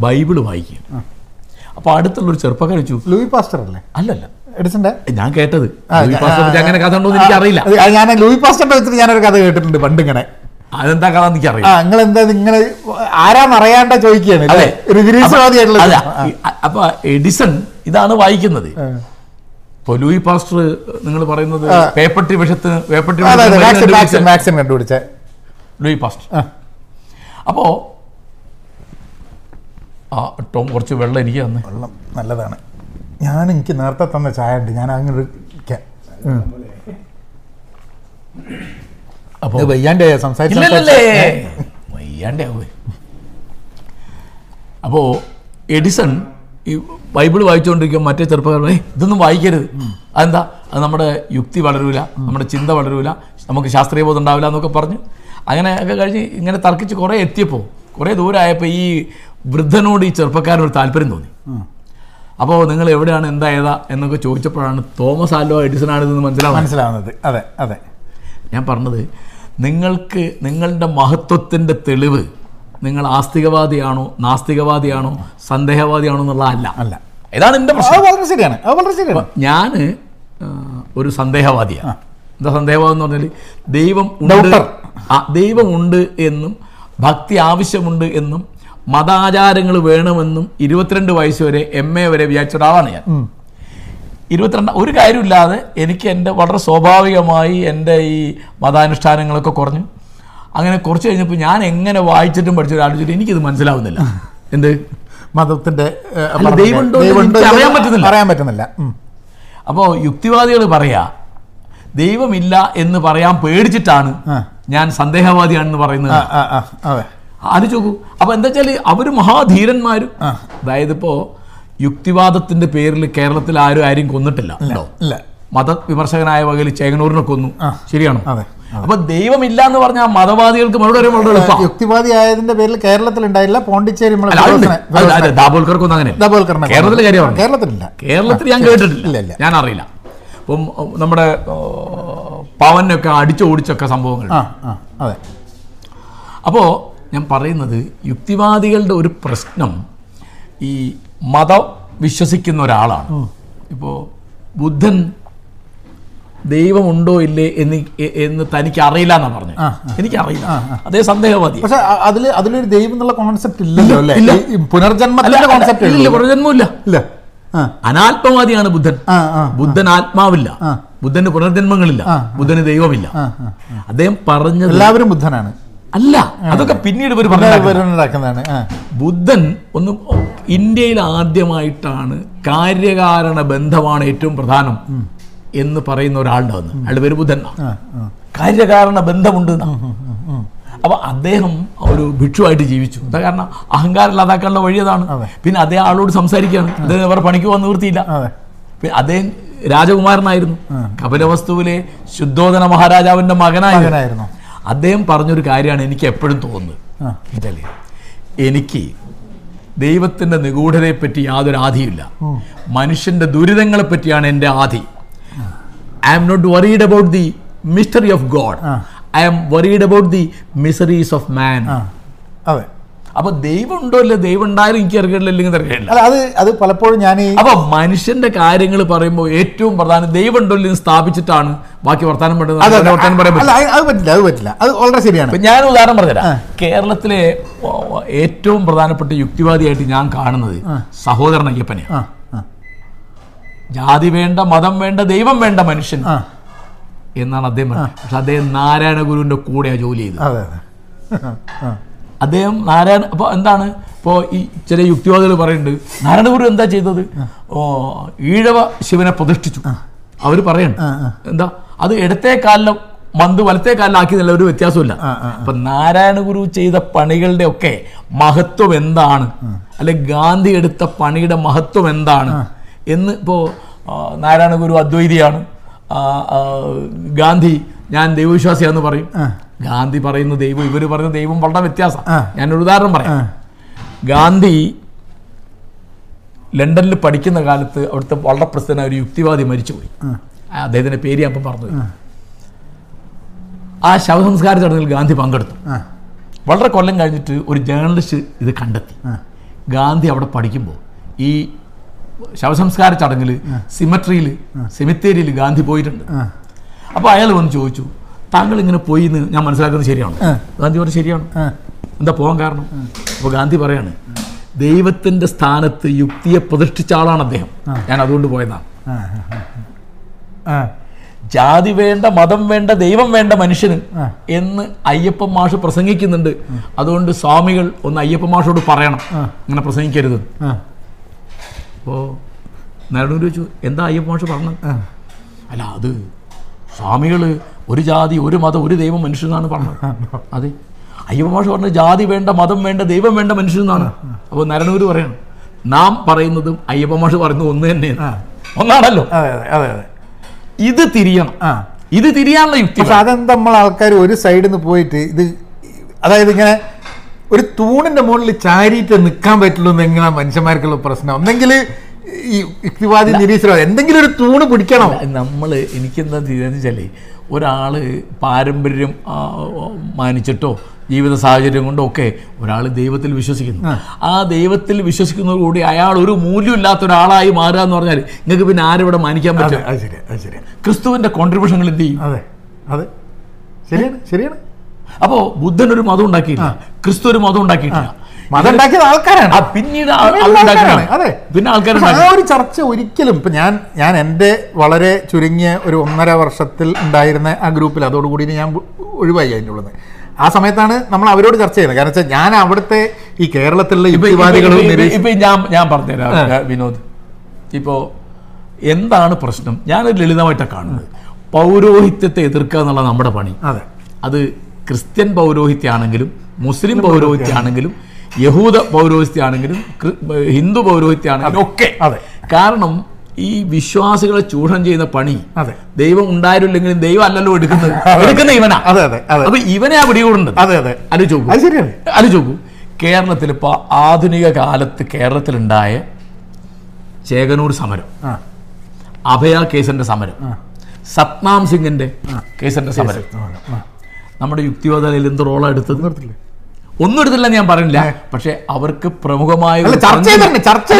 ബൈബിൾ വായിക്കുകയാണ്. അപ്പോൾ അടുത്തുള്ളൊരു ചെറുപ്പക്കാരൻ ചോദിച്ചു ലൂയി പാസ്റ്റർ അല്ലേ അല്ലല്ല. എഡിസന്റെ ഞാൻ കേട്ടത്. അങ്ങനെ കഥ ഉണ്ടോ എനിക്ക് അറിയില്ല ഞാൻ ലൂയി പാസ്റ്ററിന്റെ വെച്ചിട്ട് ഞാനൊരു കഥ കേട്ടിട്ടുണ്ട് പണ്ട് ഇങ്ങനെ അതെന്താ കഥ എനിക്ക് അറിയാം നിങ്ങൾ എന്താ നിങ്ങൾ ആരാന്നറിയാണ്ട ചോദിക്കുകയാണ് അല്ല അ- അപ്പൊ എഡിസൺ ഇതാണ് വായിക്കുന്നത്. ഇപ്പൊ ലൂയി പാസ്റ്റർ നിങ്ങൾ പറയുന്നത് പേപ്പട്ടി വിഷത്തിന് പേപ്പട്ടി വാക്സിൻ കണ്ടുപിടിച്ച ലൂയി പാസ്റ്റർ. അപ്പോ ആ ടോം കുറച്ച് വെള്ളം എനിക്ക് തന്നെ. വെള്ളം നല്ലതാണ്. ഞാൻ എനിക്ക് നേരത്തെ തന്ന ചായ ഉണ്ട് ഞാൻ അങ്ങനെ അപ്പോ വയ്യാണ്ടേ വയ്യാണ്ടേ ആവുവേ. അപ്പോ എഡിസൺ ഈ ബൈബിൾ വായിച്ചുകൊണ്ടിരിക്കും മറ്റേ ചെറുപ്പക്കാർ ഇതൊന്നും വായിക്കരുത്. അതെന്താ? അത് നമ്മുടെ യുക്തി വളരൂല നമ്മുടെ ചിന്ത വളരൂല നമുക്ക് ശാസ്ത്രീയ ബോധം ഉണ്ടാവില്ല എന്നൊക്കെ പറഞ്ഞ്. അങ്ങനെ ഒക്കെ കഴിഞ്ഞ് ഇങ്ങനെ തർക്കിച്ച് കുറേ എത്തിയപ്പോൾ കുറേ ദൂരമായപ്പോൾ ഈ വൃദ്ധനോട് ഈ ചെറുപ്പക്കാരനൊരു താല്പര്യം തോന്നി. അപ്പോൾ നിങ്ങൾ എവിടെയാണ് എന്താ ഏതാ എന്നൊക്കെ ചോദിച്ചപ്പോഴാണ് തോമസ് ആൽവോ എഡിസൺ ആണിതെന്ന് മനസ്സിലാവുന്നത്. മനസ്സിലാവുന്നത്. അതെ അതെ. ഞാൻ പറഞ്ഞത് നിങ്ങൾക്ക് നിങ്ങളുടെ മഹത്വത്തിന്റെ തെളിവ് നിങ്ങൾ ആസ്തികവാദിയാണോ നാസ്തികവാദിയാണോ സന്ദേഹവാദിയാണോ എന്നുള്ള അല്ല. അല്ല. ഇതാണ് എന്റെ പ്രശ്നം. വളരെ ശരിയാണ് വളരെ ശരിയാണ്. ഞാൻ ഒരു സന്ദേഹവാദിയാണ്. എന്താ സന്ദേഹവാദം എന്ന് പറഞ്ഞാൽ ദൈവം ഉണ്ട് ആ ദൈവമുണ്ട് എന്നും ഭക്തി ആവശ്യമുണ്ട് എന്നും മതാചാരങ്ങൾ വേണമെന്നും ഇരുപത്തിരണ്ട് വയസ്സ് വരെ എം എ വരെ വിചാരിച്ച ഒരാളാണ് ഞാൻ. ഇരുപത്തിരണ്ട് ഒരു കാര്യമില്ലാതെ എനിക്ക് എന്റെ വളരെ സ്വാഭാവികമായി എന്റെ ഈ മതാനുഷ്ഠാനങ്ങളൊക്കെ കുറഞ്ഞു. അങ്ങനെ കുറച്ച് കഴിഞ്ഞപ്പോൾ ഞാൻ എങ്ങനെ വായിച്ചിട്ടും പഠിച്ചിട്ടും ആലോചിച്ചിട്ട് എനിക്കിത് മനസ്സിലാവുന്നില്ല. എന്ത്? മതത്തിന്റെ അറിയാൻ പറ്റുന്നില്ല. അറിയാൻ പറ്റുന്നില്ല. അപ്പോൾ യുക്തിവാദികൾ പറയാ ദൈവമില്ല എന്ന് പറയാൻ പേടിച്ചിട്ടാണ്. ഞാൻ സന്ദേഹവാദിയാണെന്ന് പറയുന്നത്. ആലോചിച്ച് നോക്കൂ. അപ്പൊ എന്താ വെച്ചാൽ അവർ മഹാധീരന്മാരും. അതായത് ഇപ്പോ യുക്തിവാദത്തിന്റെ പേരിൽ കേരളത്തിൽ ആരും ആരും കൊന്നിട്ടില്ല. ഇല്ല മതവിമർശകനായ വകയിൽ ചേങ്ങനൂരിനെ കൊന്നു. ശരിയാണോ? അപ്പൊ ദൈവമില്ല എന്ന് പറഞ്ഞാൽ മതവാദികൾക്ക് മറുപടി വളരെ യുക്തിവാദി ആയതിന്റെ പേരിൽ കേരളത്തിൽ ഉണ്ടായില്ല പോണ്ടിച്ചേരി ദാബോൽക്കർക്കൊന്നും അങ്ങനെ കേരളത്തിലെ കാര്യമാണ്? കേരളത്തിലില്ല. കേരളത്തിൽ ഞാൻ കേട്ടിട്ടില്ല. ഞാൻ അറിയില്ല ഇപ്പം നമ്മുടെ പവനൊക്കെ അടിച്ചോടിച്ചൊക്കെ സംഭവങ്ങൾ. അപ്പോൾ ഞാൻ പറയുന്നത് യുക്തിവാദികളുടെ ഒരു പ്രശ്നം ഈ മതം വിശ്വസിക്കുന്ന ഒരാളാണ്. ഇപ്പോൾ ബുദ്ധൻ ദൈവമുണ്ടോ ഇല്ലേ എന്ന് എന്ന് തനിക്ക് അറിയില്ല എന്നാ പറഞ്ഞു എനിക്ക് എനിക്കറിയില്ല. അതേ സന്ദേഹവാദി. പക്ഷെ അതിൽ അതിൽ അതിലൊരു ദൈവം എന്നുള്ള കോൺസെപ്റ്റ് ഇല്ലല്ലോ അല്ലേ? ഇല്ല. പുനർജന്മത്തിന്റെ കോൺസെപ്റ്റ് ഇല്ല പുനർജന്മമില്ല ഇല്ല. ആ. അനാത്മവാദിയാണ് ബുദ്ധൻ. ബുദ്ധൻ ആത്മാവില്ല. ബുദ്ധന് പുനർജന്മങ്ങളില്ല. ബുദ്ധന് ദൈവമില്ല. അദ്ദേഹം പറഞ്ഞത് എല്ലാവരും ബുദ്ധനാണ്. അല്ല അതൊക്കെ പിന്നീട് ഇവർ ബുദ്ധൻ ഒന്ന് ഇന്ത്യയിൽ ആദ്യമായിട്ടാണ് കാര്യകാരണ ബന്ധമാണ് ഏറ്റവും പ്രധാനം എന്ന് പറയുന്ന ഒരാളുടെ വന്ന് അയാളുടെ പേര് ബുദ്ധൻ. കാര്യകാരണ ബന്ധമുണ്ട്. അപ്പൊ അദ്ദേഹം ഒരു ഭിക്ഷുവായിട്ട് ജീവിച്ചു. എന്താ കാരണം? അഹങ്കാരം ഇല്ലാതാക്കാനുള്ള വഴി അതാണ്. പിന്നെ അതേ ആളോട് സംസാരിക്കുകയാണ്. അദ്ദേഹം അവർ പണിക്ക് പോകാൻ നിവൃത്തിയില്ല. പിന്നെ അദ്ദേഹം രാജകുമാരനായിരുന്നു. കപിലവസ്തുവിലെ ശുദ്ധോധന മഹാരാജാവിന്റെ മകനായിരുന്നു. അദ്ദേഹം പറഞ്ഞൊരു കാര്യമാണ് എനിക്ക് എപ്പോഴും തോന്നുന്നത്. ഇതല്ലേ? എനിക്ക് ദൈവത്തിന്റെ നിഗൂഢതയെ പറ്റി യാതൊരു ആധിയില്ല മനുഷ്യന്റെ ദുരിതങ്ങളെ പറ്റിയാണ് എന്റെ ആധി. I am not worried about the mystery of God. I am worried about the miseries of man അതെ. അപ്പൊ ദൈവം ഉണ്ടോ അല്ലെ ദൈവം ഉണ്ടായാലും എനിക്ക് അറിയില്ല അല്ലെങ്കിൽ അറിയില്ല അത് അത് പലപ്പോഴും ഞാൻ അപ്പൊ മനുഷ്യന്റെ കാര്യങ്ങൾ പറയുമ്പോൾ ഏറ്റവും പ്രധാനം ദൈവം ഉണ്ടോ ഇല്ലെന്ന് സ്ഥാപിച്ചിട്ടാണ് ബാക്കി വർത്താനം പറയുന്നത് വർത്താനം പറയാൻ അല്ല അത് പറ്റില്ല അത് പറ്റില്ല. അത് വളരെ ശരിയാണ്. ഞാൻ ഉദാഹരണം പറഞ്ഞുതരാം. കേരളത്തിലെ ഏറ്റവും പ്രധാനപ്പെട്ട യുക്തിവാദിയായിട്ട് ഞാൻ കാണുന്നത് സഹോദരൻ അയ്യപ്പനെ ജാതി വേണ്ട മതം വേണ്ട ദൈവം വേണ്ട മനുഷ്യൻ എന്നാണ് അദ്ദേഹം പക്ഷെ അദ്ദേഹം നാരായണ ഗുരുവിന്റെ കൂടെയാണ് ജോലി ചെയ്തത്. അദ്ദേഹം നാരായണ അപ്പോൾ എന്താണ്? ഇപ്പോൾ ഈ ചില യുക്തിവാദികൾ പറയുന്നുണ്ട് നാരായണ ഗുരു എന്താ ചെയ്തത്? ഓ ഈഴവ ശിവനെ പ്രതിഷ്ഠിച്ചു. അവർ പറയണം. എന്താ? അത് ഇടത്തെ കാലിലും മന്ത് വലത്തെ കാലിലാക്കിയതല്ല ഒരു വ്യത്യാസമില്ല അപ്പൊ നാരായണ ഗുരു ചെയ്ത പണികളുടെ ഒക്കെ മഹത്വം എന്താണ്? അല്ലെ ഗാന്ധി എടുത്ത പണിയുടെ മഹത്വം എന്താണ്? എന്ന് ഇപ്പോ നാരായണ ഗുരു അദ്വൈതിയാണ്. ഗാന്ധി ഞാൻ ദൈവവിശ്വാസിയാന്ന് പറയും. ഗാന്ധി പറയുന്ന ദൈവം ഇവർ പറയുന്ന ദൈവം വളരെ വ്യത്യാസം. ഞാൻ ഒരു ഉദാഹരണം പറയാം. ഗാന്ധി ലണ്ടനിൽ പഠിക്കുന്ന കാലത്ത് അവിടുത്തെ വളരെ പ്രസിദ്ധനായ ഒരു യുക്തിവാദി മരിച്ചുപോയി. അദ്ദേഹത്തിന്റെ പേര് ഞാൻ പറഞ്ഞു ആ. ശവസംസ്കാര ചടങ്ങിൽ ഗാന്ധി പങ്കെടുത്തു. വളരെ കൊല്ലം കഴിഞ്ഞിട്ട് ഒരു ജേർണലിസ്റ്റ് ഇത് കണ്ടെത്തി. ഗാന്ധി അവിടെ പഠിക്കുമ്പോൾ ഈ ശവസംസ്കാര ചടങ്ങിൽ സിമട്രിയിൽ സെമിത്തേരിയിൽ ഗാന്ധി പോയിട്ടുണ്ട്. അപ്പോൾ അയാൾ വന്ന് ചോദിച്ചു താങ്കൾ ഇങ്ങനെ പോയി എന്ന് ഞാൻ മനസ്സിലാക്കുന്നത് ശരിയാണ്. ഗാന്ധി പറഞ്ഞു ശരിയാണ്. എന്താ പോകാൻ കാരണം? അപ്പോൾ ഗാന്ധി പറയാണ് ദൈവത്തിന്റെ സ്ഥാനത്ത് യുക്തിയെ പ്രതിഷ്ഠിച്ച ആളാണ് അദ്ദേഹം. ഞാൻ അതുകൊണ്ട് പോയതാണ് ജാതി വേണ്ട മതം വേണ്ട ദൈവം വേണ്ട മനുഷ്യന് എന്ന് അയ്യപ്പൻ മാഷ് പ്രസംഗിക്കുന്നുണ്ട്. അതുകൊണ്ട് സ്വാമികൾ ഒന്ന് അയ്യപ്പൻ മാഷോട് പറയണം. അങ്ങനെ പ്രസംഗിക്കരുത്. അപ്പോൾ നാരായണൂർ ചോദിച്ചു എന്താ അയ്യപ്പ മാഷ് പറഞ്ഞത്? അല്ല അത് സ്വാമികൾ ഒരു ജാതി ഒരു മതം ഒരു ദൈവം മനുഷ്യനാണ് പറഞ്ഞത്. അതെ. അയ്യപ്പ മാഷ് പറഞ്ഞ ജാതി വേണ്ട മതം വേണ്ട ദൈവം വേണ്ട മനുഷ്യനാണ് അപ്പോൾ നരനൂര് പറയണം നാം പറയുന്നതും അയ്യപ്പ മാഷ് പറയുന്നതും ഒന്ന് തന്നെയാണ്. ഒന്നാണല്ലോ. ഇത് തിരിയണം. ആ. ഇത് തിരിയാനുള്ള യുക്തി അതെന്താ നമ്മൾ ആൾക്കാർ ഒരു സൈഡിൽ നിന്ന് പോയിട്ട് ഇത് അതായത് ഇങ്ങനെ ഒരു തൂണിന്റെ മുകളിൽ ചാരിയിട്ട് നിൽക്കാൻ പറ്റുള്ളൂ എന്നെങ്കിലും മനുഷ്യന്മാർക്കുള്ള പ്രശ്നം? ഒന്നെങ്കിൽ ഈ യുക്തിവാദി നിരീശ്വരവാദി എന്തെങ്കിലും ഒരു തൂണ് പിടിക്കണം. നമ്മൾ എനിക്കെന്താ ചെയ്തതെന്ന് വെച്ചാൽ ഒരാൾ പാരമ്പര്യം മാനിച്ചിട്ടോ ജീവിത സാഹചര്യം കൊണ്ടോ ഒക്കെ ഒരാൾ ദൈവത്തിൽ വിശ്വസിക്കുന്നു. ആ. ദൈവത്തിൽ വിശ്വസിക്കുന്നതോടുകൂടി അയാൾ ഒരു മൂല്യമില്ലാത്ത ഒരാളായി മാറുക എന്ന് പറഞ്ഞാൽ നിങ്ങൾക്ക് പിന്നെ ആരിവിടെ മാനിക്കാൻ പറ്റും? ക്രിസ്തുവിന്റെ കോൺട്രിബ്യൂഷനുകൾ എന്ത് ചെയ്യും? അതെ അതെ. ശരിയാണ് ശരിയാണ്. അപ്പോ ബുദ്ധൻ ഒരു മതം ഉണ്ടാക്കിയിട്ടില്ല. ക്രിസ്തു ഒരു മതം ഉണ്ടാക്കിയിട്ടില്ല. മതം ഉണ്ടാക്കിയത് ആൾക്കാരാണ്. പിന്നീട്. അതെ. പിന്നെ ആൾക്കാർ ആ ഒരു ചർച്ച ഒരിക്കലും ഇപ്പൊ ഞാൻ ഞാൻ എന്റെ വളരെ ചുരുങ്ങിയ ഒരു ഒന്നര വർഷത്തിൽ ഉണ്ടായിരുന്ന ആ ഗ്രൂപ്പിൽ അതോടുകൂടി ഞാൻ ഒഴിവായി അതിന്റെ ഉള്ളത് ആ സമയത്താണ് നമ്മൾ അവരോട് ചർച്ച ചെയ്യുന്നത്. കാരണം വെച്ചാൽ ഞാൻ അവിടുത്തെ ഈ കേരളത്തിലുള്ള യുക്തിവാദികളും ഇപ്പൊ ഞാൻ ഞാൻ പറഞ്ഞുതരാം വിനോദ്. ഇപ്പോ എന്താണ് പ്രശ്നം? ഞാനൊരു ലളിതമായിട്ടാണ് കാണുന്നത്. പൗരോഹിത്യത്തെ എതിർക്കുക എന്നുള്ള നമ്മുടെ പണി. അതെ. അത് ക്രിസ്ത്യൻ പൗരോഹിത്യാണെങ്കിലും മുസ്ലിം പൗരോഹിത്യാണെങ്കിലും യഹൂദ പൗരോഹിത്യാണെങ്കിലും ഹിന്ദു പൗരോഹിത്യാണെങ്കിലും ഒക്കെ അതെ. കാരണം ഈ വിശ്വാസികളെ ചൂഷണം ചെയ്യുന്ന പണി അതെ. ദൈവം ഉണ്ടായിരുന്നില്ലെങ്കിലും ദൈവം അല്ലല്ലോ എടുക്കുന്നത്. എടുക്കുന്ന ഇവനാ. അതെ അതെ അതെ. അപ്പൊ ഇവനെ ആ പിടികൂടുന്നത് ആലോചിച്ച് നോക്കൂ കേരളത്തിൽ ഇപ്പൊ ആധുനിക കാലത്ത് കേരളത്തിലുണ്ടായ ചേകനൂർ സമരം അഭയ കേസിന്റെ സമരം സത്നാം സിംഗിന്റെ കേസിന്റെ സമരം. നമ്മുടെ യുക്തിവാദയിൽ എന്ത് റോളാണ് എടുത്തത്? നിർത്തില്ലേ? ഒന്നും എടുത്തില്ല ഞാൻ പറഞ്ഞില്ല. പക്ഷെ അവർക്ക് പ്രമുഖമായ ചർച്ച ചെയ്തിട്ടുണ്ട്, ചർച്ച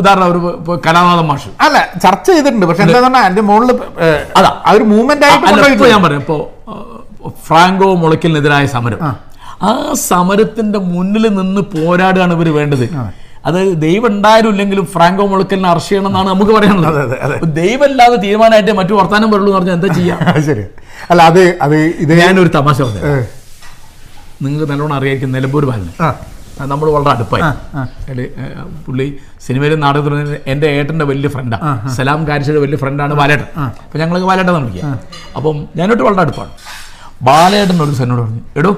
ഉദാഹരണം ഒരു കലാനാഥൻ മാഷ്. അല്ല ചർച്ച ചെയ്തിട്ടുണ്ട്. പക്ഷെ എന്താ പറഞ്ഞാൽ അതിന്റെ മുകളിൽ അതാ. ആ ഒരു മൂവ്മെന്റ് ആയിട്ട്. ഞാൻ പറയാം. ഇപ്പോ ഫ്രാങ്കോ മുളയ്ക്കലിനെതിരായ സമരം. ആ. സമരത്തിന്റെ മുന്നിൽ നിന്ന് പോരാടുകയാണ് ഇവർ വേണ്ടത്. അത് ദൈവം ഉണ്ടായാലും ഇല്ലെങ്കിലും ഫ്രാങ്കോ മുളക്കലിനെ അറസ്റ്റ് ചെയ്യണം എന്നാണ് നമുക്ക് പറയാനുള്ളത്. ദൈവം അല്ലാതെ തീരുമാനമായിട്ട് മറ്റു വർത്താനം വരുള്ളൂ എന്ന് പറഞ്ഞാൽ എന്താ ചെയ്യാം? ശരി. അല്ല അത് അത് ഇത് ഞാനൊരു തമാശ പറഞ്ഞു നിങ്ങൾ നല്ലോണം അറിയായിരിക്കും നിലമ്പൂർ ബാലന് നമ്മൾ വളരെ അടുപ്പായി. പുള്ളി സിനിമയിലും നാടകത്തിലും എന്റെ ഏട്ടന്റെ വലിയ ഫ്രണ്ടാണ് സലാം കാരിശയുടെ വലിയ ഫ്രണ്ടാണ് ബാലേട്ടൻ. അപ്പം ഞങ്ങൾക്ക് ബാലേട്ടൻ വിളിക്കുക. അപ്പം ഞാനോട്ട് വളരെ അടുപ്പാണ്. ബാലേട്ടൻ ഒരു സെന്നോട് പറഞ്ഞു എടോ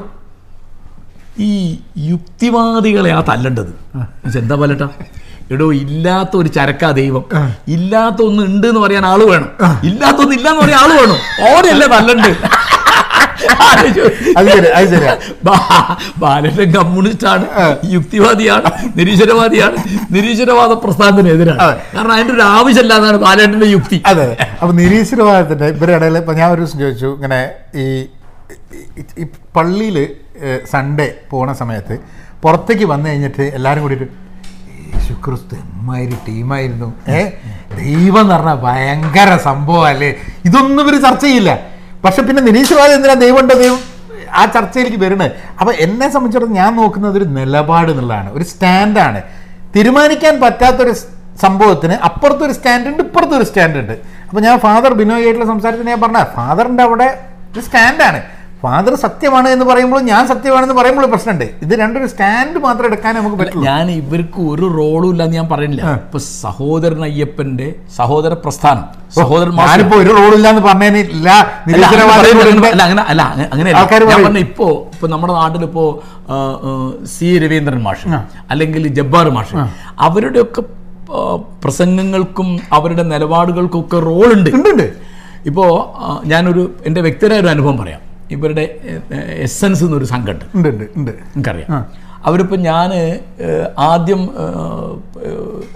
ഈ യുക്തിവാദികളെ ആ തല്ലേണ്ടത്. എന്താ പലട്ടാ? എടോ ഇല്ലാത്ത ഒരു ചരക്കാ ദൈവം. ഇല്ലാത്ത ഒന്ന് ഉണ്ട് എന്ന് പറയാൻ ആൾ വേണം. ഇല്ലാത്ത ഒന്ന് ഇല്ല എന്ന് പറയാൻ ആൾ വേണം. ഓരല്ലേ തല്ലണ്ട്? ബാലന്റെ കമ്മ്യൂണിസ്റ്റ് ആണ് ശരിയാ. ബാലൻ കമ്മ്യൂണിസ്റ്റാണ്. യുക്തിവാദിയാണ് നിരീശ്വരവാദിയാണ്. നിരീശ്വരവാദ പ്രസ്ഥാനത്തിനെതിരാണ് എതിരാണ്. കാരണം അതിന്റെ ഒരു ആവശ്യമില്ലാന്നാണ് ബാലന്റെ യുക്തി. അതെ അപ്പൊ നിരീശ്വരവാദത്തിന്റെ ഇവരുടെ ഇടയിൽ ഇപ്പൊ ഞാൻ ഒരു ദിവസം ചോദിച്ചു ഇങ്ങനെ ഈ ഈ- പള്ളിയിൽ സൺഡേ പോണ സമയത്ത് പുറത്തേക്ക് വന്നു കഴിഞ്ഞിട്ട് എല്ലാവരും കൂടിയിട്ട് യേശുക്രിസ്തു എമ്മാതിരി ടീമായിരുന്നു. ഏ ദൈവം എന്ന് പറഞ്ഞാൽ ഭയങ്കര സംഭവം അല്ലേ? ഇതൊന്നും ഇവർ ചർച്ച ചെയ്യില്ല. പക്ഷെ പിന്നെ നിരീശ്വരവാദം എന്തിനാ ഉണ്ടോ ദൈവം? ആ ചർച്ചയിലേക്ക് വരുന്നത്. അപ്പോൾ എന്നെ സംബന്ധിച്ചിടത്തോളം ഞാൻ നോക്കുന്നത് ഒരു നിലപാട് എന്നുള്ളതാണ് ഒരു സ്റ്റാൻഡാണ്. തീരുമാനിക്കാൻ പറ്റാത്തൊരു സംഭവത്തിന് അപ്പുറത്തൊരു സ്റ്റാൻഡ് ഉണ്ട് ഇപ്പുറത്തൊരു സ്റ്റാൻഡ് ഉണ്ട് അപ്പൊ ഞാൻ ഫാദർ ബിനോയ് ആയിട്ടുള്ള സംസാരത്തിന് ഞാൻ പറഞ്ഞ ഫാദറിന്റെ അവിടെ ഒരു സ്റ്റാൻഡാണ്. ഫാദർ സത്യമാണ് എന്ന് പറയുമ്പോൾ ഞാൻ സത്യമാണെന്ന് പറയുമ്പോൾ പ്രശ്നമുണ്ട്. ഇത് രണ്ടൊരു സ്റ്റാൻഡ് മാത്രം എടുക്കാൻ നമുക്ക് പറ്റില്ല ഞാൻ ഇവർക്ക് ഒരു റോളും ഇല്ലെന്ന് ഞാൻ പറയുന്നില്ല. ഇപ്പൊ സഹോദരൻ അയ്യപ്പന്റെ സഹോദര പ്രസ്ഥാനം സഹോദരൻ ഞാനിപ്പോ ഒരു റോളില്ല എന്ന് പറഞ്ഞില്ല ഇല്ല അല്ല, അങ്ങനെ ഞാൻ. പറഞ്ഞ ഇപ്പോ ഇപ്പൊ നമ്മുടെ നാട്ടിലിപ്പോ ആ, ആ, സി രവീന്ദ്രൻ മാഷ് അല്ലെങ്കിൽ ജബ്ബാർ മാഷ് അവരുടെയൊക്കെ ഒക്കെ പ്രസംഗങ്ങൾക്കും അവരുടെ നിലപാടുകൾക്കും ഒക്കെ റോളുണ്ട് ഇപ്പോൾ ഞാനൊരു എന്റെ വ്യക്തിപരമായ ഒരു അനുഭവം പറയാം. ഇവരുടെ എസൻസ് എന്നൊരു സംഘമുണ്ട്. ഉണ്ട് ഉണ്ട് ഉണ്ട്. എനിക്കറിയാം. അവരിപ്പോൾ ഞാൻ ആദ്യം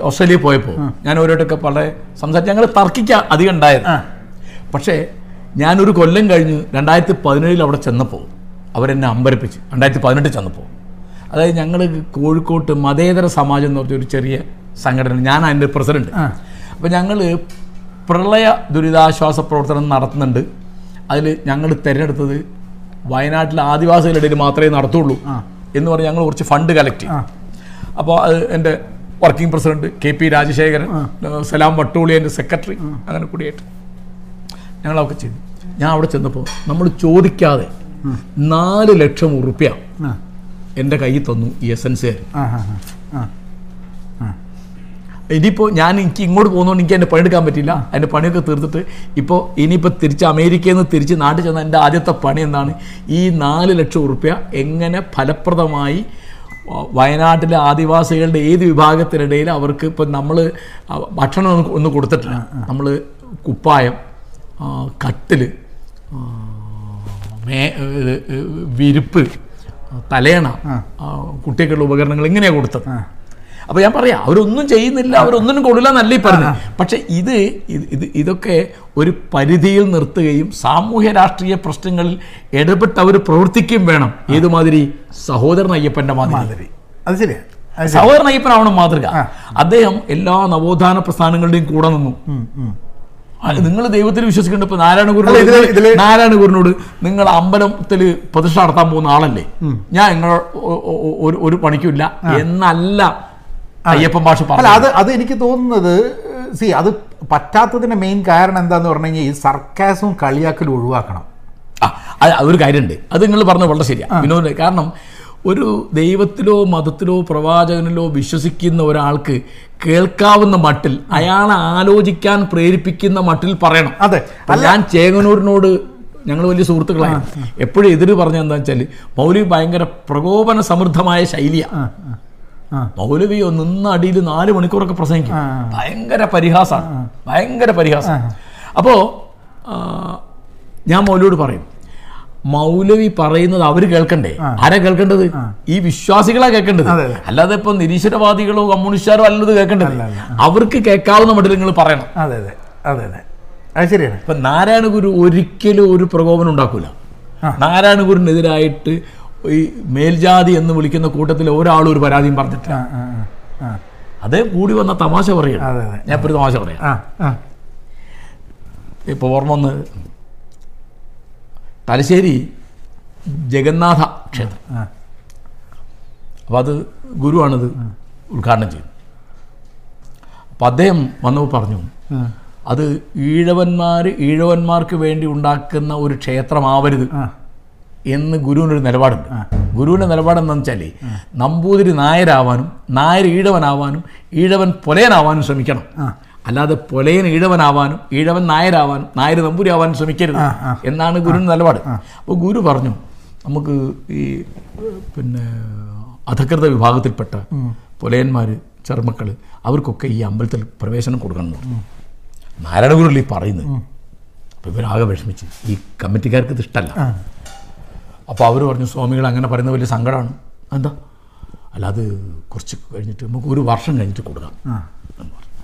ഓസ്ട്രേലിയയിൽ പോയപ്പോൾ ഞാൻ ഓരോട്ടൊക്കെ പല സംസാരിച്ച് ഞങ്ങൾ തർക്കിക്കാൻ അധികം ഉണ്ടായത്. പക്ഷേ ഞാനൊരു കൊല്ലം കഴിഞ്ഞ് രണ്ടായിരത്തി പതിനേഴിൽ അവിടെ ചെന്നപ്പോൾ അവരെന്നെ അമ്പരപ്പിച്ച് രണ്ടായിരത്തി പതിനെട്ട് ചെന്നപ്പോൾ അതായത് ഞങ്ങൾ കോഴിക്കോട്ട് മതേതര സമാജം എന്ന് പറഞ്ഞ ഒരു ചെറിയ സംഘടന ഞാൻ അതിന്റെ പ്രസിഡന്റ്. അപ്പോൾ ഞങ്ങൾ പ്രളയ ദുരിതാശ്വാസ പ്രവർത്തനം നടത്തുന്നുണ്ട്. അതിൽ ഞങ്ങൾ തിരഞ്ഞെടുത്തത് വയനാട്ടിലെ ആദിവാസികളുടെ ഇടയിൽ മാത്രമേ നടത്തുള്ളൂ എന്ന് പറഞ്ഞ് ഞങ്ങൾ കുറച്ച് ഫണ്ട് കളക്ട് ചെയ്യും അപ്പോൾ അത് എന്റെ working president K P Rajasekharan Salam Vattooli എന്റെ സെക്രട്ടറി അങ്ങനെ കൂടിയായിട്ട് ഞങ്ങളൊക്കെ ചെയ്തു. ഞാൻ അവിടെ ചെന്നപ്പോൾ നമ്മൾ ചോദിക്കാതെ നാല് ലക്ഷം ഉറുപ്പ്യ എന്റെ കയ്യിൽ തന്നു ഈ എസൻസ് ആ, ആ, ആ, ആ. ഇനിയിപ്പോൾ ഞാൻ എനിക്ക് ഇങ്ങോട്ട് പോകുന്നതുകൊണ്ട് എനിക്ക് എന്റെ പണിയെടുക്കാൻ പറ്റില്ല എന്റെ പണിയൊക്കെ തീർത്തിട്ട് ഇപ്പോൾ ഇനിയിപ്പോൾ തിരിച്ച് അമേരിക്കയിൽ നിന്ന് തിരിച്ച് നാട്ടിൽ ചെന്ന എന്റെ ആദ്യത്തെ പണി എന്താണ്? ഈ നാല് ലക്ഷം ഉറുപ്പ്യ എങ്ങനെ ഫലപ്രദമായി വയനാട്ടിലെ ആദിവാസികളുടെ ഏത് വിഭാഗത്തിനിടയിൽ അവർക്ക് ഇപ്പം നമ്മൾ ഭക്ഷണം ഒന്ന് കൊടുത്തിട്ടില്ല. നമ്മൾ കുപ്പായം കട്ടിൽ മേ വിരിപ്പ് തലേണ കുട്ടികൾക്കുള്ള ഉപകരണങ്ങൾ ഇങ്ങനെയാണ് കൊടുത്തത്. അപ്പൊ ഞാൻ പറയാം അവരൊന്നും ചെയ്യുന്നില്ല അവരൊന്നിനും കൊള്ളില്ല എന്നല്ല ഈ പറഞ്ഞു പക്ഷെ ഇത് ഇത് ഇത് ഇതൊക്കെ ഒരു പരിധിയിൽ നിർത്തുകയും സാമൂഹ്യ രാഷ്ട്രീയ പ്രശ്നങ്ങളിൽ ഇടപെട്ട് അവർ പ്രവർത്തിക്കുകയും വേണം. ഏതുമാതിരി? സഹോദരൻ അയ്യപ്പന്റെ മാതിരി. അത് ശരിയാ. സഹോദരൻ അയ്യപ്പനാവണം മാതൃക. അദ്ദേഹം എല്ലാ നവോത്ഥാന പ്രസ്ഥാനങ്ങളുടെയും കൂടെ നിന്നു. നിങ്ങൾ ദൈവത്തിൽ വിശ്വസിക്കേണ്ട ഇപ്പൊ നാരായണ നാരായണഗുരുനോട് ഗുരു നാരായണ ഗുരുനോട് നിങ്ങൾ അമ്പലത്തിൽ പ്രതിഷ്ഠ നടത്താൻ പോകുന്ന ആളല്ലേ? ഞാൻ നിങ്ങൾ ഒരു ഒരു പണിക്കുമില്ല എന്നല്ല അയ്യപ്പൻ ഭാഷ അല്ല അത് അത് എനിക്ക് തോന്നുന്നത് സി അത് പറ്റാത്തതിന്റെ മെയിൻ കാരണം എന്താന്ന് പറഞ്ഞു കഴിഞ്ഞാൽ ഈ സർക്കാസും കളിയാക്കലും ഒഴിവാക്കണം. ആ, അത് ഒരു കാര്യമുണ്ട് അത് നിങ്ങൾ പറഞ്ഞത് വളരെ ശരിയാണ് വിനോദ കാരണം ഒരു ദൈവത്തിലോ മതത്തിലോ പ്രവാചകനിലോ വിശ്വസിക്കുന്ന ഒരാൾക്ക് കേൾക്കാവുന്ന മട്ടിൽ അയാളെ ആലോചിക്കാൻ പ്രേരിപ്പിക്കുന്ന മട്ടിൽ പറയണം. അതെ. ഞാൻ ചേങ്ങനൂരിനോട് ഞങ്ങൾ വലിയ സുഹൃത്തുക്കളാണ് എപ്പോഴും എതിര് പറഞ്ഞെന്താ വെച്ചാൽ മൗലി ഭയങ്കര പ്രകോപന സമൃദ്ധമായ ശൈലിയാണ് ആ. നിന്ന അടിയിൽ നാല് മണിക്കൂറൊക്കെ പ്രസംഗിക്കും. ഭയങ്കര പരിഹാസമാണ് ഭയങ്കര പരിഹാസം അപ്പോൾ ഞാൻ മൗലവിയോട് പറയും മൗലവി പറയുന്നത് അവർ കേൾക്കണ്ടേ? ആരാ കേൾക്കേണ്ടത്? ഈ വിശ്വാസികളാ കേൾക്കേണ്ടത്. അല്ലാതെ ഇപ്പൊ നിരീശ്വരവാദികളോ കമ്മ്യൂണിസ്റ്റുകാരോ അല്ലത് കേൾക്കേണ്ടത്. അവർക്ക് കേൾക്കാവുന്ന മട്ടിൽ നിങ്ങൾ പറയണം. അതെ അതെ. അതെ അതെ. അത് ശരിയാണ്. ഇപ്പൊ നാരായണ ഗുരു ഒരിക്കലും ഒരു പ്രകോപനം ഉണ്ടാക്കൂല. നാരായണ ഗുരുവിനെതിരായിട്ട് ഈ മേൽജാതി എന്ന് വിളിക്കുന്ന കൂട്ടത്തിൽ ഒരാളും ഒരു പരാതിയും പറഞ്ഞിട്ടില്ല. അതേ കൂടി വന്ന തമാശ പറയണം ഞാൻ ഇപ്പോൾ ഒരു തമാശ പറയാം. ഇപ്പൊ ഓർമ്മ വന്ന് തലശ്ശേരി ജഗന്നാഥ ക്ഷേത്രം. അപ്പൊ അപ്പോൾ അത് ഗുരുവാണിത് ഉദ്ഘാടനം ചെയ്തു അപ്പം അദ്ദേഹം വന്നപ്പോൾ പറഞ്ഞു. അത് ഈഴവന്മാർ ഈഴവന്മാർക്ക് വേണ്ടി ഉണ്ടാക്കുന്ന ഒരു ക്ഷേത്രമാവരുത്. എന്ന് ഗുരുവിനൊരു നിലപാടുണ്ട്. ഗുരുവിന്റെ നിലപാട് എന്താണെന്ന് വെച്ചാൽ നമ്പൂതിരി നായരാവാനും നായർ ഈഴവനാവാനും ഈഴവൻ പൊലയനാവാനും ശ്രമിക്കണം. അല്ലാതെ പൊലയൻ ഈഴവനാവാനും ഈഴവൻ നായരാവാനും നായർ നമ്പൂരി ആവാനും ശ്രമിക്കരുത് എന്നാണ് ഗുരുവിന്റെ നിലപാട്. അപ്പോൾ ഗുരു പറഞ്ഞു നമുക്ക് ഈ പിന്നെ അധകൃത വിഭാഗത്തിൽപ്പെട്ട പുലയന്മാർ ചെറുമക്കൾ അവർക്കൊക്കെ ഈ അമ്പലത്തിൽ പ്രവേശനം കൊടുക്കണം നാരായണ ഗുരു നാരായണഗുരുല്ലേ ഈ പറയുന്നത്? അപ്പോൾ ഇവരാകെ വിഷമിച്ച് ഈ കമ്മിറ്റിക്കാർക്ക് ഇത് ഇഷ്ടമല്ല അപ്പോൾ അവർ പറഞ്ഞു സ്വാമികൾ അങ്ങനെ പറയുന്നത് വലിയ സങ്കടമാണ് എന്താ? അല്ല അത് കുറച്ച് കഴിഞ്ഞിട്ട് നമുക്ക് ഒരു വർഷം കഴിഞ്ഞിട്ട് കൊടുക്കാം. എന്ന് പറഞ്ഞു.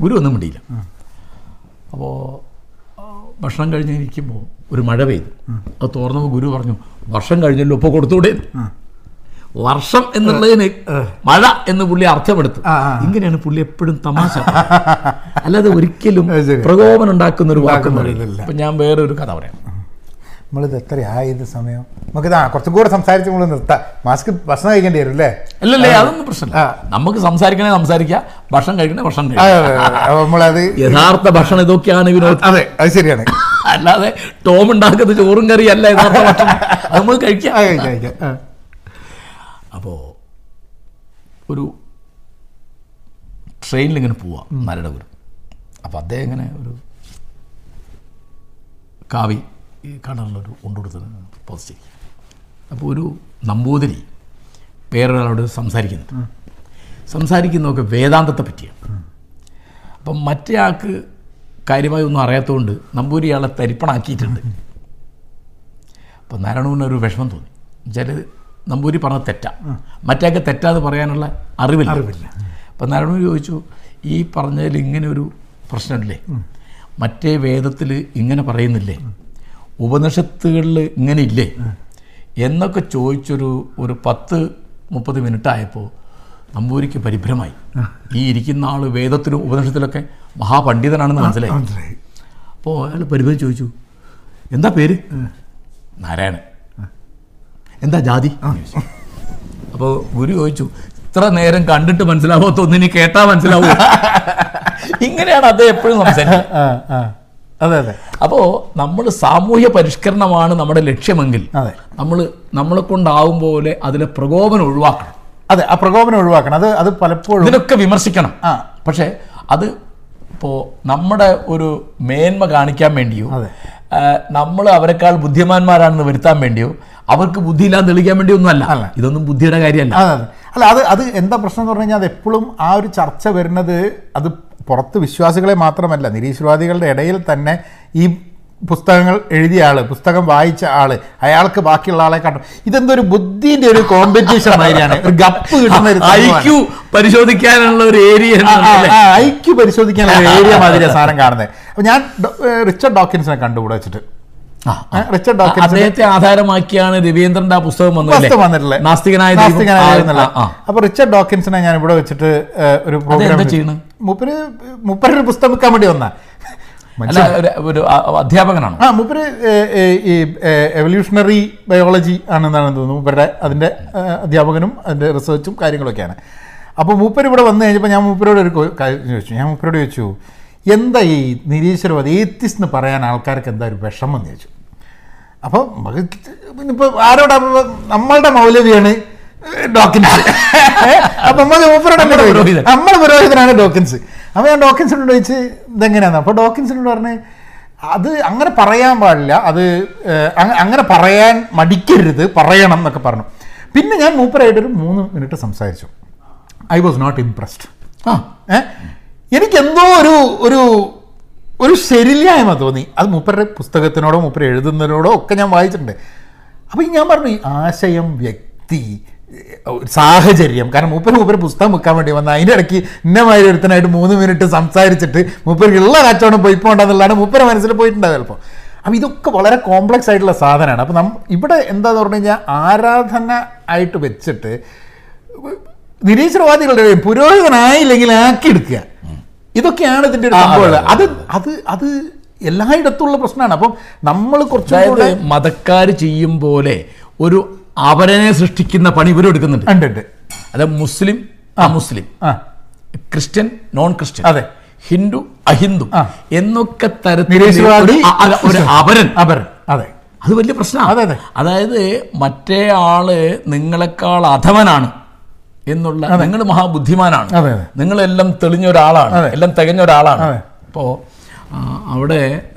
ഗുരു ഒന്നും മിണ്ടിയില്ല. അപ്പോൾ ഭക്ഷണം കഴിഞ്ഞിരിക്കുമ്പോൾ ഒരു മഴ പെയ്തു. അത് തോർന്നപ്പോൾ ഗുരു പറഞ്ഞു വർഷം കഴിഞ്ഞല്ലോ ഇപ്പോൾ കൊടുത്തുകൂടെ വർഷം എന്നുള്ളതിന് മഴ എന്ന് പുള്ളി അർത്ഥമെടുത്തു. ഇങ്ങനെയാണ് പുള്ളി എപ്പോഴും തമാശ. അല്ലാതെ ഒരിക്കലും പ്രകോപനം ഉണ്ടാക്കുന്ന ഒരു വാക്കും അറിയില്ല അപ്പം ഞാൻ വേറെ ഒരു കഥ പറയാം. നമ്മളിത് എത്രയായി ഇത് സമയം? നമുക്കിത് ഇതാ കുറച്ചും കൂടെ സംസാരിച്ച് നമ്മൾ നിർത്താം. മാസ്ക് ഭക്ഷണം കഴിക്കേണ്ടി വരും അല്ലേ? അല്ലല്ലേ അതൊന്നും പ്രശ്നമില്ല. നമുക്ക് സംസാരിക്കണേ സംസാരിക്കാം. ഭക്ഷണം കഴിക്കണേ ഭക്ഷണം നമ്മളത് യഥാർത്ഥ ഭക്ഷണം ഇതൊക്കെയാണ് വിനോദ്. അതെ അത് ശരിയാണ്. അല്ലാതെ ടോം ഉണ്ടാക്കുന്ന ചോറും കറിയും അല്ല യഥാർത്ഥ ഭക്ഷണം. നമ്മൾ നമുക്ക് കഴിക്കാം. അപ്പോ കഴിക്കാം, കഴിക്കാം. അപ്പോൾ ഒരു ട്രെയിനിൽ ഇങ്ങനെ പോവാം മരടപുരം അപ്പോൾ അദ്ദേഹം ഇങ്ങനെ ഒരു കാവി ഈ കാണാനുള്ളൊരു കൊണ്ടുകൊടുത്തത് പോസിറ്റീവ് അപ്പോൾ ഒരു നമ്പൂതിരി വേറൊരാളോട് സംസാരിക്കുന്നുണ്ട്. സംസാരിക്കുന്നതൊക്കെ വേദാന്തത്തെ പറ്റിയാണ്. അപ്പം മറ്റേ ആൾക്ക് കാര്യമായി ഒന്നും അറിയാത്തതുകൊണ്ട് നമ്പൂരി ആളെ തരിപ്പണാക്കിയിട്ടുണ്ട്. അപ്പം നാരായണവിന് ഒരു വിഷമം തോന്നി. എന്നുവെച്ചാൽ നമ്പൂരി പറഞ്ഞത് തെറ്റാ. മറ്റേക്ക് തെറ്റാതെ പറയാനുള്ള അറിവില്ല. അറിവില്ല. അപ്പം നാരായണൂർ ചോദിച്ചു ഈ പറഞ്ഞതിൽ ഇങ്ങനെ ഒരു പ്രശ്നമില്ലേ? മറ്റേ വേദത്തിൽ ഇങ്ങനെ പറയുന്നില്ലേ? ഉപനിഷത്തുകളിൽ ഇങ്ങനെ ഇല്ലേ എന്നൊക്കെ ചോദിച്ചൊരു ഒരു പത്ത് മുപ്പത് മിനിറ്റ് ആയപ്പോൾ നമ്പൂരിക്ക് പരിഭ്രമായി. ഈ ഇരിക്കുന്ന ആൾ വേദത്തിലും ഉപനിഷത്തിലൊക്കെ മഹാപണ്ഡിതനാണെന്ന് മനസ്സിലായി. അപ്പോൾ അയാൾ പരിഭ്രമിച്ച് ചോദിച്ചു എന്താ പേര്? നാരായണൻ. എന്താ ജാതി? അപ്പോൾ ഗുരു ചോദിച്ചു ഇത്ര നേരം കണ്ടിട്ട് മനസ്സിലാവാത്ത ഒന്നിനി കേട്ടാ മനസ്സിലാവൂ? ഇങ്ങനെയാണ് അദ്ദേഹം എപ്പോഴും സംസാരിക്കുന്നത് അതെ അതെ. അപ്പോൾ നമ്മൾ സാമൂഹ്യ പരിഷ്കരണമാണ് നമ്മുടെ ലക്ഷ്യമെങ്കിൽ അതെ. നമ്മൾ നമ്മളെ കൊണ്ടാവും പോലെ അതിലെ പ്രകോപനം ഒഴിവാക്കണം. അതെ ആ പ്രകോപനം ഒഴിവാക്കണം. അത് അത് പലപ്പോഴും ഇതിനൊക്കെ വിമർശിക്കണം. ആ. പക്ഷേ അത് ഇപ്പോൾ നമ്മുടെ ഒരു മേന്മ കാണിക്കാൻ വേണ്ടിയോ അതെ. നമ്മൾ അവരെക്കാൾ ബുദ്ധിമാന്മാരാണെന്ന് വരുത്താൻ വേണ്ടിയോ അവർക്ക് ബുദ്ധിയില്ലാന്ന് തെളിയിക്കാൻ വേണ്ടിയോ ഒന്നും അല്ല. അല്ല. ഇതൊന്നും ബുദ്ധിയുടെ കാര്യമല്ല. അല്ല അത് അത് എന്താ പ്രശ്നം എന്ന് പറഞ്ഞു കഴിഞ്ഞാൽ അത് എപ്പോഴും ആ ഒരു ചർച്ച വരുന്നത് അത് പുറത്ത് വിശ്വാസികളെ മാത്രമല്ല നിരീശ്വരവാദികളുടെ ഇടയിൽ തന്നെ ഈ പുസ്തകങ്ങൾ എഴുതിയ ആൾ പുസ്തകം വായിച്ച ആൾ അയാൾക്ക് ബാക്കിയുള്ള ആളെ കാട്ടും ഇതെന്തോ ഒരു ബുദ്ധിന്റെ ഒരു കോമ്പറ്റീഷൻ മാതിരിയാണ്. ഒരു ഗപ്പ് കിട്ടുന്ന ഒരു ഐക്യു പരിശോധിക്കാനുള്ള ഒരു ഏരിയ ഐക്യു പരിശോധിക്കാനുള്ള ഏരിയ മാതിരിയാണ് സാധനം കാണുന്നത്. അപ്പൊ ഞാൻ റിച്ചർഡ് ഡോക്കിൻസിനെ കണ്ടു ഇവിടെ വെച്ചിട്ട് ഏഹ് റിച്ചർഡ് ഡോക്കിൻസ് അദ്ദേഹത്തെ ആധാരമാക്കിയാണ് രവീന്ദ്രന്റെ ആ പുസ്തകം വന്നിട്ടുള്ളത് നാസ്തികനായ. അപ്പൊ റിച്ചർഡ് ഡോക്കിൻസിനെ ഞാൻ ഇവിടെ വെച്ചിട്ട് ഒരു പ്രോഗ്രാം? മുപ്പര് മുപ്പര ഒരു പുസ്തകം വെക്കാൻ വേണ്ടി വന്ന. ഒരു- അധ്യാപകനാണ്? ആ മുപ്പര് ഈ എവല്യൂഷണറി ബയോളജി ആണെന്നാണ് തോന്നുന്നു. മൂപ്പരുടെ അതിന്റെ അധ്യാപകനും അതിന്റെ റിസർച്ചും കാര്യങ്ങളൊക്കെയാണ്. അപ്പോൾ മൂപ്പര് ഇവിടെ വന്നു കഴിഞ്ഞപ്പോൾ ഞാൻ മൂപ്പരോട് ഒരു കാര്യം ചോദിച്ചു. ഞാൻ മൂപ്പരോട് ചോദിച്ചു എന്താ ഈ നിരീശ്വരവാദി ഏത്തിസ് എന്ന് പറയാൻ ആൾക്കാർക്ക് എന്താ ഒരു വിഷമം എന്ന് ചോദിച്ചു. അപ്പോൾ ഇപ്പോൾ ആരോടാ ഇപ്പൊ നമ്മളുടെ മൗലവിയാണ് ഡോക്കിൻസ്. അപ്പം നമ്മൾ മൂപ്പരോട് നമ്മുടെ പുരോഹിതനാണ് ഡോക്കിൻസ്. അപ്പോൾ ഞാൻ ഡോക്കിൻസിനോട് ചോദിച്ച് ഇതെങ്ങനെയാന്ന്? അപ്പോൾ ഡോക്കിൻസിനോട് പറഞ്ഞ് അത് അങ്ങനെ പറയാൻ പാടില്ല അത് അങ്ങനെ പറയാൻ മടിക്കരുത് പറയണം എന്നൊക്കെ പറഞ്ഞു. പിന്നെ ഞാൻ മൂപ്പരായിട്ടൊരു മൂന്ന് മിനിറ്റ് സംസാരിച്ചു. ഐ വാസ് നോട്ട് ഇംപ്രസ്ഡ് ആ. ഏ? എനിക്കെന്തോ ഒരു ഒരു ഒരു ശരില്ലായ്മ തോന്നി. അത് മൂപ്പരുടെ പുസ്തകത്തിനോടോ മൂപ്പര് എഴുതുന്നതിനോടോ ഒക്കെ ഞാൻ വായിച്ചിട്ടുണ്ട്. അപ്പം ഞാൻ പറഞ്ഞു ആശയം വ്യക്തി സാഹചര്യം. കാരണം മൂപ്പര് മൂപ്പര് പുസ്തകം വെക്കാൻ വേണ്ടി വന്ന അതിന്റെ ഇടയ്ക്ക് ഇന്നമാതിരി ഒരുത്തനായിട്ട് മൂന്ന് മിനിറ്റ് സംസാരിച്ചിട്ട് മൂപ്പർക്ക് ഉള്ള കച്ചവടം പോയിപ്പോണ്ടെന്നുള്ളതാണ് മൂപ്പര മനസ്സിൽ പോയിട്ടുണ്ടാവും ചിലപ്പോൾ. അപ്പോൾ ഇതൊക്കെ വളരെ കോംപ്ലക്സ് ആയിട്ടുള്ള സാധനമാണ്. അപ്പോൾ നം ഇവിടെ എന്താന്ന് പറഞ്ഞു കഴിഞ്ഞാൽ ആരാധന ആയിട്ട് വെച്ചിട്ട് നിരീശ്വരവാദികളുടെ പുരോഹിതനായില്ലെങ്കിൽ ആക്കിയെടുക്കുക. ഇതൊക്കെയാണ് ഇതിന്റെ ഒരു അതെ, അത് അത്. എല്ലായിടത്തുള്ള പ്രശ്നമാണ്. അപ്പം നമ്മൾ കുറച്ച് മതക്കാർ ചെയ്യും പോലെ ഒരു അവരനെ സൃഷ്ടിക്കുന്ന പണി ഇവരും എടുക്കുന്നുണ്ട്. ഉണ്ട് ഉണ്ട്. അത് മുസ്ലിം മുസ്ലിം ആ. ക്രിസ്ത്യൻ നോൺ ക്രിസ്ത്യൻ അതെ. ഹിന്ദു അഹിന്ദു എന്നൊക്കെ തരത്തിൽ അപരൻ ഒരു- അ- അ- അപരൻ അതെ. അത് വലിയ പ്രശ്നമാണ്. അതെ, അതെ. അതായത് മറ്റേ ആൾ നിങ്ങളെക്കാൾ അധമനാണ്. എന്നുള്ള നിങ്ങൾ മഹാബുദ്ധിമാനാണ്. നിങ്ങളെല്ലാം തെളിഞ്ഞ ഒരാളാണ്. എല്ലാം തികഞ്ഞ ഒരാളാണ്. അപ്പോൾ അവിടെ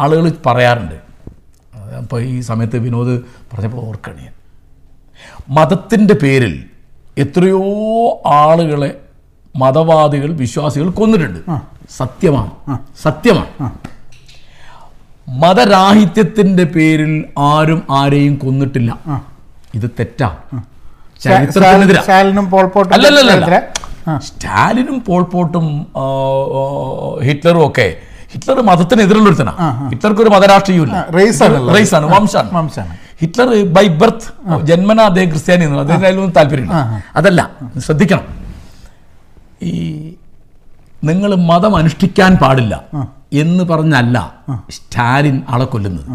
ആളുകൾ പറയാറുണ്ട്. അപ്പോൾ ഈ സമയത്ത് വിനോദ് പറഞ്ഞപ്പോൾ ഓർക്കണേ ഞാൻ മതത്തിന്റെ പേരിൽ എത്രയോ ആളുകളെ മതവാദികൾ വിശ്വാസികൾ കൊന്നിട്ടുണ്ട്. സത്യമാണ്. സത്യമാണ്. മതരാഹിത്യത്തിന്റെ പേരിൽ ആരും ആരെയും കൊന്നിട്ടില്ല. ഇത് തെറ്റാ. ചരിത്രത്തിനെതിരാ സ്റ്റാലിനും പോൾപോട്ടും അല്ലല്ല സ്റ്റാലിനും പോൾപോട്ടും ഹിറ്റ്ലറും ഒക്കെ. ഹിറ്റ്ലർ മതത്തിനെതിരുള്ള ഒരുത്തനാ ഹിറ്റ്ലർക്ക് ഒരു മതരാഷ്ട്രീയമില്ല റേസ് ആണ് വംശാണ്. വംശാണ്. ഹിറ്റ്ലർ ബൈ ബർത്ത് ജന്മന അദ്ദേഹം ക്രിസ്ത്യാനി അദ്ദേഹത്തിന് അതിലൊന്നും താല്പര്യമില്ല. അതല്ല ശ്രദ്ധിക്കണം. ഈ നിങ്ങൾ മതം അനുഷ്ഠിക്കാൻ പാടില്ല എന്ന് പറഞ്ഞല്ല സ്റ്റാലിൻ ആളെ കൊല്ലുന്നത്.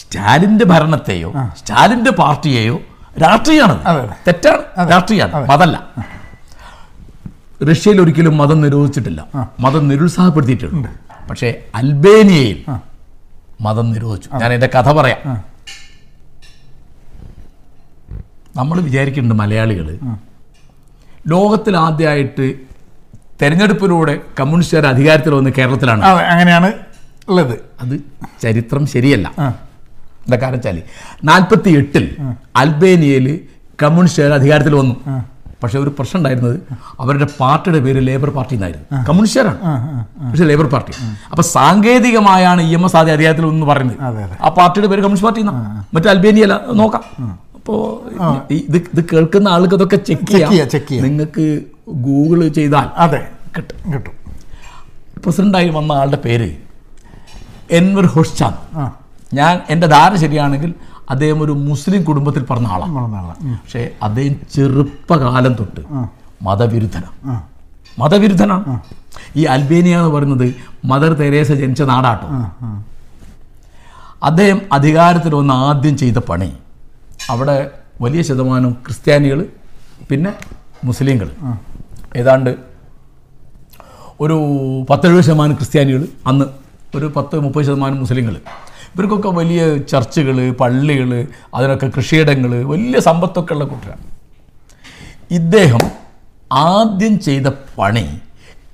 സ്റ്റാലിന്റെ ഭരണത്തെയോ സ്റ്റാലിന്റെ പാർട്ടിയെയോ രാഷ്ട്രീയമാണ്. തെറ്റാണ്. രാഷ്ട്രീയമാണ് മതല്ല. റഷ്യയിൽ ഒരിക്കലും മതം നിരോധിച്ചിട്ടില്ല. മതം നിരുത്സാഹപ്പെടുത്തിയിട്ടുണ്ട്. പക്ഷേ അൽബേനിയയിൽ മതം നിരോധിച്ചു. ഞാൻ എന്റെ കഥ പറയാം. നമ്മൾ വിചാരിക്കുന്നുണ്ട് മലയാളികൾ ലോകത്തിൽ ആദ്യമായിട്ട് തെരഞ്ഞെടുപ്പിലൂടെ കമ്മ്യൂണിസ്റ്റുകാർ അധികാരത്തിൽ വന്ന് കേരളത്തിലാണ്. അങ്ങനെയാണ് ഉള്ളത്. അത് ചരിത്രം ശരിയല്ല. എന്താ കാരണം വെച്ചാൽ നാൽപ്പത്തി എട്ടിൽ അൽബേനിയയിൽ കമ്മ്യൂണിസ്റ്റുകാർ അധികാരത്തിൽ വന്നു. പക്ഷെ ഒരു പ്രശ്നം ഉണ്ടായിരുന്നത് അവരുടെ പാർട്ടിയുടെ പേര് ലേബർ പാർട്ടി എന്നായിരുന്നു. കമ്മ്യൂണിസ്റ്റുകാരാണ് പക്ഷേ ലേബർ പാർട്ടി. അപ്പൊ സാങ്കേതികമായാണ് ഇ എം എസ് ആദ്യ അധികാരത്തിൽ ഒന്ന് പറയുന്നത്. ആ പാർട്ടിയുടെ പേര് കമ്മ്യൂണിസ്റ്റ് പാർട്ടി എന്നാ മറ്റേ അൽബേനിയല്ല നോക്കാം. അപ്പോ ഇത് ഇത് കേൾക്കുന്ന ആൾക്ക് ഇതൊക്കെ ചെക്ക് ചെയ്യാം. നിങ്ങൾക്ക് ഗൂഗിൾ ചെയ്താൽ അതെ. കിട്ടും. കിട്ടും. പ്രസിഡന്റായി വന്ന ആളുടെ പേര് എൻവർ ഹുഷ്ചാൻ. ആ. ഞാൻ എന്റെ ധാരണ ശരിയാണെങ്കിൽ അദ്ദേഹം ഒരു മുസ്ലിം കുടുംബത്തിൽ പറഞ്ഞ ആളാണ്. പക്ഷേ അദ്ദേഹം ചെറുപ്പകാലം തൊട്ട്. മതവിരുദ്ധനാണ് മതവിരുദ്ധനാണ് ഈ അൽബേനിയ എന്ന് പറയുന്നത് മദർ തെരേസ ജനിച്ച നാടാട്ടോ. അദ്ദേഹം അധികാരത്തിൽ വന്ന് ആദ്യം ചെയ്ത പണി. അവിടെ വലിയ ശതമാനം ക്രിസ്ത്യാനികൾ പിന്നെ മുസ്ലിങ്ങൾ. ഏതാണ്ട് ഒരു പത്തെഴുപത് ശതമാനം ക്രിസ്ത്യാനികൾ അന്ന് ഒരു പത്ത് മുപ്പത് ശതമാനം മുസ്ലിങ്ങൾ. ഇവർക്കൊക്കെ വലിയ ചർച്ചുകൾ പള്ളികൾ അതിനൊക്കെ കൃഷിയിടങ്ങൾ വലിയ സമ്പത്തൊക്കെ ഉള്ള കൂട്ടരാണ്. ഇദ്ദേഹം ആദ്യം ചെയ്ത പണി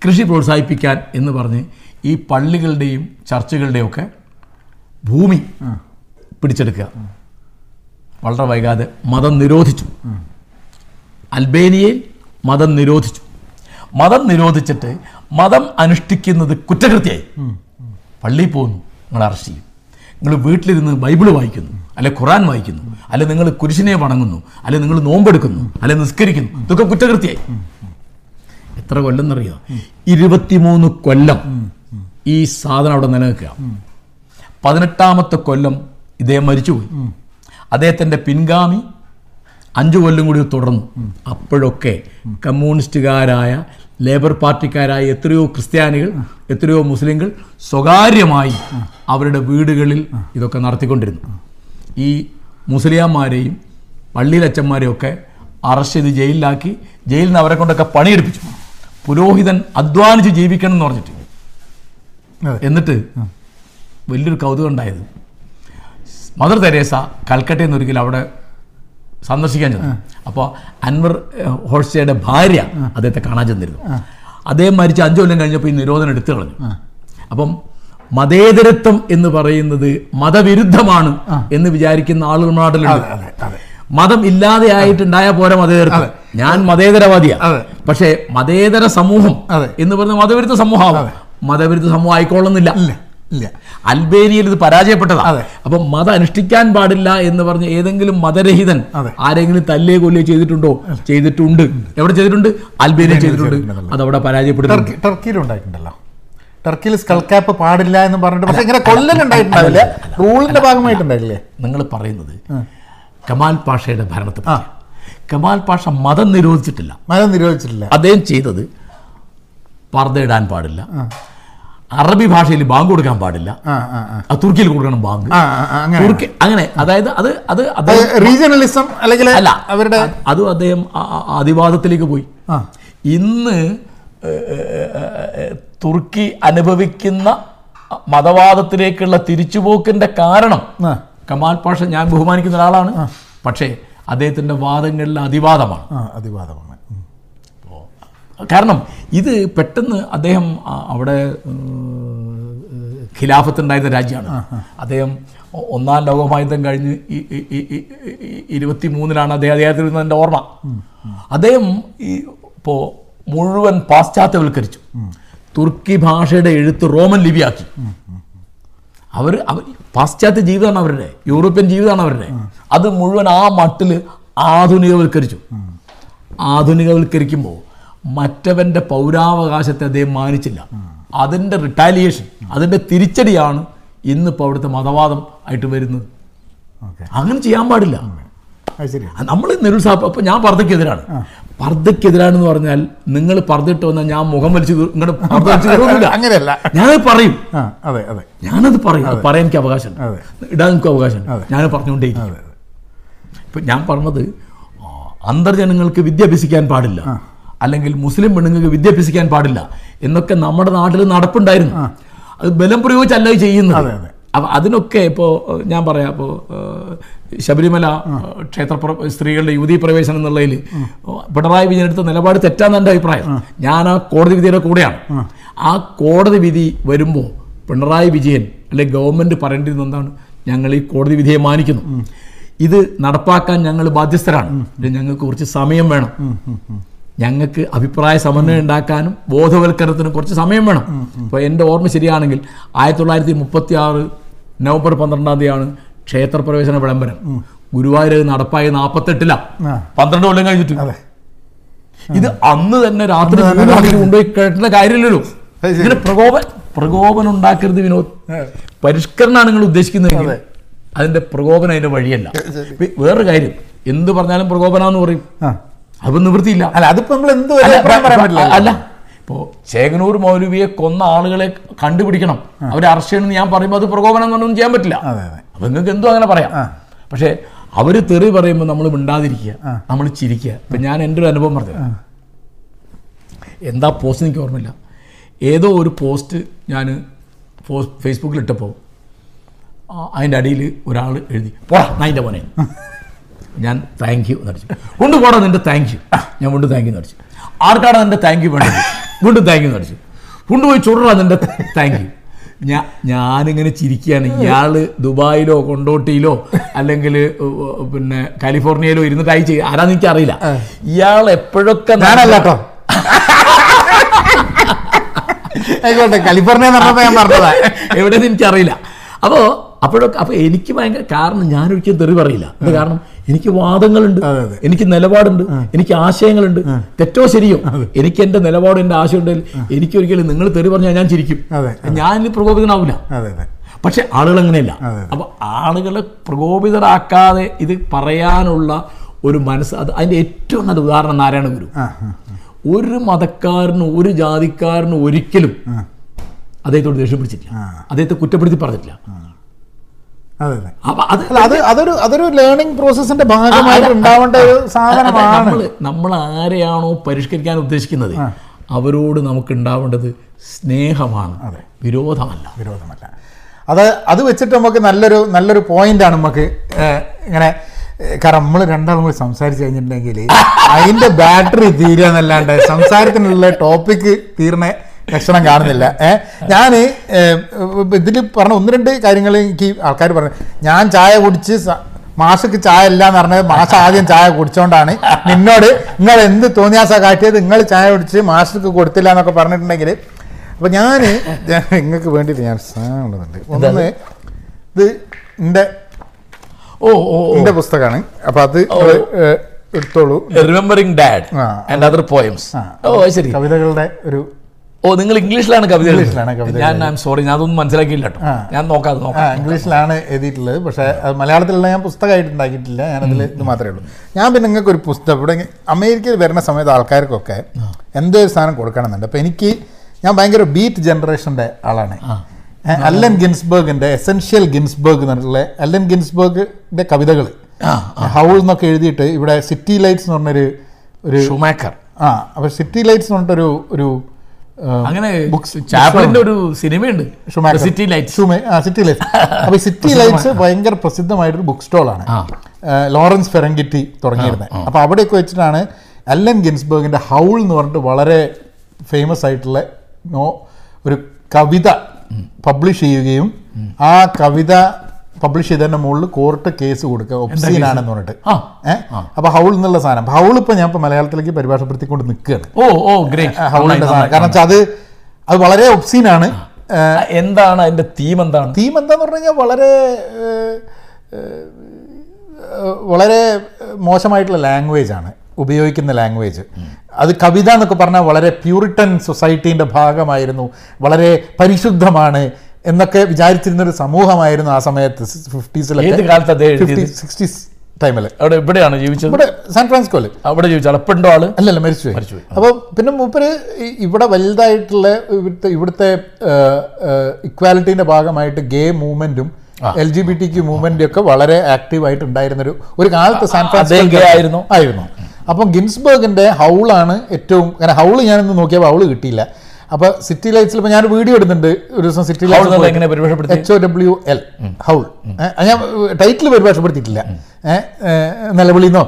കൃഷി പ്രോത്സാഹിപ്പിക്കാൻ എന്ന് പറഞ്ഞ് ഈ പള്ളികളുടെയും ചർച്ചുകളുടെയും ഒക്കെ ഭൂമി പിടിച്ചെടുക്കുക. വളരെ വൈകാതെ മതം നിരോധിച്ചു. അൽബേനിയയിൽ മതം നിരോധിച്ചു. മതം നിരോധിച്ചിട്ട് മതം അനുഷ്ഠിക്കുന്നത് കുറ്റകൃത്യമായി. പള്ളിയിൽ പോകുന്നു. നിങ്ങൾ അറസ്റ്റ് ചെയ്യും. നിങ്ങൾ വീട്ടിലിരുന്ന് ബൈബിൾ വായിക്കുന്നു അല്ലെ ഖുറാൻ വായിക്കുന്നു അല്ലെ നിങ്ങൾ കുരിശിനെ വണങ്ങുന്നു അല്ലെ നിങ്ങൾ നോമ്പെടുക്കുന്നു അല്ലെ നിസ്കരിക്കുന്നു ഇതൊക്കെ കുറ്റകൃത്യമായി. എത്ര കൊല്ലം എന്നറിയോ ഇരുപത്തിമൂന്ന് കൊല്ലം ഈ സാധനം അവിടെ നിലനിൽക്കുക. പതിനെട്ടാമത്തെ കൊല്ലം ഇദ്ദേഹം മരിച്ചുപോയി. അദ്ദേഹത്തിന്റെ പിൻഗാമി അഞ്ചു കൊല്ലം കൂടി തുടർന്നു. അപ്പോഴൊക്കെ കമ്മ്യൂണിസ്റ്റുകാരായ ലേബർ പാർട്ടിക്കാരായ എത്രയോ ക്രിസ്ത്യാനികൾ എത്രയോ മുസ്ലിങ്ങൾ സ്വകാര്യമായി അവരുടെ വീടുകളിൽ ഇതൊക്കെ നടത്തിക്കൊണ്ടിരുന്നു. ഈ മുസ്ലിയാന്മാരെയും പള്ളിയിലച്ചന്മാരെയും ഒക്കെ അറസ്റ്റ് ചെയ്ത് ജയിലിലാക്കി ജയിലിൽ നിന്ന് അവരെ കൊണ്ടൊക്കെ പണിയെടുപ്പിച്ചു. പുരോഹിതൻ അധ്വാനിച്ച് ജീവിക്കണം എന്ന് പറഞ്ഞിട്ട്. എന്നിട്ട് വലിയൊരു കൗതുകം ഉണ്ടായത്. മദർ തെരേസ കൽക്കട്ടയിൽ നിന്ന് ഒരിക്കലും അവിടെ സന്ദർശിക്കാൻ ചെന്നു. അപ്പോൾ അൻവർ ഹോൾസയുടെ ഭാര്യ അദ്ദേഹത്തെ കാണാൻ ചെന്നിരുന്നു. അദ്ദേഹം മരിച്ച് അഞ്ചു കൊല്ലം കഴിഞ്ഞപ്പോൾ ഈ നിരോധനം എടുത്തു കളഞ്ഞു. അപ്പം മതേതരത്വം എന്ന് പറയുന്നത് മതവിരുദ്ധമാണ് എന്ന് വിചാരിക്കുന്ന ആളുകൾ നാട്ടിലുണ്ട്. മതം ഇല്ലാതെ ആയിട്ടുണ്ടായ പോരെ മതേതരത്വം. ഞാൻ മതേതരവാദിയാ. പക്ഷേ മതേതര സമൂഹം. എന്ന് പറയുന്ന മതവിരുദ്ധ സമൂഹമാവും. മതവിരുദ്ധ സമൂഹം ആയിക്കോളുന്നില്ല ഇല്ല അൽബേനിയയിൽ ഇത് പരാജയപ്പെട്ടതാ. അതെ. അപ്പൊ മതം അനുഷ്ഠിക്കാൻ പാടില്ല എന്ന് പറഞ്ഞ ഏതെങ്കിലും മതരഹിതൻ. ആരെങ്കിലും തല്ലേ കൊല്ലേ ചെയ്തിട്ടുണ്ടോ? ചെയ്തിട്ടുണ്ട്. എവിടെ ചെയ്തിട്ടുണ്ട്? അൽബേനിയ ചെയ്തിട്ടുണ്ട്. അത് അതവിടെ പരാജയപ്പെട്ടു ടർക്കി ടർക്കിയിൽ ഉണ്ടായിട്ടുണ്ടല്ലോ സ്കൾ ക്യാപ്പ് പാടില്ല എന്ന് പറഞ്ഞിട്ട് പക്ഷേ ഇങ്ങനെ കൊല്ലലുണ്ടായിട്ടുണ്ടാവില്ല റൂളിന്റെ ഭാഗമായിട്ടുണ്ടായില്ലേ നിങ്ങൾ പറയുന്നത് കമാൽ പാഷയുടെ ഭരണത്തിൽ. കമാൽ പാഷ മതം നിരോധിച്ചിട്ടില്ല. മതം നിരോധിച്ചിട്ടില്ല. അദ്ദേഹം ചെയ്തത് പർദ്ദയിടാൻ പാടില്ല. അറബി ഭാഷയിൽ ബാങ്ക് കൊടുക്കാൻ പാടില്ല. തുർക്കിയിൽ കൊടുക്കണം ബാങ്ക്. തുർക്കി അങ്ങനെ. അതായത് അത് അത് റീജിയണലിസം അല്ലെങ്കിൽ അല്ല അവരുടെ അതും അദ്ദേഹം അതിവാദത്തിലേക്ക് പോയി. ഇന്ന് തുർക്കി അനുഭവിക്കുന്ന മതവാദത്തിലേക്കുള്ള തിരിച്ചുപോക്കിന്റെ കാരണം. കമാൽ പാഷ ഞാൻ ബഹുമാനിക്കുന്ന ഒരാളാണ്. പക്ഷേ അദ്ദേഹത്തിന്റെ വാദങ്ങളിൽ അതിവാദമാണ്. അതിവാദമാണ്. കാരണം ഇത് പെട്ടെന്ന് അദ്ദേഹം അവിടെ ഖിലാഫത്ത് ഉണ്ടായിരുന്ന രാജ്യമാണ്. അദ്ദേഹം ഒന്നാം ലോകമഹായുദ്ധം കഴിഞ്ഞ് ഇരുപത്തി മൂന്നിലാണ് അദ്ദേഹം അദ്ദേഹത്തിൽ എന്റെ ഓർമ്മ. അദ്ദേഹം ഈ ഇപ്പോൾ മുഴുവൻ പാശ്ചാത്യവൽക്കരിച്ചു. തുർക്കി ഭാഷയുടെ എഴുത്ത് റോമൻ ലിപിയാക്കി. അവർ അവർ പാശ്ചാത്യ ജീവിതമാണ് അവരുടെ യൂറോപ്യൻ ജീവിതമാണ് അവരുടെ. അത് മുഴുവൻ ആ മട്ടിൽ ആധുനികവൽക്കരിച്ചു. ആധുനികവൽക്കരിക്കുമ്പോൾ മറ്റവന്റെ പൗരാവകാശത്തെ അദ്ദേഹം മാനിച്ചില്ല. അതിന്റെ റിട്ടാലിയേഷൻ അതിന്റെ തിരിച്ചടിയാണ് ഇന്നിപ്പോൾ അവിടുത്തെ മതവാദം ആയിട്ട് വരുന്നത്. അങ്ങനെ ചെയ്യാൻ പാടില്ല. നമ്മൾ നിരുത്സാഹം അപ്പൊ ഞാൻ പർദ്ദക്കെതിരാണ് പർദ്ദക്കെതിരാണെന്ന് പറഞ്ഞാൽ നിങ്ങൾ പർദ്ദിട്ട് വന്നാൽ ഞാൻ മുഖം വലിച്ചു പർദ്ദ കയറുന്നില്ല അങ്ങനെയല്ല. ഞാനത് പറയും. അതെ അതെ. ഞാനത് പറയും. പറയാൻ എനിക്ക് അവകാശം. ഇടാൻ എനിക്ക് അവകാശം ഞാൻ പറഞ്ഞുകൊണ്ടേ ഇപ്പൊ ഞാൻ പറഞ്ഞത് അന്തർജനങ്ങൾക്ക് വിദ്യ അഭ്യസിക്കാൻ പാടില്ല അല്ലെങ്കിൽ മുസ്ലിം പെണ്ണുങ്ങൾക്ക് വിദ്യ അഭ്യസിക്കാൻ പാടില്ല. എന്നൊക്കെ നമ്മുടെ നാട്ടിൽ നടപ്പുണ്ടായിരുന്നു. അത് ബലം പ്രയോഗിച്ചല്ല ചെയ്യുന്നത്. അപ്പം അതിനൊക്കെ ഇപ്പോൾ ഞാൻ പറയാം. ഇപ്പോൾ ശബരിമല ക്ഷേത്ര സ്ത്രീകളുടെ യുവതി പ്രവേശനം എന്നുള്ളതിൽ പിണറായി വിജയൻ എടുത്ത നിലപാട് തെറ്റാന്ന് എന്റെ അഭിപ്രായം. ഞാൻ ആ കോടതി വിധിയുടെ കൂടെയാണ്. ആ. കോടതി വിധി വരുമ്പോൾ പിണറായി വിജയൻ അല്ലെ ഗവൺമെന്റ് പറയേണ്ടിരുന്ന എന്താണ്? ഞങ്ങൾ ഈ കോടതി വിധിയെ മാനിക്കുന്നു. ഇത് നടപ്പാക്കാൻ ഞങ്ങൾ ബാധ്യസ്ഥരാണ്. ഞങ്ങൾക്ക് കുറച്ച് സമയം വേണം. ഞങ്ങൾക്ക് അഭിപ്രായ സമന്വയം ഉണ്ടാക്കാനും ബോധവൽക്കരണത്തിനും കുറച്ച് സമയം വേണം. അപ്പോൾ എന്റെ ഓർമ്മ ശരിയാണെങ്കിൽ ആയിരത്തി തൊള്ളായിരത്തി മുപ്പത്തി ആറ് നവംബർ പന്ത്രണ്ടാം തീയതിയാണ് ക്ഷേത്രപ്രവേശന വിളംബരം. ഗുരുവായൂർ നടപ്പായ നാൽപ്പത്തെട്ടിലാണ് ആ. പന്ത്രണ്ട് കൊല്ലം കഴിഞ്ഞിട്ട്. ഇത് അന്ന് തന്നെ രാത്രി കൊണ്ടുപോയി കേട്ടേണ്ട കാര്യമില്ലല്ലോ. ഇങ്ങനെ പ്രകോപൻ പ്രകോപനം ഉണ്ടാക്കരുത് വിനോദ്. പരിഷ്കരണമാണ് നിങ്ങൾ ഉദ്ദേശിക്കുന്നത് അതെ. അതിന്റെ പ്രകോപനം അതിന്റെ വഴിയല്ല. വേറൊരു കാര്യം. എന്ത് പറഞ്ഞാലും പ്രകോപനം പറയും. ആ. അപ്പൊ നിവൃത്തിയില്ല. അല്ല അതിപ്പോ നമ്മൾ എന്ത് അല്ല, ഇപ്പോ ചേകനൂർ മൗലവിയെ കൊന്ന ആളുകളെ കണ്ടുപിടിക്കണം. അവരെ അറസ്റ്റ് ചെയ്യണമെന്ന് ഞാൻ പറയുമ്പോൾ അത് പ്രകോപനം എന്നൊന്നും ചെയ്യാൻ പറ്റില്ല. അപ്പൊ നിങ്ങൾക്ക് എന്തോ അങ്ങനെ പറയാം. പക്ഷേ അവർ തെറി പറയുമ്പോൾ നമ്മൾ മിണ്ടാതിരിക്കുക നമ്മൾ ചിരിക്കുക. ഇപ്പം ഞാൻ എന്റെ ഒരു അനുഭവം പറഞ്ഞു എന്താ പോസ്റ്റ് എനിക്ക് ഓർമ്മയില്ല. ഏതോ ഒരു പോസ്റ്റ് ഞാൻ ഫേസ്ബുക്കിൽ ഇട്ടപ്പോൾ അതിന്റെ അടിയിൽ ഒരാൾ എഴുതി പോടാ നൈന്റെ മോനെ. ഞാൻ താങ്ക് യു എന്നടിച്ചു കൊണ്ടുപോടാ നിന്റെ താങ്ക് യു ഞാൻ കൊണ്ട് താങ്ക് യു എന്നടിച്ചു ആർക്കാണ് നിന്റെ താങ്ക് യു വേണ്ടത്? വീണ്ടും താങ്ക് യു എന്നടിച്ചു കൊണ്ടുപോയി ചുടറാ നിന്റെ താങ്ക് യു ഞാൻ ഞാനിങ്ങനെ ചിരിക്കുകയാണ്. ഇയാൾ ദുബായിലോ കൊണ്ടോട്ടിയിലോ അല്ലെങ്കിൽ പിന്നെ കാലിഫോർണിയയിലോ ഇരുന്നിട്ടായി ചെയ്യ ആരാന്ന് എനിക്ക് അറിയില്ല ഇയാൾ എപ്പോഴൊക്കെ ഞാനല്ലോ കേട്ടോ. ആയിക്കോട്ടെ കാലിഫോർണിയ ഞാൻ പറഞ്ഞതാ. എവിടെയെന്ന് എനിക്കറിയില്ല. അപ്പോൾ അപ്പോഴൊക്കെ അപ്പോൾ എനിക്ക് ഭയങ്കര കാരണം ഞാനൊരിക്കലും തെറി പറയില്ല. അത് കാരണം? എനിക്ക് വാദങ്ങളുണ്ട്. എനിക്ക് നിലപാടുണ്ട് എനിക്ക് ആശയങ്ങളുണ്ട്. തെറ്റോ ശരിയോ? എനിക്ക് എന്റെ നിലപാടും എന്റെ ആശയം ഉണ്ടെങ്കിൽ എനിക്ക് ഒരിക്കലും നിങ്ങൾ തെറി പറഞ്ഞാൽ ഞാൻ ചിരിക്കും. ഞാൻ ഇനി പ്രകോപിതനാവില്ല പക്ഷെ ആളുകൾ അങ്ങനെയല്ല. അപ്പൊ ആളുകളെ പ്രകോപിതരാക്കാതെ ഇത് പറയാനുള്ള ഒരു മനസ്സ് അത് അതിന്റെ ഏറ്റവും നല്ല ഉദാഹരണം നാരായണ ഗുരു. ഒരു മതക്കാരനും ഒരു ജാതിക്കാരനും ഒരിക്കലും. അദ്ദേഹത്തോട് ദേഷ്യം പിടിച്ചിട്ടില്ല. അദ്ദേഹത്തെ കുറ്റപ്പെടുത്തി പറഞ്ഞിട്ടില്ല അതെ അതെ അപ്പൊ അത് അല്ല അത് അതൊരു അതൊരു ലേണിംഗ് പ്രോസസ്സിന്റെ ഭാഗമായിട്ട് ഉണ്ടാവേണ്ട ഒരു സാധനമാണ്. നമ്മൾ ആരെയാണോ പരിഷ്കരിക്കാൻ ഉദ്ദേശിക്കുന്നത് അവരോട് നമുക്ക് ഉണ്ടാവേണ്ടത് സ്നേഹമാണ്. വിരോധമല്ല. വിരോധമല്ല. അത് അത് വെച്ചിട്ട് നമുക്ക് നല്ലൊരു നല്ലൊരു പോയിന്റാണ് നമുക്ക് ഇങ്ങനെ കാരണം നമ്മൾ രണ്ടാളും കൂടി സംസാരിച്ച് കഴിഞ്ഞിട്ടുണ്ടെങ്കിൽ അതിന്റെ ബാറ്ററി തീരുക എന്നല്ലാണ്ട് സംസാരത്തിനുള്ള ടോപ്പിക്ക് തീർന്ന ലക്ഷണം കാണുന്നില്ല. ഏഹ് ഞാൻ ഇതിൽ പറഞ്ഞ ഒന്ന് രണ്ട് കാര്യങ്ങൾ എനിക്ക് ആൾക്കാർ പറഞ്ഞു. ഞാൻ ചായ കുടിച്ച് മാസക്ക് മാഷക്ക് ചായ ഇല്ല എന്ന് പറഞ്ഞത് മാഷ ആദ്യം ചായ കുടിച്ചോണ്ടാണ്. നിന്നോട് നിങ്ങൾ എന്ത് തോന്നിയാസ കാട്ടിയത്? നിങ്ങൾ ചായ കുടിച്ച് മാഷക്ക് കൊടുത്തില്ല എന്നൊക്കെ പറഞ്ഞിട്ടുണ്ടെങ്കിൽ അപ്പൊ ഞാൻ നിങ്ങൾക്ക് വേണ്ടിയിട്ട് ഞാൻ സാധനമുണ്ട് ഒന്ന് ഇത് എന്റെ ഓ ഓ എന്റെ പുസ്തകമാണ്. അപ്പൊ അത് എടുത്തോളൂ. Remembering dad. And other poems oh ശരി. കവിതകളുടെ ഒരു ഓ നിങ്ങൾ ഇംഗ്ലീഷിലാണ് കവിത ഇംഗ്ലീഷിലാണ് കവിത ഞാൻ ഐ സോറി ഞാൻ അതൊന്നും മനസ്സിലാക്കിയില്ല കേട്ടോ. ഞാൻ നോക്കാതെ നോക്കാം. ഇംഗ്ലീഷിലാണ് എഴുതിയിട്ടുള്ളത്. പക്ഷേ അത് മലയാളത്തിലുള്ള ഞാൻ പുസ്തകമായിട്ട് ഉണ്ടാക്കിയിട്ടില്ല ഞാനതിൽ ഇത് മാത്രമേ ഉള്ളൂ. ഞാൻ പിന്നെ നിങ്ങൾക്ക് ഒരു പുസ്തകം ഇവിടെ അമേരിക്കയിൽ വരുന്ന സമയത്ത് ആൾക്കാർക്കൊക്കെ എന്തോ ഒരു സാധനം കൊടുക്കണമെന്നുണ്ട്. അപ്പോൾ എനിക്ക് ഞാൻ ഭയങ്കര ബീറ്റ് ജനറേഷന്റെ ആളാണ്. അല്ലൻ ഗിൻസ്ബർഗിന്റെ എസെൻഷ്യൽ ഗിൻസ്ബർഗ് എന്നുള്ള അല്ലൻ ഗിൻസ്ബർഗിന്റെ കവിതകൾ ഹൗൾ എന്നൊക്കെ എഴുതിയിട്ട് ഇവിടെ സിറ്റി ലൈറ്റ്സ് എന്ന് പറഞ്ഞൊരു ഒരു ഷുമേക്കർ ആ അപ്പോൾ സിറ്റി ലൈറ്റ്സ് എന്ന് പറഞ്ഞിട്ടൊരു ഒരു അങ്ങനെ ചാപ്ലിന്റെ ഒരു സിനിമയുണ്ട്. City Lights. City Lights. അപ്പൊ സിറ്റി ലൈറ്റ്സ് ഭയങ്കര പ്രസിദ്ധമായിട്ടൊരു ബുക്ക് സ്റ്റോളാണ്. ലോറൻസ് ഫെറങ്കിറ്റി തുടങ്ങിയിരുന്നത് അപ്പൊ അവിടെയൊക്കെ വെച്ചിട്ടാണ് അല്ലൻ ഗിൻസ്ബർഗിന്റെ ഹൗൾ എന്ന് പറഞ്ഞിട്ട് വളരെ ഫേമസ് ആയിട്ടുള്ള നോ ഒരു കവിത പബ്ലിഷ് ചെയ്യുകയും ആ കവിത പബ്ലിഷ് ചെയ്തതിന്റെ മുകളിൽ കോർട്ട് കേസ് കൊടുക്കുക. ഒപ്സീൻ ആണെന്ന് പറഞ്ഞിട്ട്. ആ. ഏഹ് അപ്പൊ ഹൗൾ എന്നുള്ള സാധനം. ഹൗൾ ഇപ്പൊ ഞാൻ ഇപ്പൊ മലയാളത്തിലേക്ക് പരിഭാഷപ്പെടുത്തിക്കൊണ്ട് നിൽക്കുകയാണ്. ഓ ഓ ഗ്രേറ്റ് ഹൗൾ സാധനം. കാരണം വെച്ചാൽ അത് അത് വളരെ ഒപ്സീൻ ആണ്. എന്താണ് അതിന്റെ തീം എന്താണ്? തീം എന്താന്ന് പറഞ്ഞു കഴിഞ്ഞാൽ വളരെ വളരെ മോശമായിട്ടുള്ള ലാംഗ്വേജ് ആണ്. ഉപയോഗിക്കുന്ന ലാംഗ്വേജ് അത് കവിത എന്നൊക്കെ പറഞ്ഞാൽ വളരെ പ്യൂരിറ്റൻ സൊസൈറ്റീന്റെ ഭാഗമായിരുന്നു. വളരെ പരിശുദ്ധമാണ്. എന്നൊക്കെ വിചാരിച്ചിരുന്ന ഒരു സമൂഹമായിരുന്നു ആ സമയത്ത് ഫിഫ്റ്റീസിലൊക്കെ. സിക്സ്റ്റീസ് ടൈമിൽ അവിടെ ഇവിടെയാണ് ജീവിച്ചത്? ഇവിടെ സാൻ ഫ്രാൻസിസ്കോയിൽ അവിടെ ജീവിച്ചു അളപ്പുണ്ടോ ആൾ? അല്ലല്ല മരിച്ചുപോയി. മരിച്ചുപോയി. അപ്പോൾ പിന്നെ മൂപ്പര് ഇവിടെ വലുതായിട്ടുള്ള ഇവിടുത്തെ ഇവിടുത്തെ ഇക്വാലിറ്റീന്റെ ഭാഗമായിട്ട് gay മൂവ്മെന്റും L G B T Q movement ഒക്കെ വളരെ ആക്റ്റീവ് ആയിട്ട് ഉണ്ടായിരുന്ന ഒരു ഒരു കാലത്ത് സാൻ ഫ്രാൻസിസ്കോ ആയിരുന്നു. ആയിരുന്നോ? അപ്പം ഗിൻസ്ബർഗിന്റെ ഹൗളാണ് ഏറ്റവും അങ്ങനെ ഹൗൾ ഞാനൊന്ന് നോക്കിയപ്പോൾ ഹൗൾ കിട്ടിയില്ല. അപ്പൊ സിറ്റി ലൈറ്റ്സിൽ ഞാൻ വീഡിയോ എടുത്തിട്ടുണ്ട് ഒരു ദിവസം City Lights H O W L Howl ഞാൻ ടൈറ്റിൽ പരിഭാഷപ്പെടുത്തിയിട്ടില്ല നിലവിളിന്നോ?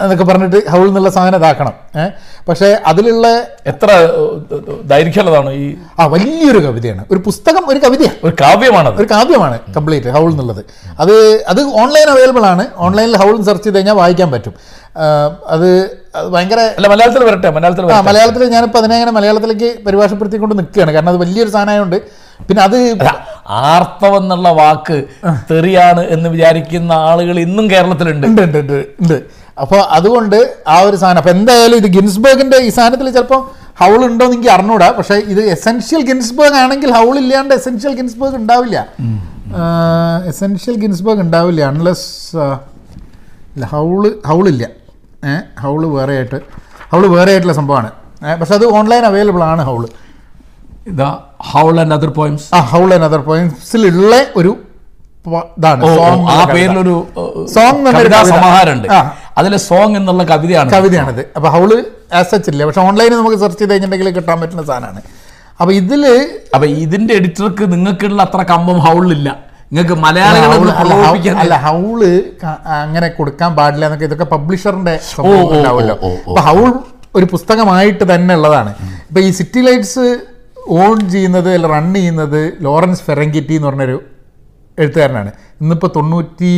എന്നൊക്കെ പറഞ്ഞിട്ട് ഹൗൾ എന്നുള്ള സാധനം ഇതാക്കണം. ഏഹ് പക്ഷേ അതിലുള്ള എത്ര ദൈർഘ്യമുള്ളതാണ് ഈ ആ വലിയൊരു കവിതയാണ്. ഒരു പുസ്തകം ഒരു കവിതയാണ് ഒരു കാവ്യമാണ് ഒരു കാവ്യമാണ് കംപ്ലീറ്റ് ഹൗൾ എന്നുള്ളത്. അത് അത് ഓൺലൈൻ അവൈലബിൾ ആണ്. ഓൺലൈനിൽ ഹൗൾ സെർച്ച് ചെയ്ത് കഴിഞ്ഞാൽ വായിക്കാൻ പറ്റും. അത് ഭയങ്കര അല്ല മലയാളത്തിൽ വരട്ടെ മലയാളത്തിൽ ആ മലയാളത്തിൽ ഞാനിപ്പോൾ അതിനെ അങ്ങനെ മലയാളത്തിലേക്ക് പരിഭാഷപ്പെടുത്തിക്കൊണ്ട് നിൽക്കുകയാണ്. കാരണം അത് വലിയൊരു സാധനമായതുകൊണ്ട് പിന്നെ അത് ആർത്തവം എന്നുള്ള വാക്ക് തെറിയാണ് എന്ന് വിചാരിക്കുന്ന ആളുകൾ ഇന്നും കേരളത്തിലുണ്ട്. ഉണ്ട് ഉണ്ട് ഉണ്ട് ഉണ്ട്. അപ്പോൾ അതുകൊണ്ട് ആ ഒരു സാധനം. അപ്പോൾ എന്തായാലും ഇത് ഗിൻസ്ബർഗിന്റെ ഈ സാധനത്തിൽ ചിലപ്പോൾ ഹൗൾ ഉണ്ടോ എന്ന് എനിക്ക് അറിഞ്ഞൂടാ. പക്ഷേ ഇത് എസെൻഷ്യൽ ഗിൻസ്ബർഗ് ആണെങ്കിൽ ഹൗൾ ഇല്ലാണ്ട് എസെൻഷ്യൽ ഗിൻസ്ബർഗ് ഉണ്ടാവില്ല. എസെൻഷ്യൽ ഗിൻസ്ബർഗ് ഉണ്ടാവില്ല അൺലെസ് ഇല്ല ഹൗൾ ഹൗളില്ല ഏഹ് ഹൗൾ വേറെ ആയിട്ട് ഹൗൾ വേറെ ആയിട്ടുള്ള സംഭവമാണ് പക്ഷേ അത് ഓൺലൈൻ അവൈലബിൾ ആണ് ഹൗൾ ഇതാ ഹൗൾ ആൻഡ് അതർ പോയിന്റ്സ് ആ ഹൗൾ ആൻഡ് അതർ പോയിന്റ്സിലുള്ള ഒരു ആ. പേരിലൊരു സോങ്. സമാഹാരമുണ്ട്. അതിലെ സോങ് എന്നുള്ള കവിതയാണ് കവിതയാണിത്. അപ്പോൾ ഹൗൾ ആസ് സച്ച് ഇല്ല? പക്ഷെ ഓൺലൈനിൽ നമുക്ക് സെർച്ച് ചെയ്ത് കഴിഞ്ഞിട്ടുണ്ടെങ്കിൽ കിട്ടാൻ പറ്റുന്ന സാധനമാണ്. അപ്പോൾ ഇതിൽ അപ്പൊ ഇതിന്റെ എഡിറ്റർക്ക് നിങ്ങൾക്കുള്ള അത്ര കമ്പം ഹൗളില്ല നിങ്ങൾക്ക് മലയാള ഒന്ന് പ്രലോഭിപ്പിക്കാൻ അല്ല ഹൗൾ അങ്ങനെ കൊടുക്കാൻ പാടില്ല എന്നൊക്കെ ഇതൊക്കെ പബ്ലിഷറിന്റെ ഉണ്ടാവുമല്ലോ. അപ്പൊ ഹൗൾ ഒരു പുസ്തകമായിട്ട് തന്നെ ഉള്ളതാണ്. ഇപ്പൊ ഈ സിറ്റി ലൈറ്റ്സ് ഓൺ ചെയ്യുന്നത് അല്ല റൺ ചെയ്യുന്നത് ലോറൻസ് ഫെറങ്കിറ്റി എന്ന് പറഞ്ഞൊരു എഴുത്തുകാരനാണ്. ഇന്നിപ്പോൾ തൊണ്ണൂറ്റി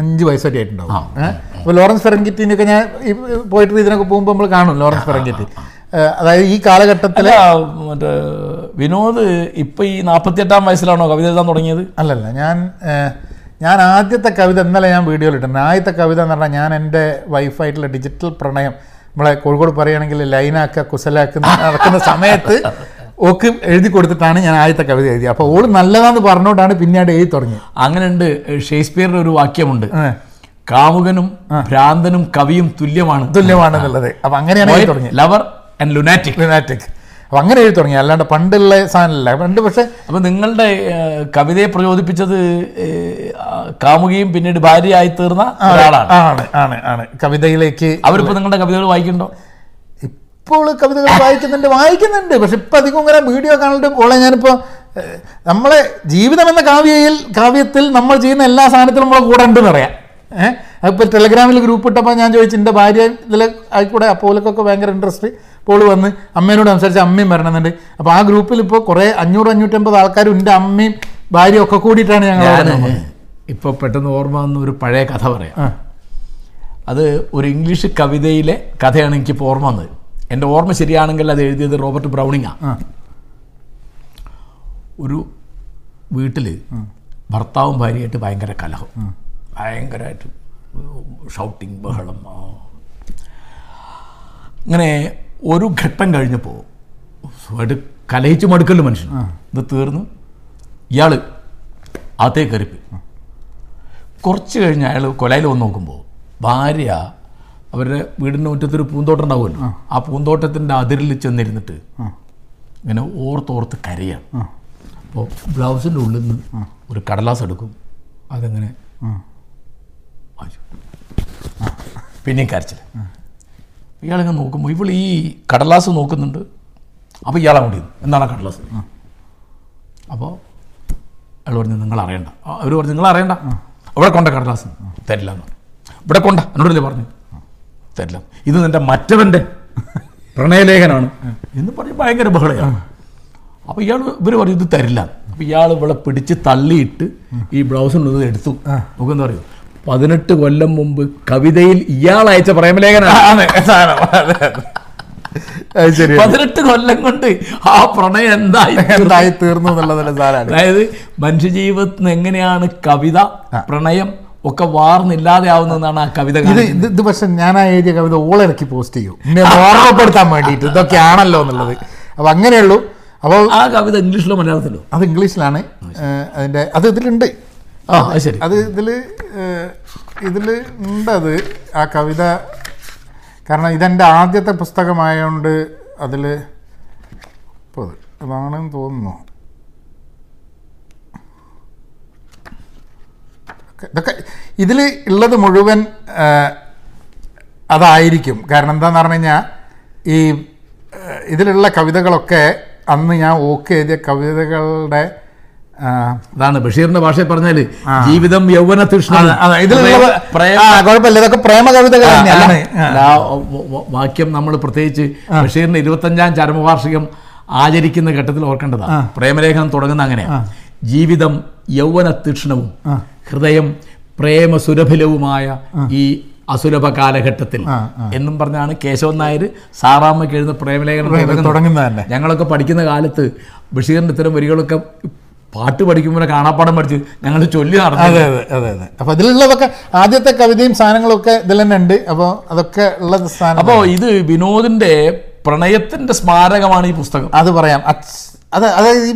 അഞ്ച് വയസ്സൊക്കെ ആയിട്ടുണ്ടാവും. അപ്പോൾ ലോറൻസ് ഫെറങ്കിറ്റിനൊക്കെ ഞാൻ ഈ പോയിട്ട് ഇതിനൊക്കെ പോകുമ്പോൾ നമ്മൾ കാണും ലോറൻസ് ഫെറങ്കിറ്റി അതായത് ഈ കാലഘട്ടത്തിൽ മറ്റേ വിനോദ് ഇപ്പം ഈ നാൽപ്പത്തിയെട്ടാം വയസ്സിലാണോ കവിത എഴുതാൻ തുടങ്ങിയത്? അല്ലല്ല ഞാൻ ഞാൻ ആദ്യത്തെ കവിത ഇന്നലെ ഞാൻ വീഡിയോയിൽ ഇട്ടുണ്ട് ആദ്യത്തെ കവിത എന്ന് പറഞ്ഞാൽ ഞാൻ എന്റെ വൈഫായിട്ടുള്ള ഡിജിറ്റൽ പ്രണയം നമ്മളെ കോഴിക്കോട് പറയുകയാണെങ്കിൽ ലൈനാക്ക കുശലാക്കുന്ന നടക്കുന്ന സമയത്ത് ഓക്ക് എഴുതി കൊടുത്തിട്ടാണ് ഞാൻ ആദ്യത്തെ കവിത എഴുതിയത്. അപ്പോൾ ഓൾ നല്ലതാന്ന് പറഞ്ഞുകൊണ്ടാണ് പിന്നീട് എഴുതി തുടങ്ങിയത്. അങ്ങനെയുണ്ട് ഷേക്സ്പിയറിന്റെ ഒരു വാക്യമുണ്ട്. കാമുകനും ഭ്രാന്തനും കവിയും തുല്യമാണ്. തുല്യമാണ് എന്നുള്ളത്. അപ്പം അങ്ങനെയാണ് എഴുതി തുടങ്ങിയത്. ലവർ ആൻഡ് ലുനാറ്റിക് ലുനാറ്റിക് അപ്പം അങ്ങനെ എഴുതി തുടങ്ങി. അല്ലാണ്ട് പണ്ടുള്ള സാധനമല്ല. പണ്ട് പക്ഷേ അപ്പൊ നിങ്ങളുടെ കവിതയെ പ്രചോദിപ്പിച്ചത് കാമുകയും പിന്നീട് ഭാര്യയായി തീർന്ന ഒരാളാണ്. ആണ് ആണ് ആണ്. കവിതയിലേക്ക് അവരിപ്പോ നിങ്ങളുടെ കവിതകൾ വായിക്കണ്ടോ ഇപ്പോൾ കവിതകൾ വായിക്കുന്നുണ്ട് വായിക്കുന്നുണ്ട്. പക്ഷെ ഇപ്പം അധികം ഇങ്ങനെ വീഡിയോ കാണലും ഓളെ ഞാനിപ്പോൾ നമ്മളെ ജീവിതം എന്ന കാവ്യയിൽ കാവ്യത്തിൽ നമ്മൾ ചെയ്യുന്ന എല്ലാ സാധനത്തിലും നമ്മളെ കൂടെ ഉണ്ടെന്ന് പറയാം. ഏഹ് അപ്പോൾ ടെലഗ്രാമിൽ ഗ്രൂപ്പ് ഇട്ടപ്പോൾ ഞാൻ ചോദിച്ചു എന്റെ ഭാര്യ ഇതിൽ ആയിക്കൂടെ? അപ്പോലക്കൊക്കെ ഭയങ്കര ഇൻട്രസ്റ്റ് ഇപ്പോൾ വന്ന് അമ്മേനോട് സംസാരിച്ച് അമ്മയും വരണമെന്നുണ്ട് അപ്പോൾ ആ ഗ്രൂപ്പിൽ ഇപ്പോൾ കുറേ അഞ്ഞൂറ് അഞ്ഞൂറ്റമ്പത് ആൾക്കാരും എന്റെ അമ്മയും ഭാര്യയും ഒക്കെ കൂടിയിട്ടാണ് ഞങ്ങൾ അവിടെ ഞാൻ നിന്നത്. ഇപ്പൊ പെട്ടെന്ന് ഓർമ്മ വന്ന ഒരു പഴയ കഥ പറയാം. അത് ഒരു ഇംഗ്ലീഷ് കവിതയിലെ കഥയാണ് എനിക്കിപ്പോൾ ഓർമ്മ വന്നത്. എന്റെ ഓർമ്മ ശരിയാണെങ്കിൽ അത് എഴുതിയത് റോബർട്ട് ബ്രൗണിങ്ങാണ് ഒരു വീട്ടിൽ ഭർത്താവും ഭാര്യയായിട്ട് ഭയങ്കര കലഹം. ഭയങ്കരമായിട്ട് ഷൗട്ടിങ് ബഹളം അങ്ങനെ ഒരു ഘട്ടം കഴിഞ്ഞപ്പോൾ കലഹിച്ച് മടുക്കല്ലോ മനുഷ്യൻ ഇത് തീർന്നു. ഇയാൾ അകത്തേക്ക് കയറിപ്പോയി. കുറച്ച് കഴിഞ്ഞ് അയാൾ കൊലയിൽ വന്ന് നോക്കുമ്പോൾ ഭാര്യ അവരുടെ വീടിന്റെ മുറ്റത്തൊരു പൂന്തോട്ടം ഉണ്ടാവുമല്ലോ ആ പൂന്തോട്ടത്തിന്റെ അതിരിൽ ചെന്നിരുന്നിട്ട് ഇങ്ങനെ ഓർത്തോർത്ത് കരയാണ്. അപ്പോൾ ബ്ലൗസിന്റെ ഉള്ളിൽ നിന്ന് ഒരു കടലാസ് എടുക്കും. അതങ്ങനെ. പിന്നെയും കരച്ചിൽ ഇയാളിങ്ങനെ നോക്കുമ്പോൾ ഇവൾ ഈ കടലാസ് നോക്കുന്നുണ്ട്. അപ്പോൾ ഇയാളെ അങ്ങോട്ട് ഇരുന്നു. എന്താണ് ആ കടലാസ്? അപ്പോൾ അയാൾ പറഞ്ഞു നിങ്ങൾ അറിയണ്ട. അവർ പറഞ്ഞു നിങ്ങൾ അറിയണ്ട. അവിടെ കൊണ്ട കടലാസ്. തരില്ല എന്ന് ഇവിടെ കൊണ്ട. എന്നോടല്ലേ പറഞ്ഞു. തരില്ല. ഇത് നിന്റെ മറ്റവന്റെ പ്രണയലേഖനാണ്. എന്ന് പറഞ്ഞ് ഭയങ്കര ബഹളയാണ് അപ്പോൾ ഇയാൾ ഇവർ പറഞ്ഞു ഇത് തരില്ല. അപ്പോൾ ഇയാൾ ഇവിടെ പിടിച്ച് തള്ളിയിട്ട് ഈ ബ്ലൗസിനുള്ളത് എടുത്തു. നമുക്ക് എന്താ പറയുക പതിനെട്ട് കൊല്ലം മുമ്പ് കവിതയിൽ ഇയാൾ അയച്ച പ്രേമലേഖനാണ്. ശരി പതിനെട്ട് കൊല്ലം കൊണ്ട് ആ പ്രണയം എന്തായി എന്തായി തീർന്നു എന്നുള്ളതല്ല സാരാണ്. അതായത് മനുഷ്യജീവിതത്തിന് എങ്ങനെയാണ് കവിത പ്രണയം ഒക്കെ വാർന്നില്ലാതെ ആവുന്നതാണ് ആ കവിത ഇത് ഇത് പക്ഷെ ഞാൻ ആ എഴുതിയ കവിത ഓളിറക്കി പോസ്റ്റ് ചെയ്യും. എന്നെ ഓർമ്മപ്പെടുത്താൻ വേണ്ടിയിട്ട്. ഇതൊക്കെ ആണല്ലോ എന്നുള്ളത്. അപ്പൊ അങ്ങനെയുള്ളൂ. അപ്പോൾ ആ കവിത ഇംഗ്ലീഷിലോ മലയാളത്തിലോ? അത് ഇംഗ്ലീഷിലാണ്. അതിന്റെ അത് ഇതിലുണ്ട്. ആ അത് ശരി. അത് ഇതിൽ ഇതിൽ ഉണ്ട് അത് ആ കവിത. കാരണം ഇതെന്റെ ആദ്യത്തെ പുസ്തകമായതുകൊണ്ട് അതിൽ ഇപ്പോൾ അതാണെന്ന് തോന്നുന്നു. ഇതൊക്കെ ഇതിൽ ഉള്ളത് മുഴുവൻ അതായിരിക്കും. കാരണം എന്താന്ന് പറഞ്ഞു കഴിഞ്ഞാൽ ഈ ഇതിലുള്ള കവിതകളൊക്കെ അന്ന് ഞാൻ ഓക്കെ എഴുതിയ കവിതകളുടെ ഇതാണ് അതാണ് ബഷീറിന്റെ ഭാഷയിൽ പറഞ്ഞാൽ ജീവിതം യൗവന തൃഷ്ണ കുഴപ്പമില്ല. ഇതൊക്കെ പ്രേമ കവിതകൾ വാക്യം നമ്മൾ പ്രത്യേകിച്ച് ബഷീറിന്റെ ഇരുപത്തഞ്ചാം ചരമവാർഷികം ആചരിക്കുന്ന ഘട്ടത്തിൽ ഓർക്കേണ്ടതാണ്. പ്രേമലേഖനം തുടങ്ങുന്ന അങ്ങനെയാണ്. ജീവിതം യൗവന തീക്ഷ്ണവും ഹൃദയം പ്രേമസുരഭിലവുമായ ഈ അസുലഭ കാലഘട്ടത്തിൽ. എന്നും പറഞ്ഞാണ് കേശവൻ നായർ സാറാമ്മയ്ക്ക് എഴുതുന്ന പ്രേമലേഖനം തുടങ്ങുന്നത്. ഞങ്ങളൊക്കെ പഠിക്കുന്ന കാലത്ത് ബഷീറിന്റെ ഇത്തരം വരികളൊക്കെ പാട്ട് പഠിക്കുമ്പോൾ കാണാപ്പാടം പഠിച്ച് ഞങ്ങൾ ചൊല്ലി നടന്നു അതെ അതെ അതെ അതെ. അപ്പൊ ഇതിലുള്ളതൊക്കെ ആദ്യത്തെ കവിതയും സാധനങ്ങളൊക്കെ ഇതിൽ തന്നെ ഉണ്ട്. അപ്പോൾ അതൊക്കെ ഉള്ള സാധനം അപ്പോൾ ഇത് വിനോദിന്റെ പ്രണയത്തിന്റെ സ്മാരകമാണ് ഈ പുസ്തകം. അത് പറയാം. അത് അതായത് ഈ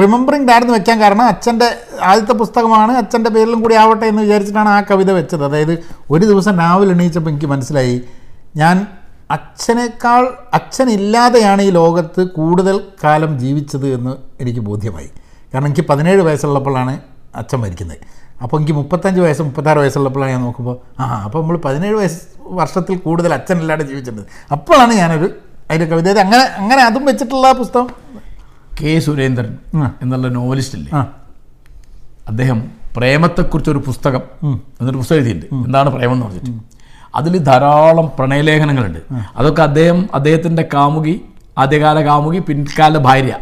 റിമെമ്പറിങ് ഡാർന്ന് വെക്കാൻ കാരണം അച്ഛന്റെ ആദ്യത്തെ പുസ്തകമാണ് അച്ഛന്റെ പേരിലും കൂടി ആവട്ടെ എന്ന് വിചാരിച്ചിട്ടാണ് ആ കവിത വെച്ചത്. അതായത് ഒരു ദിവസം രാവിലെ എണീച്ചപ്പോൾ എനിക്ക് മനസ്സിലായി ഞാൻ അച്ഛനേക്കാൾ അച്ഛനില്ലാതെയാണ് ഈ ലോകത്ത് കൂടുതൽ കാലം ജീവിച്ചത് എന്ന് എനിക്ക് ബോധ്യമായി. കാരണം എനിക്ക് പതിനേഴ് വയസ്സുള്ളപ്പോഴാണ് അച്ഛൻ മരിക്കുന്നത്. അപ്പോൾ എനിക്ക് മുപ്പത്തഞ്ച് വയസ്സ് മുപ്പത്താറ് വയസ്സുള്ളപ്പോഴാണ് ഞാൻ നോക്കുമ്പോൾ ആ അപ്പോൾ നമ്മൾ പതിനേഴ് വയസ്സ് വർഷത്തിൽ കൂടുതൽ അച്ഛനില്ലാതെ ജീവിച്ചിട്ടുണ്ട്. അപ്പോഴാണ് ഞാനൊരു അതിന്റെ കവിത അങ്ങനെ അങ്ങനെ അതും വെച്ചിട്ടുള്ള പുസ്തകം കെ സുരേന്ദ്രൻ എന്നുള്ള നോവലിസ്റ്റ് ഇല്ലേ ആ. അദ്ദേഹം പ്രേമത്തെക്കുറിച്ചൊരു പുസ്തകം എന്നൊരു പുസ്തകം എഴുതിയിട്ടുണ്ട്. എന്താണ് പ്രേമം എന്ന് പറഞ്ഞിട്ട്. അതിൽ ധാരാളം പ്രണയലേഖനങ്ങളുണ്ട്. അതൊക്കെ അദ്ദേഹം അദ്ദേഹത്തിന്റെ കാമുകി ആദ്യകാല കാമുകി പിൻകാല ഭാര്യ.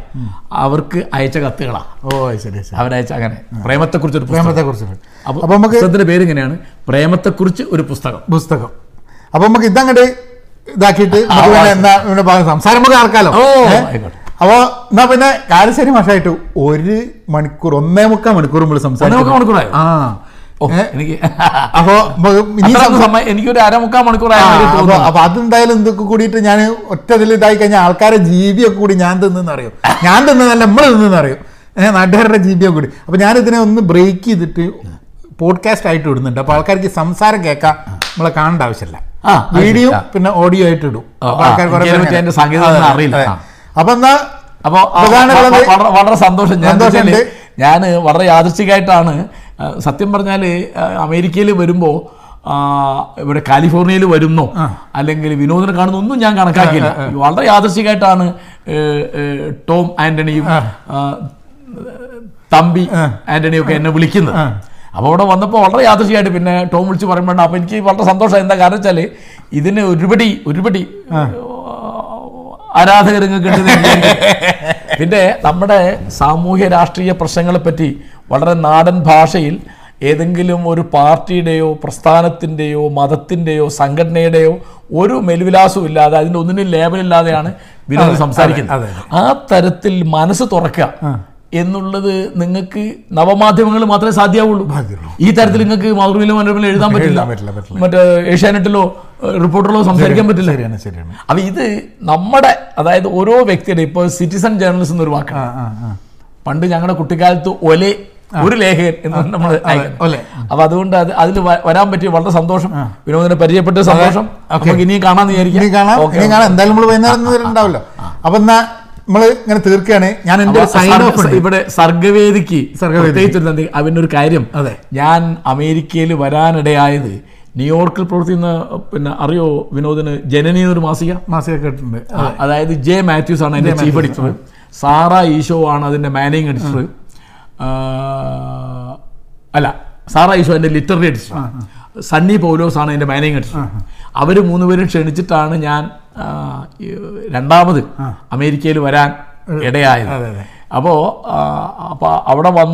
അവർക്ക് അയച്ച കത്തുകളാണ് ഓ ശരി അവരയച്ച അങ്ങനെ. പ്രേമത്തെക്കുറിച്ച് ഒരു പ്രേമത്തെക്കുറിച്ച് അപ്പൊ അപ്പോൾ നമുക്ക് പുസ്തകത്തിന്റെ പേര് ഇങ്ങനെയാണ് പ്രേമത്തെക്കുറിച്ച് ഒരു പുസ്തകം. പുസ്തകം. അപ്പോൾ നമുക്ക് ഇതങ്ങോട്ട് ഇതാക്കിയിട്ട് സംസാരം. നമുക്ക് ആർക്കാലോ ഓ? ആയിക്കോട്ടെ. അപ്പോൾ എന്നാ പിന്നെ കാലശ്ശേരി മാഷായിട്ട് ഒരു മണിക്കൂർ ഒന്നേ മുക്കാൽ മണിക്കൂർ നമ്മൾ സംസാരിക്കും ആ. എനിക്ക് സംസാ- എനിക്കൊരു അരമുക്കാൽ മണിക്കൂറായ അപ്പൊ. അപ്പൊ അതെന്തായാലും എന്തൊക്കെ കൂടിയിട്ട് ഞാൻ ഒറ്റ ഇതിൽ ഇതായി കഴിഞ്ഞാൽ ആൾക്കാരെ ജീവിയൊക്കെ കൂടി ഞാൻ തിന്നെന്ന് അറിയും ഞാൻ തിന്നതല്ല നമ്മൾ തിന്നെന്ന് അറിയും ഏഹ് നാട്ടുകാരുടെ ജീവിയൊക്കെ കൂടി. അപ്പൊ ഞാൻ ഇതിനെ ഒന്ന് ബ്രേക്ക് ചെയ്തിട്ട് പോഡ്കാസ്റ്റ് ആയിട്ട് ഇടുന്നുണ്ട്. അപ്പൊ ആൾക്കാർക്ക് സംസാരം കേൾക്കാം നമ്മളെ കാണേണ്ട ആവശ്യമില്ല. വീഡിയോ പിന്നെ ഓഡിയോ ആയിട്ട് ഇടും. അപ്പൊ ആൾക്കാർ അറിയില്ല. അപ്പൊ എന്നാ അപ്പൊ ആ, പ്രധാനമുള്ളത് വ- വളരെ സന്തോഷം. ഞാൻ. ഞാൻ വളരെ യാദൃശ്ചികമായിട്ടാണ് സത്യം പറഞ്ഞാൽ അമേരിക്കയിൽ വരുമ്പോൾ ഇവിടെ കാലിഫോർണിയയിൽ വരുന്നോ അല്ലെങ്കിൽ വിനോദനെ കാണുന്ന ഒന്നും ഞാൻ കണക്കാക്കിയില്ല. വളരെ യാദൃശ്ചികമായിട്ടാണ് ടോം ആന്റണിയും തമ്പി ആന്റണിയും ഒക്കെ എന്നെ വിളിക്കുന്നത്. അപ്പോൾ അവിടെ വന്നപ്പോൾ വളരെ യാദൃശ്ചികമായിട്ട് പിന്നെ ടോം വിളിച്ച് പറയുമ്പോഴാണ് അപ്പോൾ എനിക്ക് വളരെ സന്തോഷം എന്താ കാരണം വെച്ചാൽ ഇതിന് ഒരുപടി ഒരുപടി ആരാധകർ പിന്നെ നമ്മുടെ സാമൂഹ്യ രാഷ്ട്രീയ പ്രശ്നങ്ങളെ പറ്റി വളരെ നാടൻ ഭാഷയിൽ ഏതെങ്കിലും ഒരു പാർട്ടിയുടെയോ പ്രസ്ഥാനത്തിന്റെയോ മതത്തിന്റെയോ സംഘടനയുടെയോ ഒരു മെലുവിലാസവും ഇല്ലാതെ അതിന്റെ ഒന്നിനും ലേബലില്ലാതെയാണ് വിനോദം സംസാരിക്കുന്നത്. ആ തരത്തിൽ മനസ്സ് തുറക്കുക. എന്നുള്ളത് നിങ്ങൾക്ക് നവമാധ്യമങ്ങൾ മാത്രമേ സാധ്യമാവുള്ളൂ ഈ തരത്തിൽ നിങ്ങൾക്ക് മാതൃഭൂമിയിലോ മനോരമയിലോ എഴുതാൻ പറ്റില്ല. മറ്റേ ഏഷ്യാനെറ്റിലോ റിപ്പോർട്ടറിലോ സംസാരിക്കാൻ പറ്റില്ല. ശരിയാണ് ശരിയാണ്. അപ്പൊ ഇത് നമ്മുടെ അതായത് ഓരോ വ്യക്തിയുടെ ഇപ്പോൾ സിറ്റിസൺ ജേർണലിസം എന്നൊരു വാക്കാണ്. ആ പണ്ട് ഞങ്ങളുടെ കുട്ടിക്കാലത്ത് ഒലെ ഒരു ലേഖകൻ എന്ന് നമ്മൾ. അപ്പൊ അതുകൊണ്ട് അത് അതിൽ വരാൻ പറ്റിയ വളരെ സന്തോഷം. വിനോദിനെ പരിചയപ്പെട്ട സന്തോഷം. നമുക്ക് ഇനിയും കാണാൻ വിചാരിക്കും. എന്തായാലും നമ്മൾ വൈകുന്നേരം അപ്പൊ എന്നാ നമ്മൾ ഇങ്ങനെ തീർക്കുകയാണ് ഞാൻ എന്റെ സൈൻ ഓഫ് ഇവിടെ സർഗവേദിക്ക് സർഗവേദി പ്രത്യേകിച്ച് ഒരു അവനൊരു കാര്യം. അതെ. ഞാൻ അമേരിക്കയിൽ വരാനിടയായത് ന്യൂയോർക്കിൽ പ്രവർത്തിക്കുന്ന പിന്നെ അറിയോ വിനോദിന് ജനനി എന്നൊരു മാസിക? മാസിക കേട്ടിട്ടുണ്ട്. അതായത് ജെ മാത്യൂസ് ആണ് അതിന്റെ ചീഫ് എഡിറ്റർ. സാറ ഈശോ ആണ് അതിന്റെ മാനേജിങ് എഡിറ്റർ. അല്ല സാറ ഈശോ അതിന്റെ ലിറ്റററി എഡിറ്റർ. സണ്ണി പൗലോസാണ് എന്റെ മാനേജിങ് എഡിറ്റർ അവർ മൂന്നുപേരും ക്ഷണിച്ചിട്ടാണ് ഞാൻ രണ്ടാമത് അമേരിക്കയിൽ വരാൻ ഇടയായത്. അപ്പോൾ അപ്പോൾ അവിടെ വന്ന്